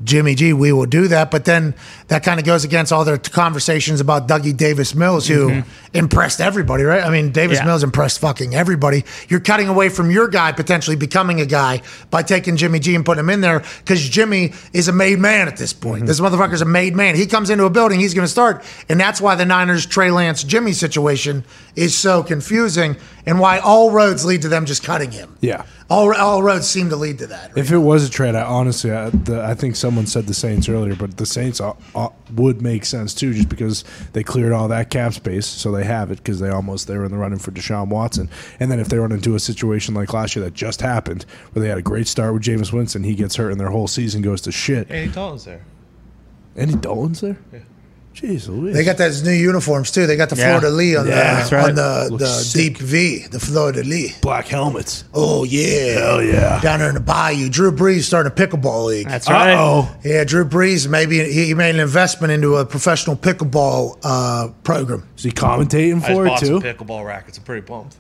Jimmy G, we will do that. But then that kind of goes against all their conversations about Dougie Davis Mills, who mm-hmm. impressed everybody, right? I mean, Davis Yeah. Mills impressed fucking everybody. You're cutting away from your guy potentially becoming a guy by taking Jimmy G and putting him in there because Jimmy is a made man at this point. Mm-hmm. This motherfucker's a made man. He comes into a building, he's going to start. And that's why the Niners Trey Lance Jimmy situation is so confusing and why all roads lead to them just cutting him. Yeah. All, all roads seem to lead to that. If it was a trade, I honestly, I, the, I think someone said the Saints earlier, but the Saints uh, uh, would make sense too, just because they cleared all that cap space, so they have it because they almost they were in the running for Deshaun Watson. And then if they run into a situation like last year that just happened, where they had a great start with Jameis Winston, he gets hurt and their whole season goes to shit. Andy Dalton's there. Andy Dalton's there. Jeez Louise. They got those new uniforms too. They got the Yeah. fleur-de-lis on Yeah, the right. on the, Looks the sick. deep V, the fleur-de-lis. black helmets. Oh yeah, Hell yeah. Down there in the bayou, Drew Brees starting a pickleball league. That's right. oh. Yeah, Drew Brees maybe he made an investment into a professional pickleball uh, program. Is he commentating I just for it bought too? some pickleball rackets. I'm pretty pumped.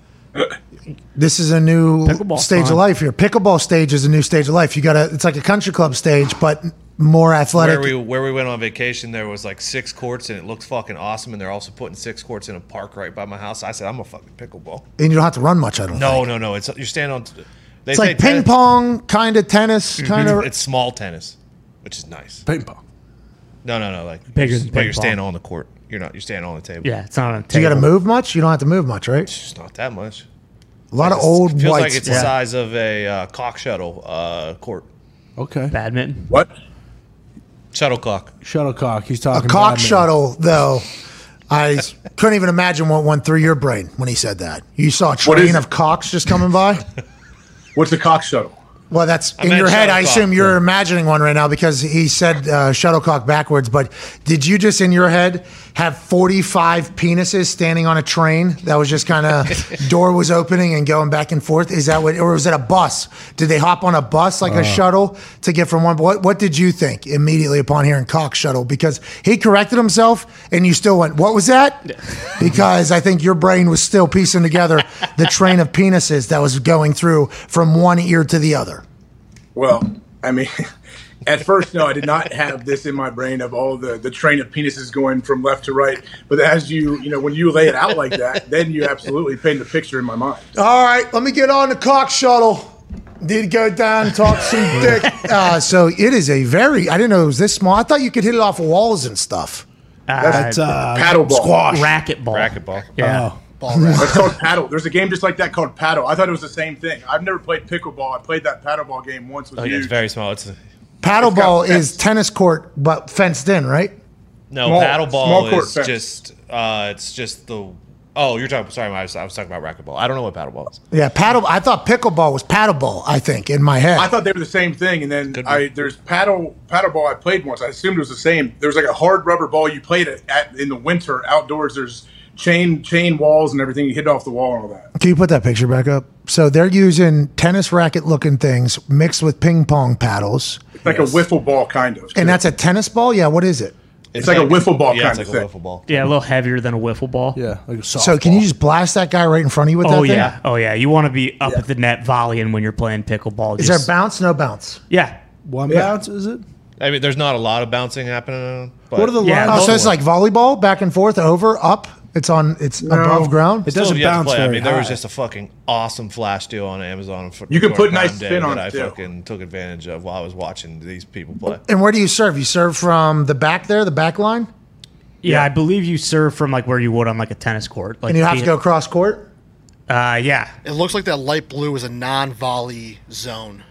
This is a new Pickleball's stage fun. of life here. Pickleball stage is a new stage of life. You got to it's like a country club stage, but more athletic. Where we where we went on vacation, there was like six courts, and it looked fucking awesome. And they're also putting six courts in a park right by my house. I said, I'm a fucking pickleball. and you don't have to run much. I don't. No, think. no, no. It's you're standing on. They It's say like ping tennis- pong, kind of tennis, kind of. It's small tennis, which is nice. Ping pong. No, no, no. Like Bigger you're, than but ping you're standing pong. on the court. You're not. You're standing on the table. Yeah, it's not on a So you got to move much? You don't have to move much, right? It's not that much. A lot of It's- old Feels whites. like it's the size of a uh, cock shuttle uh, court. Okay. Badminton. What? Shuttlecock. Shuttlecock. He's talking about a talking cock badminton. shuttle, though. I couldn't even imagine what went through your brain when he said that. You saw a train is of cocks just coming by. *laughs* What's a cock shuttle? Well, that's in your head. I assume you're imagining one right now because he said uh, shuttlecock backwards. But did you just in your head have 45 penises standing on a train that was just kind of *laughs* door was opening and going back and forth? Is that what, or was it a bus? Did they hop on a bus like a uh. shuttle to get from one? What, what did you think immediately upon hearing cock shuttle? Because he corrected himself and you still went, what was that? *laughs* Because I think your brain was still piecing together the train of penises that was going through from one ear to the other. Well, I mean, *laughs* at first, no, I did not have this in my brain of all the, the train of penises going from left to right. But as you, you know, when you lay it out like that, then you absolutely paint the picture in my mind. All right, let me get on the cock shuttle. Did go down, talk some *laughs* dick. Uh, so it is a very. I didn't know it was this small. I thought you could hit it off walls and stuff. Uh, That's uh, Paddleball. squash. racquetball. Racquetball. Yeah. Oh. ball racket. That's called paddle. There's a game just like that called paddle. I thought it was the same thing. I've never played pickleball. I played that paddleball game once with Oh, you. yeah, it's very small. It's Paddleball got is tennis court, but fenced in, right? no Small- paddleball small court is fence. just uh, it's just the. Oh, you're talking. Sorry, I was, I was talking about racquetball. I don't know what paddleball is. Yeah, paddle. I thought pickleball was paddleball. I think in my head. I thought they were the same thing, and then be. I there's paddle paddleball I played once. I assumed it was the same. There was like a hard rubber ball you played it at in the winter outdoors. There's chain chain walls and everything. You hit off the wall and all that. Can you put that picture back up? So they're using tennis racket looking things mixed with ping pong paddles, It's like Yes. a wiffle ball kind of. and that's a tennis ball. Yeah, what is it? It's like a wiffle ball Yeah, kind it's of like a thing. wiffle ball. Yeah, a little heavier than a wiffle ball. Yeah, like a softball. So can you just blast that guy right in front of you with that Oh thing? yeah, oh yeah. You want to be up at the net volleying when you're playing pickleball. Is Just- there bounce? No bounce. Yeah, one Yeah. bounce? Is it? I mean, there's not a lot of bouncing happening. But What are the Yeah, lines? Oh, so it's like volleyball, back and forth, over, up. It's on. It's above ground. It doesn't you have to bounce play. I very mean, there was just a fucking awesome flash deal on Amazon. For, You can put Prime nice Day spin on that it, I too. fucking took advantage of while I was watching these people play. And where do you serve? You serve from the back there, the back line, yeah. I believe you serve from like where you would on like a tennis court. Like and you have to go cross court. Uh, yeah, It looks like that light blue is a non-volley zone.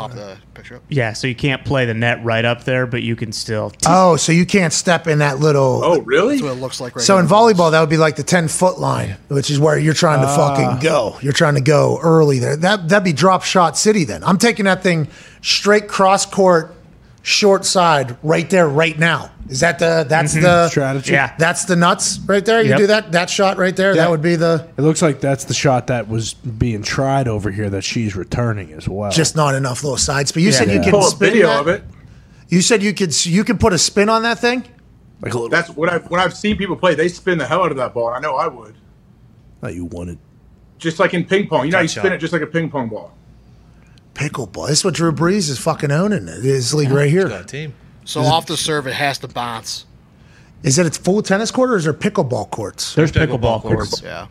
Pop the picture up. yeah. So you can't play the net right up there, but you can still. Oh, so you can't step in that little. Oh, really? That's what it looks like right So in volleyball, that would be like the ten foot line, which is where you're trying to ah. fucking go. You're trying to go early there. That that'd be drop shot city. Then I'm taking that thing straight cross court, short side, right there, right now. Is that the that's mm-hmm. the Strategy. Yeah. That's the nuts right there. You Yep. do that that shot right there. Yeah. That would be the It looks like that's the shot that was being tried over here that she's returning as well. just not enough little sides. But You said you Yeah. can Pull a spin video that? of it. You said you could you could put a spin on that thing. like a little. That's what I've when I've seen people play. They spin the hell out of that ball. and I know I would. that you wanted. Just like in ping pong, you know, you Gotcha. spin it just like a ping pong ball. Pickleball. This is what Drew Brees is fucking owning. This league right here. Got a team. So off the serve, it has to bounce. Is it a full tennis court or is there pickleball courts? There's Pickleball pickleball courts. Yeah.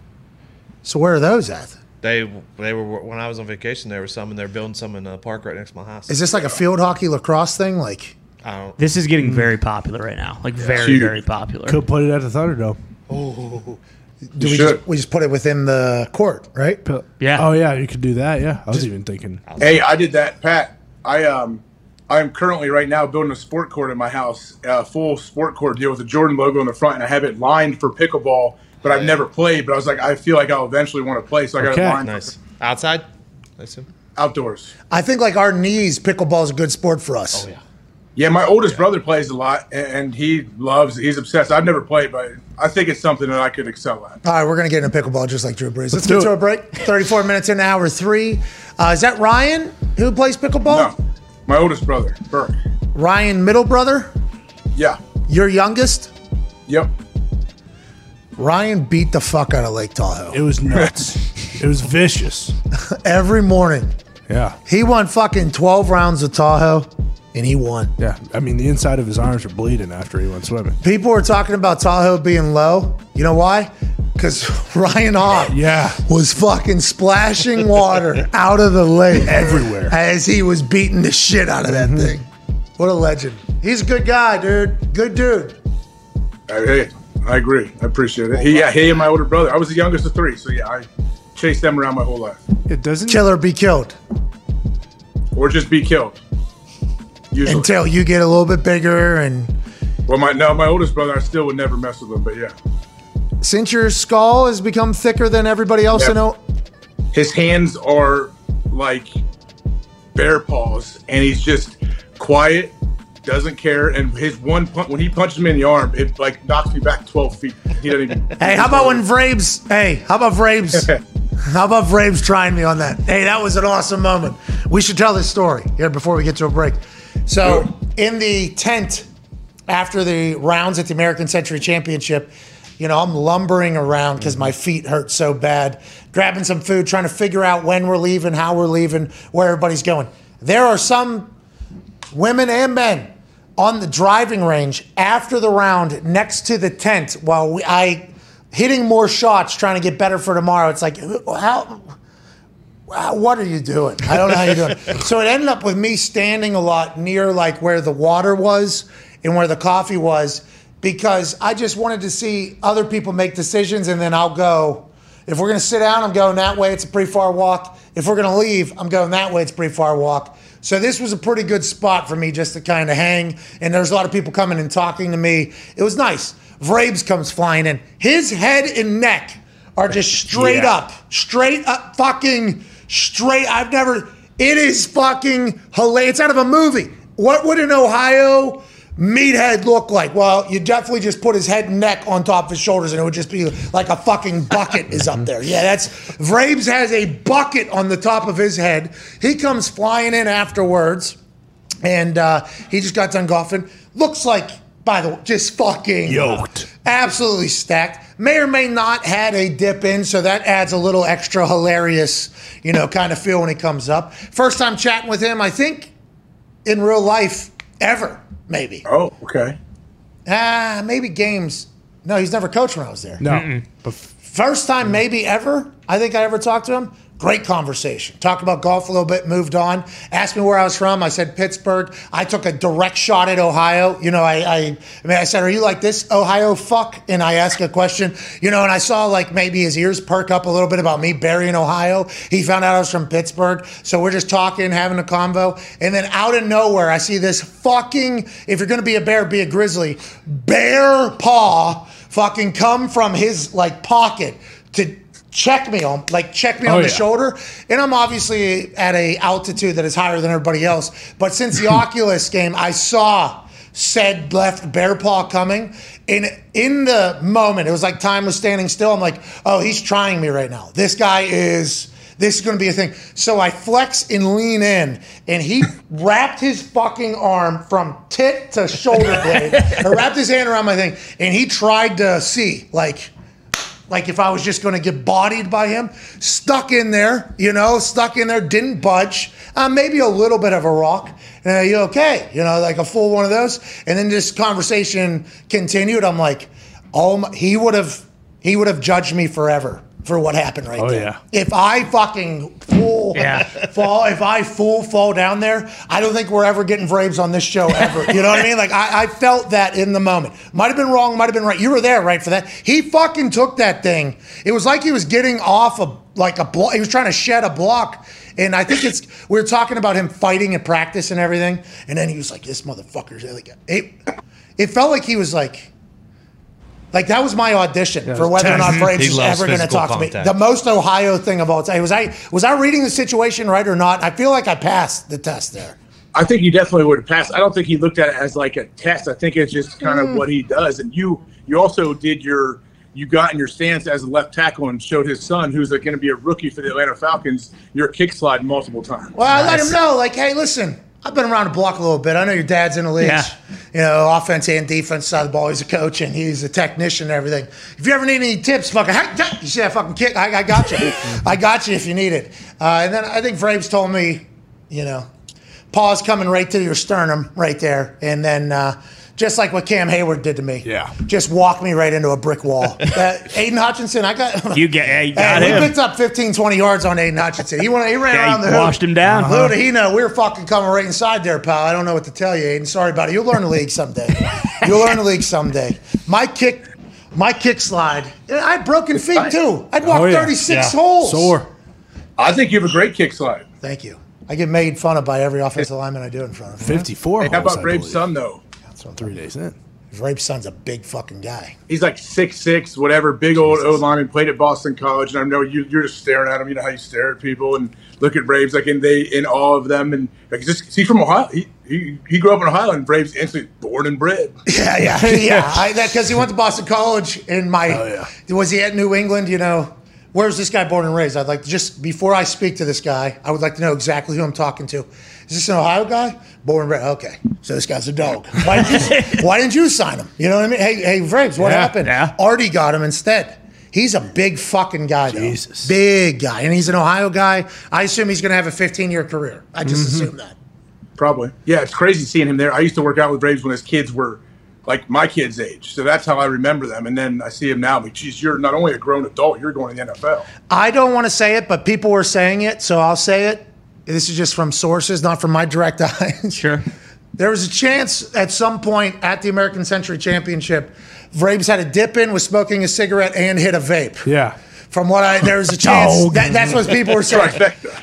So where are those at? They they were when I was on vacation. There were some, and they're building some in a park right next to my house. Is this like a field hockey lacrosse thing? Like, I don't. This is getting very popular right now. Like very, Huge. very popular. Could put it at the Thunderdome. Oh. Do we should. just, we just put it within the court, right? Yeah. Oh yeah, you could do that. Yeah, I was even thinking. Hey, I did that, Pat. I um, I am currently right now building a sport court in my house, a full sport court deal with the Jordan logo on the front, and I have it lined for pickleball. But I've never played. But I was like, I feel like I'll eventually want to play, so I got Okay. it lined Nice outside. I assume. outdoors. I think like our knees, pickleball is a good sport for us. Oh yeah. Yeah, my oldest brother plays a lot, and, and he loves. He's obsessed. I've never played, but I think it's something that I could excel at. All right, we're gonna get into pickleball just like Drew Brees. Let's, do get to a break. Thirty-four minutes into hour three. Uh, is that Ryan who plays pickleball? No, my oldest brother, Burke. Ryan, middle brother, Yeah. your youngest. Yep. Ryan beat the fuck out of Lake Tahoe It was nuts. *laughs* it was vicious. *laughs* every morning. Yeah, He won fucking twelve rounds of Tahoe, and he won. yeah. I mean, the inside of his arms were bleeding after he went swimming. People were talking about Tahoe being low. You know why? Because *laughs* Ryan Hawk Yeah. was fucking splashing water *laughs* out of the lake Everywhere. as he was beating the shit out of that mm-hmm. thing. What a legend. He's a good guy, dude. Good dude. I, hey, I agree. I appreciate it. He, yeah, he and my older brother. I was the youngest of three, so yeah, I chased them around my whole life, It doesn't. Kill or be killed or just be killed. Usually. until you get a little bit bigger. And well, my no, my oldest brother, I still would never mess with him, but yeah, since your skull has become thicker than everybody else Yep. in o- his hands are like bear paws, and he's just quiet, doesn't care, and his one punch when he punches me in the arm, it like knocks me back twelve feet. He doesn't even. *laughs* Hey, how about when Vrabes? Hey, how about Vrabes? *laughs* how about Vrabes trying me on that? Hey, that was an awesome moment. We should tell this story here before we get to a break. So, in the tent after the rounds at the American Century Championship, you know, I'm lumbering around because my mm-hmm. feet hurt so bad, grabbing some food, trying to figure out when we're leaving, how we're leaving, where everybody's going. There are some women and men on the driving range after the round next to the tent while we, I hitting more shots trying to get better for tomorrow. It's like how what are you doing? I don't know how you're doing. *laughs* so it ended up with me standing a lot near like where the water was and where the coffee was because I just wanted to see other people make decisions and then I'll go. If we're going to sit down, I'm going that way. It's a pretty far walk. If we're going to leave, I'm going that way. It's a pretty far walk. So this was a pretty good spot for me just to kind of hang. And there's a lot of people coming and talking to me. It was nice. Vrabes comes flying in. His head and neck are just straight Yeah. up, straight up, fucking straight. I've never. It is fucking hilarious. It's out of a movie. What would an Ohio meathead look like? Well, you definitely just put his head and neck on top of his shoulders, and it would just be like a fucking bucket is up there. Yeah, that's Vrabes has a bucket on the top of his head. He comes flying in afterwards, and uh, he just got done golfing. Looks like, by the way, just fucking Yoked. absolutely stacked. May or may not had a dip in, so that adds a little extra hilarious, you know, kind of feel when he comes up. First time chatting with him, I think, in real life ever, maybe. Oh, okay. Ah, maybe games. No, he's never coached when I was there. No, but First time, maybe ever, I think I ever talked to him. Great conversation. Talked about golf a little bit, moved on. Asked me where I was from. I said Pittsburgh. I took a direct shot at Ohio. You know, I, I, I mean, I said, "Are you like this Ohio fuck?" And I asked a question. You know, and I saw like maybe his ears perk up a little bit about me burying Ohio. He found out I was from Pittsburgh, so we're just talking, having a convo, and then out of nowhere, I see this fucking. If you're gonna be a bear, be a grizzly. Bear paw fucking come from his like pocket to check me on like check me oh, on Oh, the yeah. shoulder. And i'm obviously at a altitude that is higher than everybody else. But since the *laughs* oculus game i saw said left bear paw coming. And in the moment it was like time was standing still. I'm like oh he's trying me right now. This guy is this is going to be a thing. So i flex and lean in and he *laughs* wrapped his fucking arm from tit to shoulder blade *laughs* wrapped his hand around my thing and he tried to see like like if I was just going to get bodied by him, stuck in there, you know, stuck in there, didn't budge, uh, maybe a little bit of a rock. And are you okay? You know, like a full one of those. And then this conversation continued. I'm like, oh, my, he would have, he would have judged me forever for what happened right Oh, there. yeah. If I fucking full Yeah. *laughs* fall, if I full fall down there, I don't think we're ever getting Braves on this show ever. You know what I mean? Like I, I felt that in the moment. Might have been wrong, might have been right. You were there, right, for that. He fucking took that thing. It was like he was getting off a like a block. He was trying to shed a block. And I think it's we were talking about him fighting at practice and everything. And then he was like, "This motherfucker's like." It, it felt like he was like. Like that was my audition for was whether or not tense. Vrabes He was ever going to physical talk to me. The most Ohio thing of all time was I was I reading the situation right or not? I feel like I passed the test there. I think he definitely would have passed. I don't think he looked at it as like a test. I think it's just kind Hmm. of what he does. And you, you also did your, you got in your stance as a left tackle and showed his son, who's going to be a rookie for the Atlanta Falcons, your kick slide multiple times. Well, I let him know, like, hey, listen, I've been around the block a little bit. I know your dad's in the league. Yeah. You know, offense and defense side of the ball. He's a coach and he's a technician and everything. If you ever need any tips, fucking, you see that fucking kick? I, I got you. I got you if you need it. Uh, and then I think Vrabes told me, you know, pause coming right to your sternum right there. And then uh, just like what Cam Heyward did to me. Yeah. Just walk me right into a brick wall. *laughs* uh, Aidan Hutchinson, I got. You get, yeah, you got Hey, we him. picked up 15, 20 yards on Aidan Hutchinson. He went, he ran Yeah, around he the hoop. washed him down. Little did he know we were fucking coming right inside there, pal. I don't know what to tell you, Aidan. Sorry about it. You'll learn the league someday. *laughs* You'll learn the league someday. My kick, my kick slide. I had broken feet too. I'd walk Oh, yeah. 36 Yeah. holes. sore. I think you have a great kick slide. Thank you. I get made fun of by every offensive lineman I do in front of. Fifty-four. Hey, how about I Vrabes' believe. son though? Three days in. Rape's son's a big fucking guy. He's like six six, whatever, big old O lineman, played at Boston College, and I know you you're just staring at him. You know how you stare at people and look at Braves like in they in awe of them and like just he's from Ohio. He he, he grew up in Ohio and Braves instantly born and bred. *laughs* Yeah, yeah, *laughs* yeah. Because he went to Boston College, In my Oh, yeah. was he at New England? You know, where's this guy born and raised? I'd like to just before I speak to this guy, I would like to know exactly who I'm talking to. Is this an Ohio guy? Born and raised. Okay, so this guy's a dog. Why didn't you, *laughs* why didn't you sign him? You know what I mean? Hey, hey, Vrabes, what Yeah, happened? yeah. Artie got him instead. He's a big fucking guy, though. Jesus. Big guy. And he's an Ohio guy. I assume he's going to have a 15 year career. I just Mm-hmm. assume that. Probably. Yeah, it's crazy seeing him there. I used to work out with Vrabes when his kids were like my kids' age. So that's how I remember them. And then I see him now. But geez, you're not only a grown adult, you're going to the NFL. I don't want to say it, but people were saying it, so I'll say it. This is just from sources, not from my direct *laughs* eyes. Sure. There was a chance at some point at the American Century Championship, Vrabes had a dip in, was smoking a cigarette, and hit a vape. Yeah. From what I, there was a chance. That, that's what people were *laughs* saying.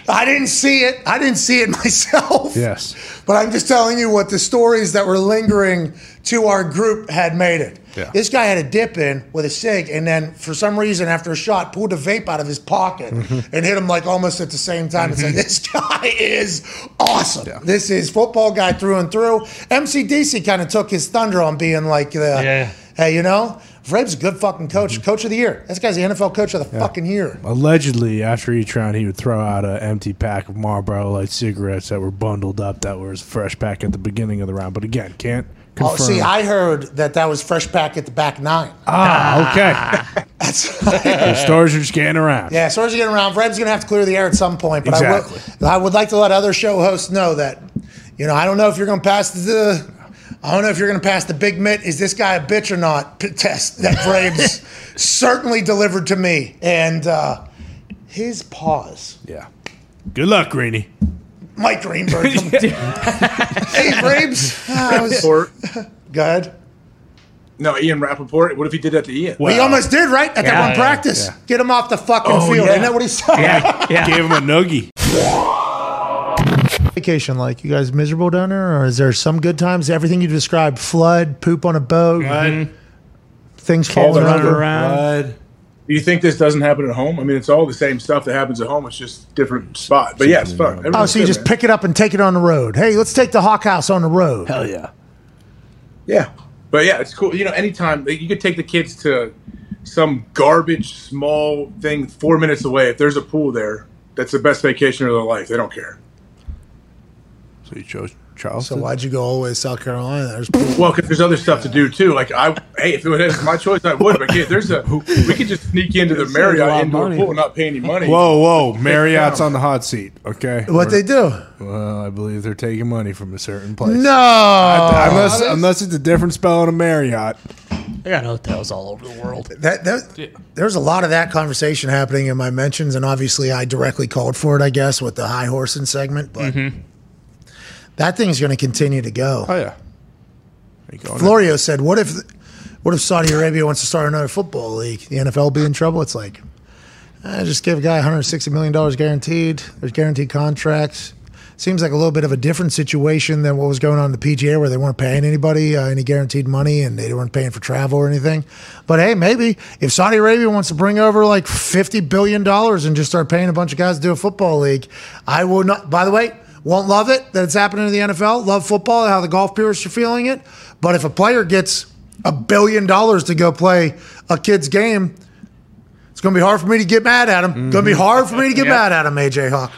I didn't see it. I didn't see it *laughs* myself. Yes. But I'm just telling you what the stories that were lingering to our group had made it. Yeah. This guy had a dip in with a cig, and then for some reason, after a shot, pulled a vape out of his pocket Mm-hmm. and hit him like almost at the same time. And said, this guy is awesome. This is football guy through and through. MCDC kind of took his thunder on being like, the, Yeah. hey, you know, Vrab's a good fucking coach, coach of the year. This guy's the NFL coach of the fucking year. Allegedly, after each round, he would throw out an empty pack of Marlboro Light cigarettes that were bundled up that was fresh pack at the beginning of the round. But again, can't confirm. Oh, see, I heard that that was fresh pack at the back nine. ah, okay. *laughs* the *laughs* stars are just getting around. Yeah, so as you get around, Fred's going to have to clear the air at some point. But Exactly. I, would, I would like to let other show hosts know that, you know, I don't know if you're going to pass the, I don't know if you're going to pass the big mitt. Is this guy a bitch or not? p- Test that Vrabes *laughs* certainly delivered to me, and uh, his pause. Yeah. Good luck, Greeny. Mike Greenberg. come- *laughs* hey, Vrabes. I was, go ahead. no, Ian Rapoport. What if he did that to Ian? he almost did right at that one yeah, practice. Get him off the fucking Oh, field. yeah. Isn't that what he said? Yeah, yeah. Gave him a noogie. *laughs* vacation like? You guys miserable down there, or is there some good times? Everything you described: flood, poop on a boat, mm-hmm. things falling the around. running Do you think this doesn't happen at home? I mean, it's all the same stuff that happens at home. It's just different spot. But yeah, it's fun. Oh, so you good, just man. pick it up and take it on the road. Hey, let's take the Hawk House on the road. Hell yeah. Yeah, but yeah, it's cool. You know, anytime like, you could take the kids to some garbage small thing four minutes away. If there's a pool there, that's the best vacation of their life. They don't care. So you chose So why'd you go all the way to South Carolina? There's Well, because there's other stuff to do too. Like I, hey, if it was my choice, I would. But yeah, there's a we could just sneak into the Saves a lot Marriott indoor money. pool and not pay any money. Whoa, whoa. Marriott's on the hot seat, okay? what they do? Well, I believe they're taking money from a certain place. No, Unless, unless it's a different spelling of Marriott. They got hotels all over the world. that, that there's a lot of that conversation happening in my mentions, and obviously I directly called for it, I guess, with the high horsing segment. But mm-hmm. That thing's going to continue to go. Oh, yeah. Florio said, "What if, what if Saudi Arabia wants to start another football league? The NFL will be in trouble." It's like, eh, just give a guy 160 million dollars guaranteed. There's guaranteed contracts. Seems like a little bit of a different situation than what was going on in the PGA, where they weren't paying anybody uh, any guaranteed money and they weren't paying for travel or anything. But hey, maybe if Saudi Arabia wants to bring over like 50 billion dollars and just start paying a bunch of guys to do a football league, I will not. By the way, won't love it that it's happening in the NFL. Love football, how the golf purists are feeling it. But if a player gets a billion dollars to go play a kid's game, it's going to be hard for me to get mad at him. Going to be mm-hmm. hard for me to get *laughs* mad at him, AJ Hawk.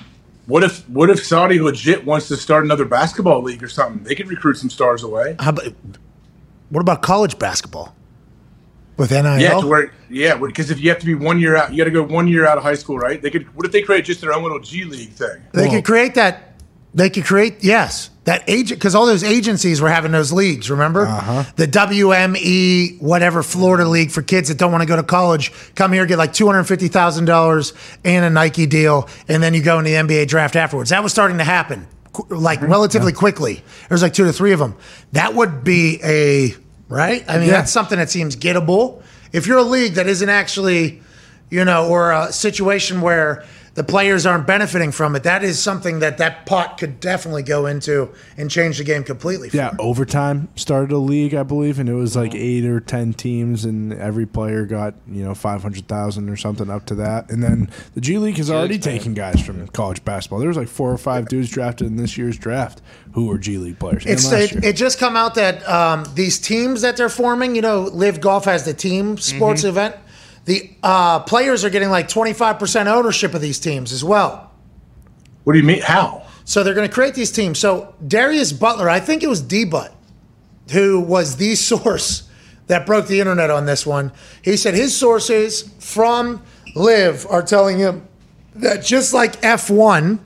What if what if Saudi legit wants to start another basketball league or something? They could recruit some stars away. How about, what about college basketball with NIL? Yeah, to where yeah, because if you have to be one year out, you got to go one year out of high school, right? They could. What if they create just their own little G League thing? They could create that. They could create yes that agent because all those agencies were having those leagues. Remember uh-huh. the WME whatever Florida league for kids that don't want to go to college. Come here, get like two hundred fifty thousand dollars and a Nike deal, and then you go in the NBA draft afterwards. That was starting to happen like mm-hmm. relatively quickly. There's like two to three of them. That would be a right. I mean, Yeah. that's something that seems gettable. If you're a league that isn't actually you know, or a situation where the players aren't benefiting from it. That is something that that pot could definitely go into and change the game completely. for Yeah, them. overtime started a league, I believe, and it was like eight or ten teams, and every player got you know five hundred thousand or something up to that. And then the G League has already taken guys from college basketball. There was like four or five dudes drafted in this year's draft who were G League players. It's last it, year. it just come out that um, these teams that they're forming, you know, LIV Golf has the team sports Mm-hmm. event. The uh, players are getting like 25% ownership of these teams as well. What do you mean? How? So they're going to create these teams. So Darius Butler, I think it was D Butt, who was the *laughs* source that broke the internet on this one. He said his sources from LIV are telling him that just like F1,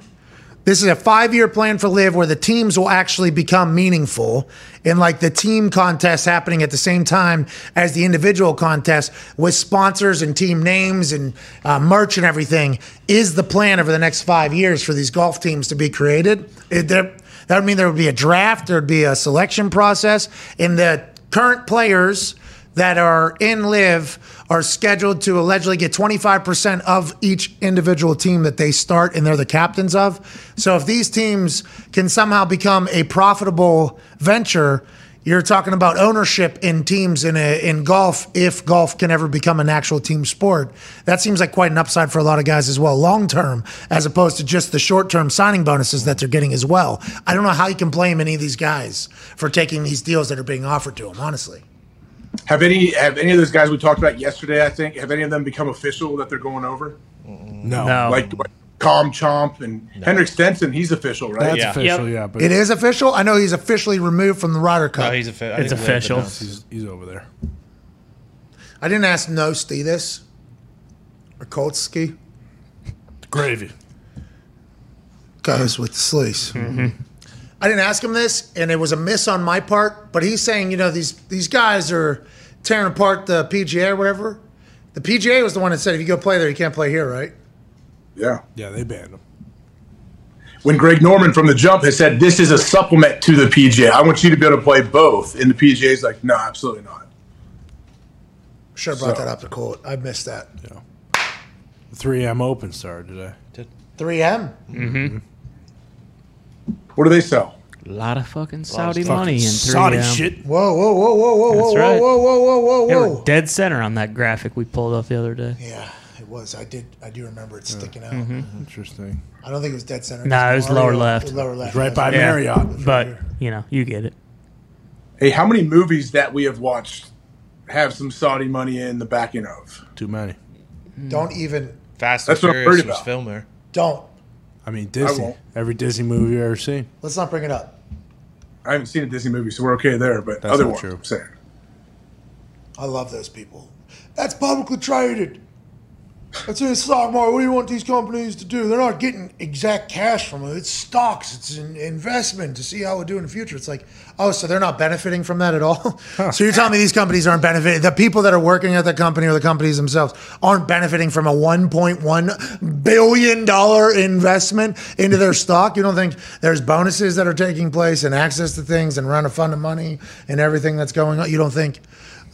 this is a five year plan for LIV where the teams will actually become meaningful and like the team contest happening at the same time as the individual contest with sponsors and team names and uh, merch and everything is the plan over the next five years for these golf teams to be created. It, they're- That would mean there would be a draft, there'd be a selection process, and the current players that are in LIV are scheduled to allegedly get 25% of each individual team that they start and they're the captains of. So if these teams can somehow become a profitable venture, you're talking about ownership in teams in a, in golf if golf can ever become an actual team sport. That seems like quite an upside for a lot of guys as well, long term, as opposed to just the short term signing bonuses that they're getting as well. I don't know how you can blame any of these guys for taking these deals that are being offered to them, honestly. Have any have any of those guys we talked about yesterday? I think have any of them become official that they're going over? No, No. Like like Calm Chomp and Henrik Stenson, he's official, right? that's Yeah. official. Yep. Yeah, but It is official. I know he's officially removed from the Ryder Cup. No, he's a fi- It's think we have official. announced. he's, he's over there. I didn't ask Nosti this or Koltsky. Gravy. goes with the sleaze. Mm-hmm. I didn't ask him this, and it was a miss on my part. But he's saying, you know, these these guys are tearing apart the PGA or whatever. The PGA was the one that said if you go play there, you can't play here, right? Yeah. Yeah, they banned him. When Greg Norman from the jump has said this is a supplement to the PGA, I want you to be able to play both, and the PGA, PGA's like, no, absolutely not. Should have brought So- that up to Colt. I missed that. The 3M Open started today. 3M. What do they sell? A lot of fucking Saudi Fucking money in 3M. Saudi shit. Whoa, whoa, whoa, whoa, whoa, That's whoa, right. whoa, whoa, whoa, whoa, They whoa, were whoa. dead center on that graphic we pulled off the other day. Yeah, it was. I did. I do remember it sticking out. Mm-hmm. Mm-hmm. Interesting. I don't think it was dead center. Nah, it was Mario- lower left. Lower left. Right by That's Yeah. Marriott. But, you know, you get it. Hey, how many movies that we have watched have some Saudi money in the backing of? Too many. Hmm. Don't even. Fast and That's what I'm Furious worried was about. filmed there. Don't. I mean, Disney. won't. Every Disney movie you've ever seen. Let's not bring it up. I haven't seen a Disney movie, so we're okay there. But That's other not ones, true. I'm saying. I love those people. That's publicly traded. That's in the stock market. What do you want these companies to do? They're not getting exact cash from it. It's stocks. It's an investment to see how we do in the future. It's like, oh, so they're not benefiting from that at all. *laughs* so you're telling me these companies aren't benefiting? The people that are working at the company or the companies themselves aren't benefiting from a 1.1 billion dollar investment into their stock? You don't think there's bonuses that are taking place and access to things and run a fund of money and everything that's going on? You don't think?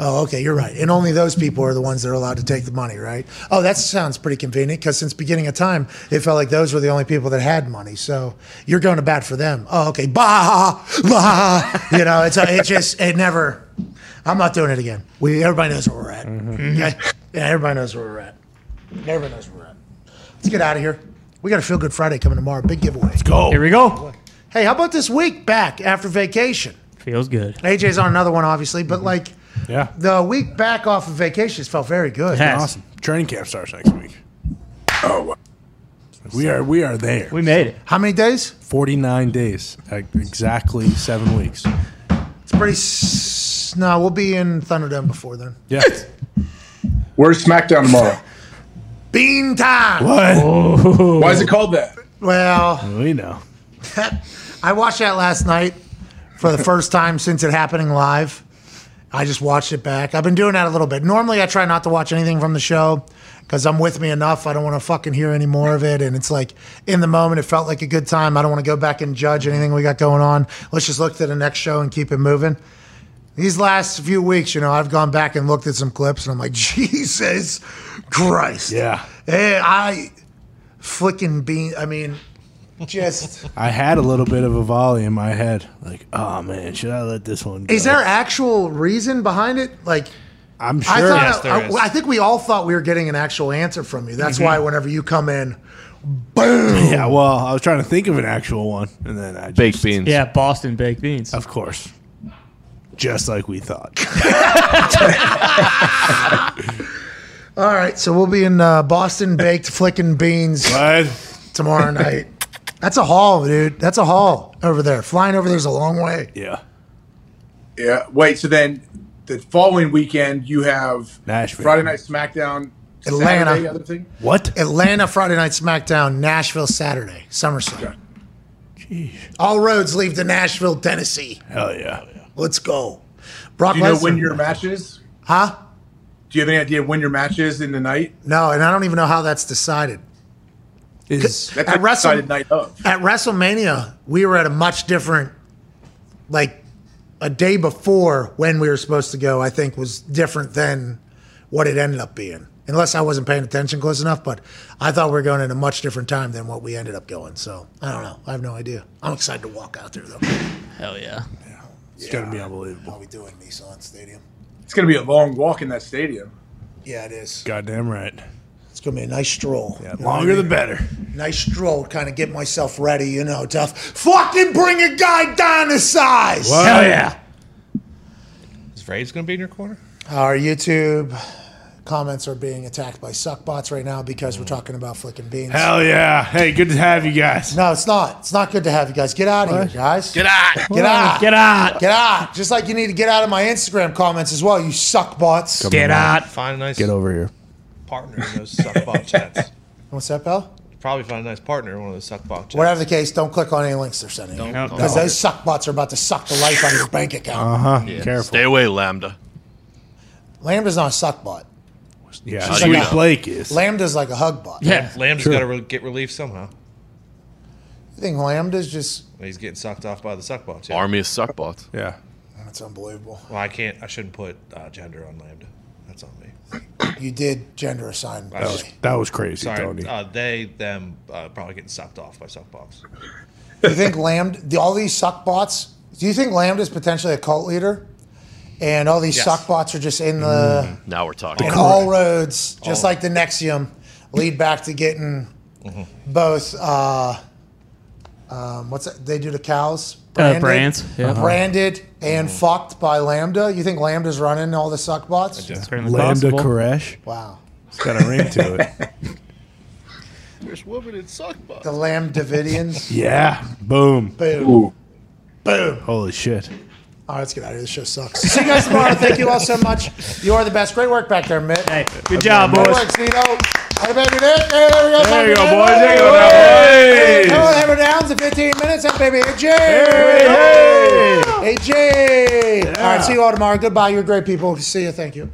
Oh, okay, you're right. And only those people are the ones that are allowed to take the money, right? Oh, that sounds pretty convenient because since beginning of time, it felt like those were the only people that had money. So you're going to bat for them. Oh, okay. Bah, bah. You know, it's it just it never. I'm not doing it again. We everybody knows where we're at. Mm-hmm. Okay? Yeah, everybody knows where we're at. Everybody knows where we're at. Let's get out of here. We got a Feel Good Friday coming tomorrow. Big giveaway. Let's go. Here we go. Hey, how about this week back after vacation? Feels good. AJ's on another one, obviously, but mm-hmm. like Yeah. the week back off of vacation just felt very good. Yeah. Awesome. Training camp starts next week. Oh, wow. We are we are there. We made it. How many days? 49 days. Like, Exactly seven weeks. It's pretty. S- no, we'll be in Thunderdome before then. Yeah. *laughs* Where's SmackDown tomorrow? Bean time. what? Oh. Why is it called that? Well, We know. *laughs* I watched that last night for the first time since it happening live. I just watched it back. I've been doing that a little bit. Normally, I try not to watch anything from the show because I'm with me enough. I don't want to fucking hear any more of it. And it's like in the moment, it felt like a good time. I don't want to go back and judge anything we got going on. Let's just look to the next show and keep it moving. These last few weeks, you know, I've gone back and looked at some clips and I'm like, *laughs* Jesus Christ. Yeah. Hey, I flicking bean. I mean, just. *laughs* I had a little bit of a volley in my head. Like, oh man, should I let this one go? Is there actual reason behind it? Like, I'm sure. I thought, Yes, there I, is. I think we all thought we were getting an actual answer from you. That's why whenever you come in, boom. *laughs* yeah, well, I was trying to think of an actual one, and then I just, Baked beans. Yeah, Boston baked beans. Of course. Just like we thought. *laughs* All right, so we'll be in uh, Boston baked flicking beans But tomorrow night. That's a haul, dude. That's a haul over there. Flying over there's a long way. yeah, Yeah. Wait. So then, the following weekend you have Nashville. Friday Night SmackDown. Atlanta. Saturday, other thing. what? Atlanta Friday night SmackDown, Nashville Saturday, SummerSlam. Jeez. All roads lead to Nashville, Tennessee. Hell yeah. Let's go. Brock Do you know Lesnar. when your match is? huh? Do you have any idea when your match is in the night? No, and I don't even know how that's decided. Is That's At Wrestle- night of. at WrestleMania, we were at a much different, like, a day before when we were supposed to go. I think was different than what it ended up being. Unless I wasn't paying attention close enough, but I thought we were going at a much different time than what we ended up going. So I don't know. I have no idea. I'm excited to walk out there though. Hell yeah. it's gonna be unbelievable. How we doing, Nissan Stadium? It's going to be a long walk in that stadium. Yeah, it is. Goddamn right. It's gonna a nice stroll. Yeah, You know I longer the better. Nice stroll, kind of get myself ready, you know, tough. fucking bring a guy down to size. Hell yeah. Is Ray's going to be in your corner? Our YouTube comments are being attacked by suckbots right now because we're talking about flicking beans. Hell yeah. Hey, good to have you guys. No, it's not. It's not good to have you guys. Get out of here, guys. Get out. Get out. Get out. Get out. Just like you need to get out of my Instagram comments as well, you suckbots. Get out. Find a nice Get over here. Partner in those suckbot *laughs* chats. What's that, pal? Probably find a nice partner in one of those suckbot chats. Whatever the case, don't click on any links they're sending you. Nope. Because those suckbots are about to suck the life out of your bank account. Uh huh. Yeah. Careful. Stay away, Lambda. Lambda's not a suckbot. Yeah, How do Sweet you know? Blake is. Lambda's like a hug bot. Yeah. Lamb's got to re- get relief somehow. You think Lambda's just. He's getting sucked off by the suckbots. Yeah. Army of suckbots. Yeah. That's unbelievable. Well, I can't. I shouldn't put uh, gender on Lambda. That's on me. You did gender assign. That was- That was crazy, Sorry. Tony. Uh, they, them, uh, probably getting sucked off by suckbots. Do you think Lambda, all these suck bots, do you think Lambda is potentially a cult leader? And all these Yes. suck bots are just in the, Now we're talking. and all roads, just All. like the NXIVM, lead back to getting Mm-hmm. both, uh, um, what's that? They do to cows? Uh, brands, yeah. Branded and fucked by Lambda. You think Lambda's running all the suck bots? Certainly Lambda possible. Koresh. Wow. It's got a ring to it. *laughs* There's women in suck suckbots. The Lambdavidians. Yeah. Boom. Boom. Boom. Holy shit. All right, let's get out of here. This show sucks. See you guys tomorrow. Thank you all so much. You are the best. Great work back there, Mitt. Hey, good job, Good boys. work, Zeno. Hey, baby, Nick. Hey, there we go. There you go, boys. hey, There you go. hey, Hey. Come on, hammer downs in 15 minutes. That baby, hey, Jay. Hey, hey. Hey, Jay. All right, see you all tomorrow. Goodbye. You're great people. See you. Thank you.